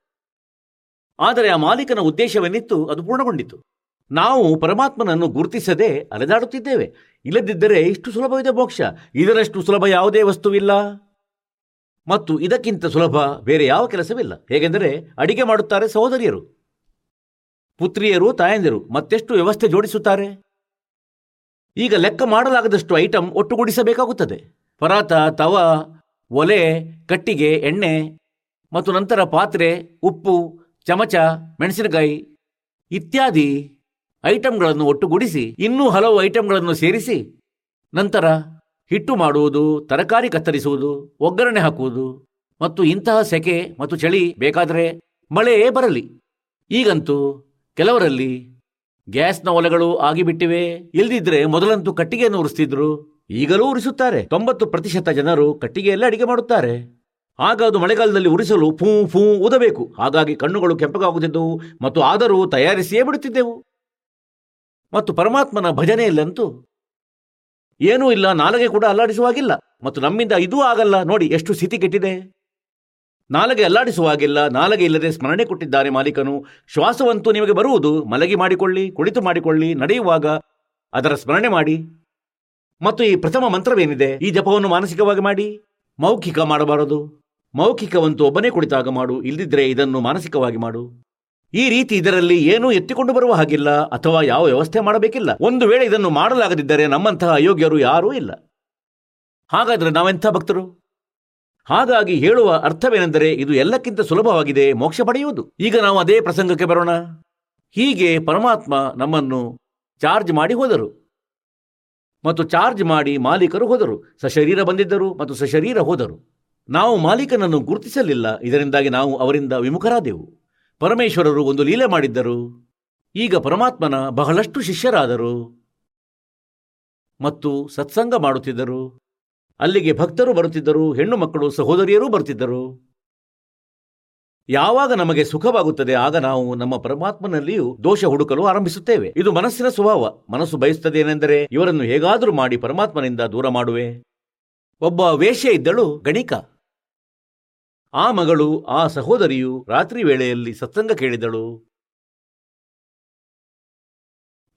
ಆದರೆ ಆ ಮಾಲೀಕನ ಉದ್ದೇಶವೇನಿತ್ತು, ಅದು ಪೂರ್ಣಗೊಂಡಿತು. ನಾವು ಪರಮಾತ್ಮನನ್ನು ಗುರುತಿಸದೆ ಅಲೆದಾಡುತ್ತಿದ್ದೇವೆ. ಇಲ್ಲದಿದ್ದರೆ ಇಷ್ಟು ಸುಲಭವಿದೆ ಮೋಕ್ಷ. ಇದರಷ್ಟು ಸುಲಭ ಯಾವುದೇ ವಸ್ತುವಿಲ್ಲ. ಮತ್ತು ಇದಕ್ಕಿಂತ ಸುಲಭ ಬೇರೆ ಯಾವ ಕೆಲಸವಿಲ್ಲ. ಹೇಗೆಂದರೆ ಅಡಿಗೆ ಮಾಡುತ್ತಾರೆ ಸಹೋದರಿಯರು. ಪುತ್ರಿಯರು, ತಾಯಂದಿರು, ಮತ್ತೆಷ್ಟು ವ್ಯವಸ್ಥೆ ಜೋಡಿಸುತ್ತಾರೆ. ಈಗ ಲೆಕ್ಕ ಮಾಡಲಾಗದಷ್ಟು ಐಟಂ ಒಟ್ಟುಗೂಡಿಸಬೇಕಾಗುತ್ತದೆ. ಪರಾತ, ತವ, ಒಲೆ, ಕಟ್ಟಿಗೆ, ಎಣ್ಣೆ, ಮತ್ತು ನಂತರ ಪಾತ್ರೆ, ಉಪ್ಪು ಚಮಚ, ಮೆಣಸಿನಕಾಯಿ ಇತ್ಯಾದಿ ಐಟಂಗಳನ್ನು ಒಟ್ಟುಗೂಡಿಸಿ, ಇನ್ನೂ ಹಲವು ಐಟಂಗಳನ್ನು ಸೇರಿಸಿ, ನಂತರ ಹಿಟ್ಟು ಮಾಡುವುದು, ತರಕಾರಿ ಕತ್ತರಿಸುವುದು, ಒಗ್ಗರಣೆ ಹಾಕುವುದು ಮತ್ತು ಇಂತಹ ಸೆಕೆ ಮತ್ತು ಚಳಿ ಬೇಕಾದರೆ ಮಳೆಯೇ ಬರಲಿ. ಈಗಂತೂ ಕೆಲವರಲ್ಲಿ ಗ್ಯಾಸ್ನ ಒಲೆಗಳು ಆಗಿಬಿಟ್ಟಿವೆ. ಇಲ್ದಿದ್ರೆ ಮೊದಲಂತೂ ಕಟ್ಟಿಗೆಯನ್ನು ಉರಿಸ್ತಿದ್ರು. ಈಗಲೂ ಉರಿಸುತ್ತಾರೆ. ತೊಂಬತ್ತು ಪ್ರತಿಶತ ಜನರು ಕಟ್ಟಿಗೆಯಲ್ಲೇ ಅಡಿಗೆ ಮಾಡುತ್ತಾರೆ. ಆಗ ಅದು ಮಳೆಗಾಲದಲ್ಲಿ ಉರಿಸಲು ಫೂ ಫೂ ಊದಬೇಕು. ಹಾಗಾಗಿ ಕಣ್ಣುಗಳು ಕೆಂಪಗಾಗುತ್ತಿದ್ದವು ಮತ್ತು ಆದರೂ ತಯಾರಿಸಿಯೇ ಬಿಡುತ್ತಿದ್ದೆವು. ಮತ್ತು ಪರಮಾತ್ಮನ ಭಜನೆಯಲ್ಲಂತೂ ಏನೂ ಇಲ್ಲ, ನಾಲಗೆ ಕೂಡ ಅಲ್ಲಾಡಿಸುವಾಗಿಲ್ಲ. ಮತ್ತು ನಮ್ಮಿಂದ ಇದೂ ಆಗಲ್ಲ. ನೋಡಿ ಎಷ್ಟು ಸ್ಥಿತಿ ಕೆಟ್ಟಿದೆ. ನಾಲಗೆ ಅಲ್ಲಾಡಿಸುವಾಗಿಲ್ಲ, ನಾಲಗೆ ಇಲ್ಲದೆ ಸ್ಮರಣೆ ಕೊಟ್ಟಿದ್ದಾರೆ ಮಾಲೀಕನು. ಶ್ವಾಸವಂತೂ ನಿಮಗೆ ಬರುವುದು. ಮಲಗಿ ಮಾಡಿಕೊಳ್ಳಿ, ಕುಳಿತು ಮಾಡಿಕೊಳ್ಳಿ, ನಡೆಯುವಾಗ ಅದರ ಸ್ಮರಣೆ ಮಾಡಿ. ಮತ್ತು ಈ ಪ್ರಥಮ ಮಂತ್ರವೇನಿದೆ? ಈ ಜಪವನ್ನು ಮಾನಸಿಕವಾಗಿ ಮಾಡಿ, ಮೌಖಿಕ ಮಾಡಬಾರದು. ಮೌಖಿಕವಂತೂ ಒಬ್ಬನೇ ಕುಳಿತಾಗ ಮಾಡು, ಇಲ್ದಿದ್ರೆ ಇದನ್ನು ಮಾನಸಿಕವಾಗಿ ಮಾಡು. ಈ ರೀತಿ ಇದರಲ್ಲಿ ಏನೂ ಎತ್ತಿಕೊಂಡು ಬರುವ ಹಾಗಿಲ್ಲ, ಅಥವಾ ಯಾವ ವ್ಯವಸ್ಥೆ ಮಾಡಬೇಕಿಲ್ಲ. ಒಂದು ವೇಳೆ ಇದನ್ನು ಮಾಡಲಾಗದಿದ್ದರೆ ನಮ್ಮಂತಹ ಅಯೋಗ್ಯರು ಯಾರೂ ಇಲ್ಲ. ಹಾಗಾದರೆ ನಾವೆಂಥ ಭಕ್ತರು? ಹಾಗಾಗಿ ಹೇಳುವ ಅರ್ಥವೇನೆಂದರೆ ಇದು ಎಲ್ಲಕ್ಕಿಂತ ಸುಲಭವಾಗಿದೆ, ಮೋಕ್ಷ ಪಡೆಯುವುದು. ಈಗ ನಾವು ಅದೇ ಪ್ರಸಂಗಕ್ಕೆ ಬರೋಣ. ಹೀಗೆ ಪರಮಾತ್ಮ ನಮ್ಮನ್ನು ಚಾರ್ಜ್ ಮಾಡಿ ಹೋದರು. ಮತ್ತು ಚಾರ್ಜ್ ಮಾಡಿ ಮಾಲೀಕರು ಹೋದರು. ಸಶರೀರ ಬಂದಿದ್ದರು ಮತ್ತು ಸಶರೀರ ಹೋದರು. ನಾವು ಮಾಲೀಕನನ್ನು ಗುರುತಿಸಲಿಲ್ಲ. ಇದರಿಂದಾಗಿ ನಾವು ಅವರಿಂದ ವಿಮುಖರಾದೆವು. ಪರಮೇಶ್ವರರು ಒಂದು ಲೀಲೆ ಮಾಡಿದ್ದರು. ಈಗ ಪರಮಾತ್ಮನ ಬಹಳಷ್ಟು ಶಿಷ್ಯರಾದರು. ಮತ್ತು ಸತ್ಸಂಗ ಮಾಡುತ್ತಿದ್ದರು. ಅಲ್ಲಿಗೆ ಭಕ್ತರು ಬರುತ್ತಿದ್ದರು. ಹೆಣ್ಣು ಮಕ್ಕಳು, ಸಹೋದರಿಯರೂ ಬರುತ್ತಿದ್ದರು. ಯಾವಾಗ ನಮಗೆ ಸುಖವಾಗುತ್ತದೆ, ಆಗ ನಾವು ನಮ್ಮ ಪರಮಾತ್ಮನಲ್ಲಿಯೂ ದೋಷ ಹುಡುಕಲು ಆರಂಭಿಸುತ್ತೇವೆ. ಇದು ಮನಸ್ಸಿನ ಸ್ವಭಾವ. ಮನಸ್ಸು ಬಯಸುತ್ತದೆ ಏನೆಂದರೆ ಇವರನ್ನು ಹೇಗಾದರೂ ಮಾಡಿ ಪರಮಾತ್ಮನಿಂದ ದೂರ ಮಾಡುವೆ. ಒಬ್ಬ ವೇಶ್ಯ ಇದ್ದಳು ಗಣಿಕ. ಆ ಮಗಳು, ಆ ಸಹೋದರಿಯು ರಾತ್ರಿ ವೇಳೆಯಲ್ಲಿ ಸತ್ಸಂಗ ಕೇಳಿದಳು.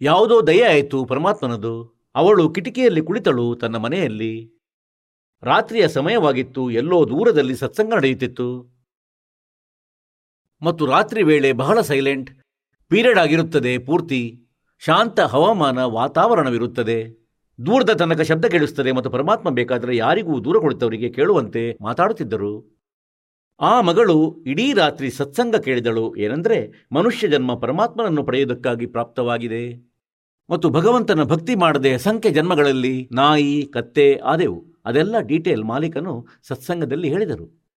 ಯಾವುದೋ ದಯ ಆಯಿತು ಪರಮಾತ್ಮನದು. ಅವಳು ಕಿಟಕಿಯಲ್ಲಿ ಕುಳಿತಳು ತನ್ನ ಮನೆಯಲ್ಲಿ. ರಾತ್ರಿಯ ಸಮಯವಾಗಿತ್ತು, ಎಲ್ಲೋ ದೂರದಲ್ಲಿ ಸತ್ಸಂಗ ನಡೆಯುತ್ತಿತ್ತು. ಮತ್ತು ರಾತ್ರಿ ವೇಳೆ ಬಹಳ ಸೈಲೆಂಟ್, ಪೀರಿಯಡ್ ಆಗಿರುತ್ತದೆ, ಪೂರ್ತಿ. ಶಾಂತ ಹವಾಮಾನ ವಾತಾವರಣವಿರುತ್ತದೆ. ದೂರದ ತನಕ ಶಬ್ದ ಕೇಳಿಸುತ್ತದೆ ಮತ್ತು ಪರಮಾತ್ಮ ಬೇಕಾದರೆ ಯಾರಿಗೂ ದೂರ ಕುಳಿತವರಿಗೆ ಕೇಳುವಂತೆ ಮಾತಾಡುತ್ತಿದ್ದರು. ಆ ಮಗಳು ಇಡೀ ರಾತ್ರಿ ಸತ್ಸಂಗ ಕೇಳಿದಳು ಏನೆಂದರೆ ಮನುಷ್ಯ ಜನ್ಮ ಪರಮಾತ್ಮನನ್ನು ಪಡೆಯುವುದಕ್ಕಾಗಿ ಪ್ರಾಪ್ತವಾಗಿದೆ. ಮತ್ತು ಭಗವಂತನ ಭಕ್ತಿ ಮಾಡದೆ ಅಸಂಖ್ಯ ಜನ್ಮಗಳಲ್ಲಿ ನಾಯಿ, ಕತ್ತೆ, ಆದೆವು, ಅದೆಲ್ಲ ಡೀಟೇಲ್ ಮಾಲೀಕನು ಸತ್ಸಂಗದಲ್ಲಿ ಹೇಳಿದರು.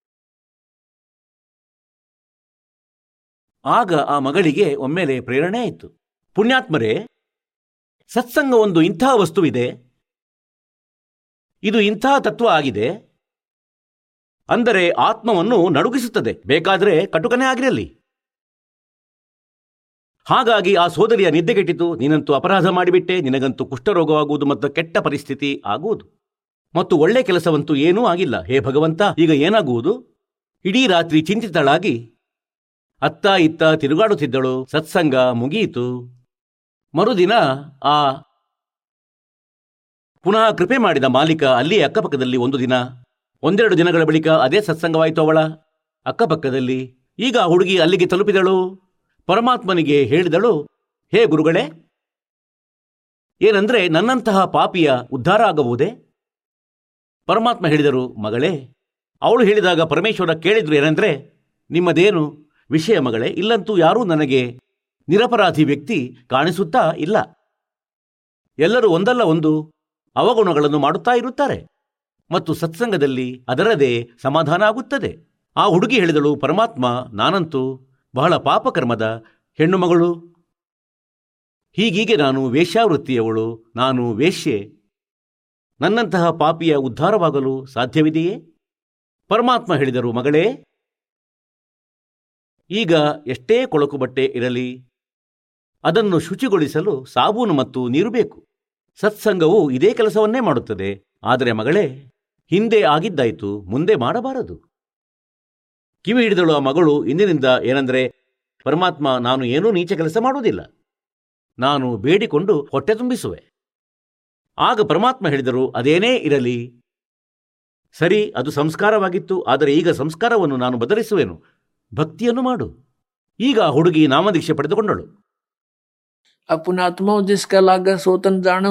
ಆಗ ಆ ಮಗಳಿಗೆ ಒಮ್ಮೆಲೆ ಪ್ರೇರಣೆ ಆಯಿತು. ಪುಣ್ಯಾತ್ಮರೇ ಸತ್ಸಂಗ ಒಂದು ಇಂಥ ವಸ್ತುವಿದೆ. ಇದು ಇಂಥ ತತ್ವ ಆಗಿದೆ. ಅಂದರೆ ಆತ್ಮವನ್ನು ನಡುಗಿಸುತ್ತದೆ. ಬೇಕಾದರೆ ಕಟುಕನೇ ಆಗಿರಲಿ. ಹಾಗಾಗಿ ಆ ಸೋದರಿಯ ನಿದ್ದೆಗೆಟ್ಟಿತು ನೀನಂತೂ ಅಪರಾಧ ಮಾಡಿಬಿಟ್ಟೆ. ನಿನಗಂತೂ ಕುಷ್ಠರೋಗವಾಗುವುದು ಮತ್ತು ಕೆಟ್ಟ ಪರಿಸ್ಥಿತಿ ಆಗುವುದು. ಮತ್ತು ಒಳ್ಳೆ ಕೆಲಸವಂತೂ ಏನೂ ಆಗಿಲ್ಲ. ಹೇ ಭಗವಂತ, ಈಗ ಏನಾಗುವುದು? ಇಡೀ ರಾತ್ರಿ ಚಿಂತಿತಳಾಗಿ, ಅತ್ತ ಇತ್ತ ತಿರುಗಾಡುತ್ತಿದ್ದಳು. ಸತ್ಸಂಗ ಮುಗಿಯಿತು. ಮರುದಿನ ಆ ಪುನಃ ಕೃಪೆ ಮಾಡಿದ ಮಾಲೀಕ ಅಲ್ಲಿಯೇ ಅಕ್ಕಪಕ್ಕದಲ್ಲಿ ಒಂದು ದಿನ ಒಂದೆರಡು ದಿನಗಳ ಬಳಿಕ ಅದೇ ಸತ್ಸಂಗವಾಯಿತು ಅವಳ. ಅಕ್ಕಪಕ್ಕದಲ್ಲಿ ಈಗ ಹುಡುಗಿ ಅಲ್ಲಿಗೆ ತಲುಪಿದಳು. ಪರಮಾತ್ಮನಿಗೆ ಹೇಳಿದಳು, ಹೇ ಗುರುಗಳೇ, ಏನಂದ್ರೆ ನನ್ನಂತಹ ಪಾಪಿಯ ಉದ್ಧಾರ ಆಗಬಹುದೇ ಪರಮಾತ್ಮ ಹೇಳಿದರು, ಮಗಳೇ, ಅವಳು ಹೇಳಿದಾಗ ಪರಮೇಶ್ವರ ಕೇಳಿದ್ರು ಏನಂದ್ರೆ, ನಿಮ್ಮದೇನು ವಿಷಯ ಮಗಳೇ, ಇಲ್ಲಂತೂ ಯಾರೂ ನನಗೆ ನಿರಪರಾಧಿ ವ್ಯಕ್ತಿ ಕಾಣಿಸುತ್ತಾ ಇಲ್ಲ. ಎಲ್ಲರೂ ಒಂದಲ್ಲ ಒಂದು ಅವಗುಣಗಳನ್ನು ಮಾಡುತ್ತಾ ಇರುತ್ತಾರೆ. ಮತ್ತು ಸತ್ಸಂಗದಲ್ಲಿ ಅದರದೇ ಸಮಾಧಾನ ಆಗುತ್ತದೆ ಆ ಹುಡುಗಿ ಹೇಳಿದಳು, ಪರಮಾತ್ಮ, ನಾನಂತೂ ಬಹಳ ಪಾಪಕರ್ಮದ ಹೆಣ್ಣು ಮಗಳು ಹೀಗೀಗೆ ನಾನು ವೇಶ್ಯಾವೃತ್ತಿಯವಳು, ನಾನು ವೇಶ್ಯೆ. ನನ್ನಂತಹ ಪಾಪಿಯ ಉದ್ಧಾರವಾಗಲು ಸಾಧ್ಯವಿದೆಯೇ? ಪರಮಾತ್ಮ ಹೇಳಿದರು, ಮಗಳೇ, ಈಗ ಎಷ್ಟೇ ಕೊಳಕು ಬಟ್ಟೆ ಇರಲಿ, ಅದನ್ನು ಶುಚಿಗೊಳಿಸಲು ಸಾಬೂನು ಮತ್ತು ನೀರು ಬೇಕು. ಸತ್ಸಂಗವು ಇದೇ ಕೆಲಸವನ್ನೇ ಮಾಡುತ್ತದೆ. ಆದರೆ ಮಗಳೇ ಹಿಂದೆ ಆಗಿದ್ದಾಯಿತು ಮುಂದೆ ಮಾಡಬಾರದು. ಕಿವಿ ಹಿಡಿದಳು ಆ ಮಗಳು ಇಂದಿನಿಂದ ಏನಂದ್ರೆ ಪರಮಾತ್ಮ ನಾನು ಏನೂ ನೀಚ ಕೆಲಸ ಮಾಡುವುದಿಲ್ಲ. ನಾನು ಬೇಡಿಕೊಂಡು ಹೊಟ್ಟೆ ತುಂಬಿಸುವೆ. ಆಗ ಪರಮಾತ್ಮ ಹೇಳಿದರು ಅದೇನೇ ಇರಲಿ. ಸರಿ ಅದು ಸಂಸ್ಕಾರವಾಗಿತ್ತು ಆದರೆ ಈಗ ಸಂಸ್ಕಾರವನ್ನು ನಾನು ಬದಲಿಸುವೆನು. ಭಕ್ತಿಯನ್ನು ಮಾಡು. ಈಗ ಹುಡುಗಿ ನಾಮದೀಕ್ಷೆ ಪಡೆದುಕೊಂಡಳು. ಅಪುನಾತ್ಮ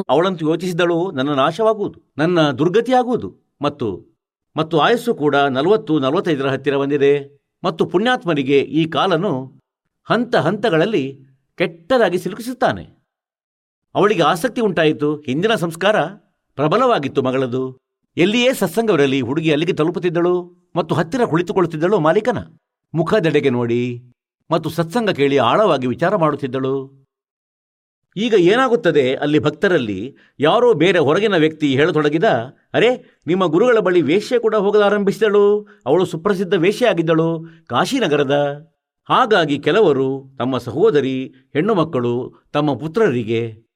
ಅವಳಂತೂ ಯೋಚಿಸಿದಳು ನನ್ನ ನಾಶವಾಗುವುದು ನನ್ನ ದುರ್ಗತಿಯಾಗುವುದು. ಮತ್ತು ಮತ್ತು ಆಯಸ್ಸು ಕೂಡ ನಲವತ್ತು ನಲವತ್ತೈದರ ಹತ್ತಿರ ಬಂದಿದೆ. ಮತ್ತು ಪುಣ್ಯಾತ್ಮನಿಗೆ ಈ ಕಾಲನು ಹಂತ ಹಂತಗಳಲ್ಲಿ ಕೆಟ್ಟದಾಗಿ ಸಿಲುಕಿಸುತ್ತಾನೆ. ಅವಳಿಗೆ ಆಸಕ್ತಿ ಉಂಟಾಯಿತು. ಹಿಂದಿನ ಸಂಸ್ಕಾರ ಪ್ರಬಲವಾಗಿತ್ತು ಮಗಳದು. ಎಲ್ಲಿಯೇ ಸತ್ಸಂಗವಿರಲಿ ಹುಡುಗಿ ಅಲ್ಲಿಗೆ ತಲುಪುತ್ತಿದ್ದಳು ಮತ್ತು ಹತ್ತಿರ ಕುಳಿತುಕೊಳ್ಳುತ್ತಿದ್ದಳು ಮಾಲೀಕನ ಮುಖದೆಡೆಗೆ ನೋಡಿ ಮತ್ತು ಸತ್ಸಂಗ ಕೇಳಿ ಆಳವಾಗಿ ವಿಚಾರ ಮಾಡುತ್ತಿದ್ದಳು. ಈಗ ಏನಾಗುತ್ತದೆ ಅಲ್ಲಿ ಭಕ್ತರಲ್ಲಿ ಯಾರೋ ಬೇರೆ ಹೊರಗಿನ ವ್ಯಕ್ತಿ ಹೇಳತೊಡಗಿದ ಅರೆ, ನಿಮ್ಮ ಗುರುಗಳ ಬಳಿ ವೇಷ್ಯ ಕೂಡ ಹೋಗಲಾರಂಭಿಸಿದಳು ಅವಳು ಸುಪ್ರಸಿದ್ಧ ವೇಷ್ಯ ಆಗಿದ್ದಳು, ಕಾಶಿನಗರದ. ಹಾಗಾಗಿ ಕೆಲವರು ತಮ್ಮ ಸಹೋದರಿ, ಹೆಣ್ಣು ಮಕ್ಕಳು, ತಮ್ಮ ಪುತ್ರರಿಗೆ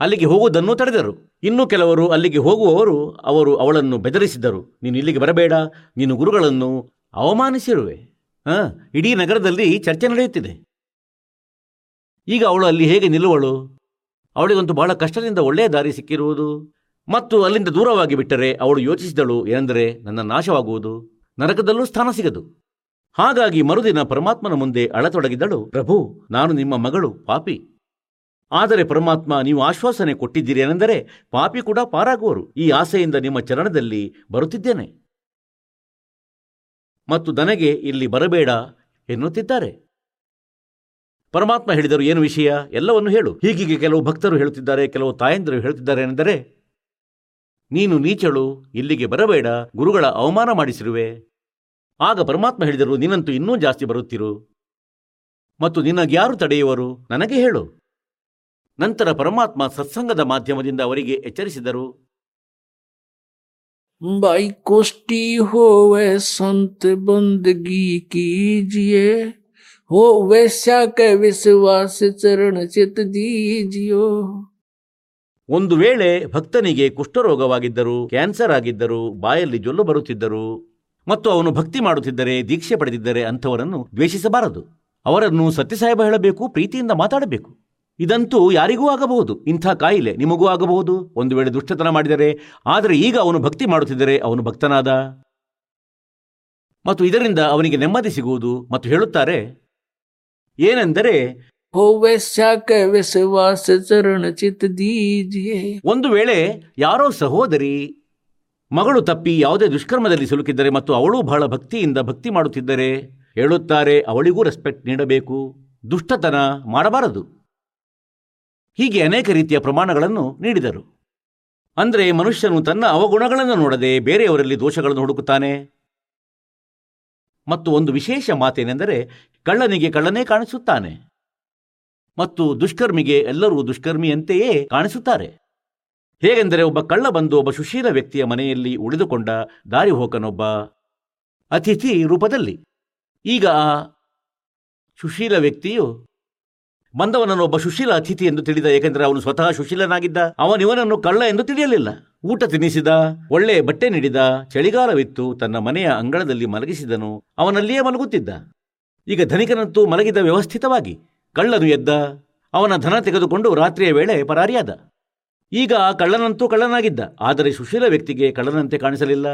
ಅಲ್ಲಿಗೆ ಹೋಗುವುದನ್ನು ತಡೆದರು. ಇನ್ನು ಕೆಲವರು ಅಲ್ಲಿಗೆ ಹೋಗುವವರು ಅವರು ಅವಳನ್ನು ಬೆದರಿಸಿದರು. ನೀನು ಇಲ್ಲಿಗೆ ಬರಬೇಡ, ನೀನು ಗುರುಗಳನ್ನು ಅವಮಾನಿಸಿರುವೆ. ಹಾಂ, ಇಡೀ ನಗರದಲ್ಲಿ ಚರ್ಚೆ ನಡೆಯುತ್ತಿದೆ. ಈಗ ಅವಳು ಅಲ್ಲಿ ಹೇಗೆ ನಿಲ್ಲುವಳು? ಅವಳಿಗಂತೂ ಬಹಳ ಕಷ್ಟದಿಂದ ಒಳ್ಳೆಯ ದಾರಿ ಸಿಕ್ಕಿರುವುದು. ಮತ್ತು ಅಲ್ಲಿಂದ ದೂರವಾಗಿ ಬಿಟ್ಟರೆ ಅವಳು ಯೋಚಿಸಿದಳು, ಏನೆಂದರೆ ನನ್ನ ನಾಶವಾಗುವುದು, ನರಕದಲ್ಲೂ ಸ್ಥಾನ ಸಿಗದು. ಹಾಗಾಗಿ ಮರುದಿನ ಪರಮಾತ್ಮನ ಮುಂದೆ ಅಳತೊಡಗಿದಳು, ಪ್ರಭು, ನಾನು ನಿಮ್ಮ ಮಗಳು, ಪಾಪಿ. ಆದರೆ ಪರಮಾತ್ಮ, ನೀವು ಆಶ್ವಾಸನೆ ಕೊಟ್ಟಿದ್ದೀರಿ, ಏನೆಂದರೆ ಪಾಪಿ ಕೂಡ ಪಾರಾಗುವರು. ಈ ಆಸೆಯಿಂದ ನಿಮ್ಮ ಚರಣದಲ್ಲಿ ಬರುತ್ತಿದ್ದೇನೆ. ಮತ್ತು ನನಗೆ ಇಲ್ಲಿ ಬರಬೇಡ ಎನ್ನುತ್ತಿದ್ದಾರೆ. ಪರಮಾತ್ಮ ಹೇಳಿದರು, ಏನು ವಿಷಯ? ಎಲ್ಲವನ್ನು ಹೇಳು. ಹೀಗೀಗೆ ಕೆಲವು ಭಕ್ತರು ಹೇಳುತ್ತಿದ್ದಾರೆ, ಕೆಲವು ತಾಯಂದಿರು ಹೇಳುತ್ತಿದ್ದಾರೆ, ಏನೆಂದರೆ ನೀನು ನೀಚಳು ಇಲ್ಲಿಗೆ ಬರಬೇಡ ಗುರುಗಳ ಅವಮಾನ ಮಾಡಿಸಿರುವೆ ಆಗ ಪರಮಾತ್ಮ ಹೇಳಿದರು ನೀನಂತೂ ಇನ್ನೂ ಜಾಸ್ತಿ ಬರುತ್ತಿರು ಮತ್ತು ನಿನಗ್ಯಾರು ತಡೆಯುವರು ನನಗೆ ಹೇಳು ನಂತರ ಪರಮಾತ್ಮ ಸತ್ಸಂಗದ ಮಾಧ್ಯಮದಿಂದ ಅವರಿಗೆ ಎಚ್ಚರಿಸಿದರು बाई कोष्टी होवे संत बंदगी कीजिए हो वैश्या के विश्वास चरण चित दीजियो ಒಂದು ವೇಳೆ ಭಕ್ತನಿಗೆ ಕುಷ್ಠರೋಗವಾಗಿದ್ದರು, ಕ್ಯಾನ್ಸರ್ ಆಗಿದ್ದರು, ಬಾಯಲ್ಲಿ ಜೊಲ್ಲು ಬರುತ್ತಿದ್ದರು, ಮತ್ತು ಅವನು ಭಕ್ತಿ ಮಾಡುತ್ತಿದ್ದರೆ, ದೀಕ್ಷೆ ಪಡೆದಿದ್ದರೆ ಅಂಥವರನ್ನು ದ್ವೇಷಿಸಬಾರದು. ಅವರನ್ನು ಸತ್ಯಸಾಹೇಬ ಹೇಳಬೇಕು, ಪ್ರೀತಿಯಿಂದ ಮಾತಾಡಬೇಕು. ಇದಂತೂ ಯಾರಿಗೂ ಆಗಬಹುದು, ಇಂಥ ಕಾಯಿಲೆ ನಿಮಗೂ ಆಗಬಹುದು. ಒಂದು ವೇಳೆ ದುಷ್ಟತನ ಮಾಡಿದರೆ, ಆದರೆ ಈಗ ಅವನು ಭಕ್ತಿ ಮಾಡುತ್ತಿದ್ದರೆ ಅವನು ಭಕ್ತನಾದ. ಮತ್ತು ಇದರಿಂದ ಅವನಿಗೆ ನೆಮ್ಮದಿ ಸಿಗುವುದು. ಮತ್ತು ಹೇಳುತ್ತಾರೆ, ಏನೆಂದರೆ ವಿಶ್ವಾಸ ಚರಣ ದೀಜಿಯೇ. ಒಂದು ವೇಳೆ ಯಾರೋ ಸಹೋದರಿ ಮಗಳು ತಪ್ಪಿ ಯಾವುದೇ ದುಷ್ಕರ್ಮದಲ್ಲಿ ಸಿಲುಕಿದ್ದರೆ ಮತ್ತು ಅವಳು ಬಹಳ ಭಕ್ತಿಯಿಂದ ಭಕ್ತಿ ಮಾಡುತ್ತಿದ್ದರೆ ಹೇಳುತ್ತಾರೆ, ಅವಳಿಗೂ ರೆಸ್ಪೆಕ್ಟ್ ನೀಡಬೇಕು. ದುಷ್ಟತನ ಮಾಡಬಾರದು. ಹೀಗೆ ಅನೇಕ ರೀತಿಯ ಪ್ರಮಾಣಗಳನ್ನು ನೀಡಿದರು. ಅಂದರೆ ಮನುಷ್ಯನು ತನ್ನ ಅವಗುಣಗಳನ್ನು ನೋಡದೆ ಬೇರೆಯವರಲ್ಲಿ ದೋಷಗಳನ್ನು ಹುಡುಕುತ್ತಾನೆ. ಮತ್ತು ಒಂದು ವಿಶೇಷ ಮಾತೇನೆಂದರೆ ಕಳ್ಳನಿಗೆ ಕಳ್ಳನೇ ಕಾಣಿಸುತ್ತಾನೆ. ಮತ್ತು ದುಷ್ಕರ್ಮಿಗೆ ಎಲ್ಲರೂ ದುಷ್ಕರ್ಮಿಯಂತೆಯೇ ಕಾಣಿಸುತ್ತಾರೆ. ಹೇಗೆಂದರೆ ಒಬ್ಬ ಕಳ್ಳ ಬಂದು ಒಬ್ಬ ಸುಶೀಲ ವ್ಯಕ್ತಿಯ ಮನೆಯಲ್ಲಿ ಉಳಿದುಕೊಂಡ ದಾರಿಹೋಕನೊಬ್ಬ ಅತಿಥಿ ರೂಪದಲ್ಲಿ. ಈಗ ಆ ಸುಶೀಲ ವ್ಯಕ್ತಿಯು ಬಂದವನನ್ನು ಒಬ್ಬ ಸುಶೀಲ ಅತಿಥಿ ಎಂದು ತಿಳಿದ, ಏಕೆಂದರೆ ಅವನು ಸ್ವತಃ ಸುಶೀಲನಾಗಿದ್ದ. ಅವನಿವನನ್ನು ಕಳ್ಳ ಎಂದು ತಿಳಿಯಲಿಲ್ಲ. ಊಟ ತಿನ್ನಿಸಿದ, ಒಳ್ಳೆ ಬಟ್ಟೆ ನೀಡಿದ, ಚಳಿಗಾಲವಿತ್ತು, ತನ್ನ ಮನೆಯ ಅಂಗಳದಲ್ಲಿ ಮಲಗಿಸಿದನು, ಅವನಲ್ಲಿಯೇ ಮಲಗುತ್ತಿದ್ದ. ಈಗ ಧನಿಕನಂತೂ ಮಲಗಿದ ವ್ಯವಸ್ಥಿತವಾಗಿ. ಕಳ್ಳನು ಎದ್ದ, ಅವನ ಧನ ತೆಗೆದುಕೊಂಡು ರಾತ್ರಿಯ ವೇಳೆ ಪರಾರಿಯಾದ. ಈಗ ಆ ಕಳ್ಳನಂತೂ ಕಳ್ಳನಾಗಿದ್ದ, ಆದರೆ ಸುಶೀಲ ವ್ಯಕ್ತಿಗೆ ಕಳ್ಳನಂತೆ ಕಾಣಿಸಲಿಲ್ಲ.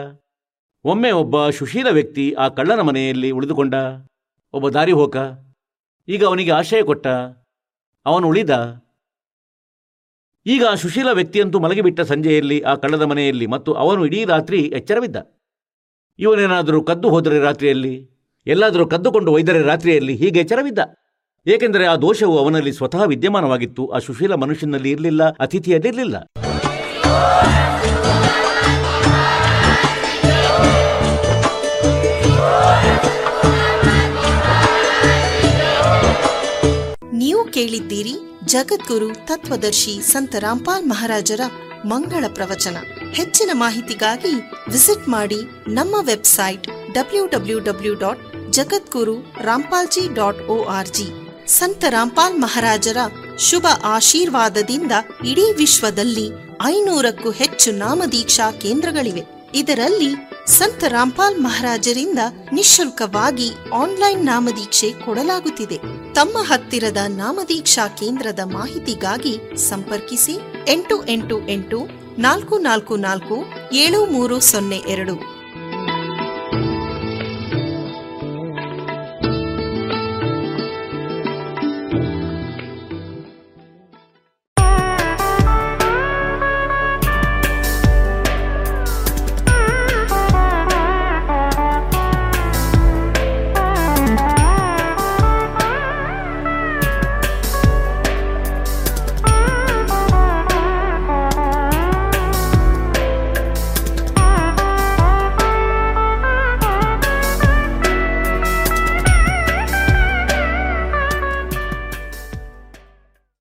ಒಮ್ಮೆ ಒಬ್ಬ ಸುಶೀಲ ವ್ಯಕ್ತಿ ಆ ಕಳ್ಳನ ಮನೆಯಲ್ಲಿ ಉಳಿದುಕೊಂಡ. ಒಬ್ಬ ದಾರಿ ಹೋಕ, ಈಗ ಅವನಿಗೆ ಆಶಯ ಕೊಟ್ಟ. ಅವನು ಉಳಿದ. ಈಗ ಆ ಸುಶೀಲ ವ್ಯಕ್ತಿಯಂತೂ ಮಲಗಿಬಿಟ್ಟ ಸಂಜೆಯಲ್ಲಿ ಆ ಕಳ್ಳನ ಮನೆಯಲ್ಲಿ ಮತ್ತು ಅವನು ಇಡೀ ರಾತ್ರಿ ಎಚ್ಚರವಿದ್ದ. ಇವನೇನಾದರೂ ಕದ್ದು ಹೋದರೆ ರಾತ್ರಿಯಲ್ಲಿ, ಎಲ್ಲಾದರೂ ಕದ್ದುಕೊಂಡು ಒಯ್ದರೆ ರಾತ್ರಿಯಲ್ಲಿ ಹೀಗೆ ಎಚ್ಚರವಿದ್ದ. ಏಕೆಂದರೆ ಆ ದೋಷವು ಅವನಲ್ಲಿ ಸ್ವತಃ ವಿದ್ಯಮಾನವಾಗಿತ್ತು, ಆ ಸುಶೀಲ ಮನುಷ್ಯನಲ್ಲಿ ಇರಲಿಲ್ಲ ಅತಿಥಿಯಲ್ಲಿರಲಿಲ್ಲ ನೀವು ಕೇಳಿದ್ದೀರಿ ಜಗದ್ಗುರು ತತ್ವದರ್ಶಿ ಸಂತ ರಾಮ್ಪಾಲ್ ಮಹಾರಾಜರ ಮಂಗಳ ಪ್ರವಚನ. ಹೆಚ್ಚಿನ ಮಾಹಿತಿಗಾಗಿ ವಿಸಿಟ್ ಮಾಡಿ ನಮ್ಮ website W W W dot Jagadguru dot O R G. Sant Rampal ಮಹಾರಾಜರ ಶುಭ ಆಶೀರ್ವಾದದಿಂದ ಇಡೀ ವಿಶ್ವದಲ್ಲಿ ಐನೂರಕ್ಕೂ ಹೆಚ್ಚು ನಾಮದೀಕ್ಷಾ ಕೇಂದ್ರಗಳಿವೆ. ಇದರಲ್ಲಿ ಸಂತ ರಾಮ್ಪಾಲ್ ಮಹಾರಾಜರಿಂದ ನಿಶುಲ್ಕವಾಗಿ ಆನ್ಲೈನ್ ನಾಮದೀಕ್ಷೆ ಕೊಡಲಾಗುತ್ತಿದೆ. ತಮ್ಮ ಹತ್ತಿರದ ನಾಮದೀಕ್ಷಾ ಕೇಂದ್ರದ ಮಾಹಿತಿಗಾಗಿ ಸಂಪರ್ಕಿಸಿ ಎಂಟು ಎಂಟು ಎಂಟು ನಾಲ್ಕು ನಾಲ್ಕು ನಾಲ್ಕು ಏಳು ಮೂರು ಸೊನ್ನೆ ಎರಡು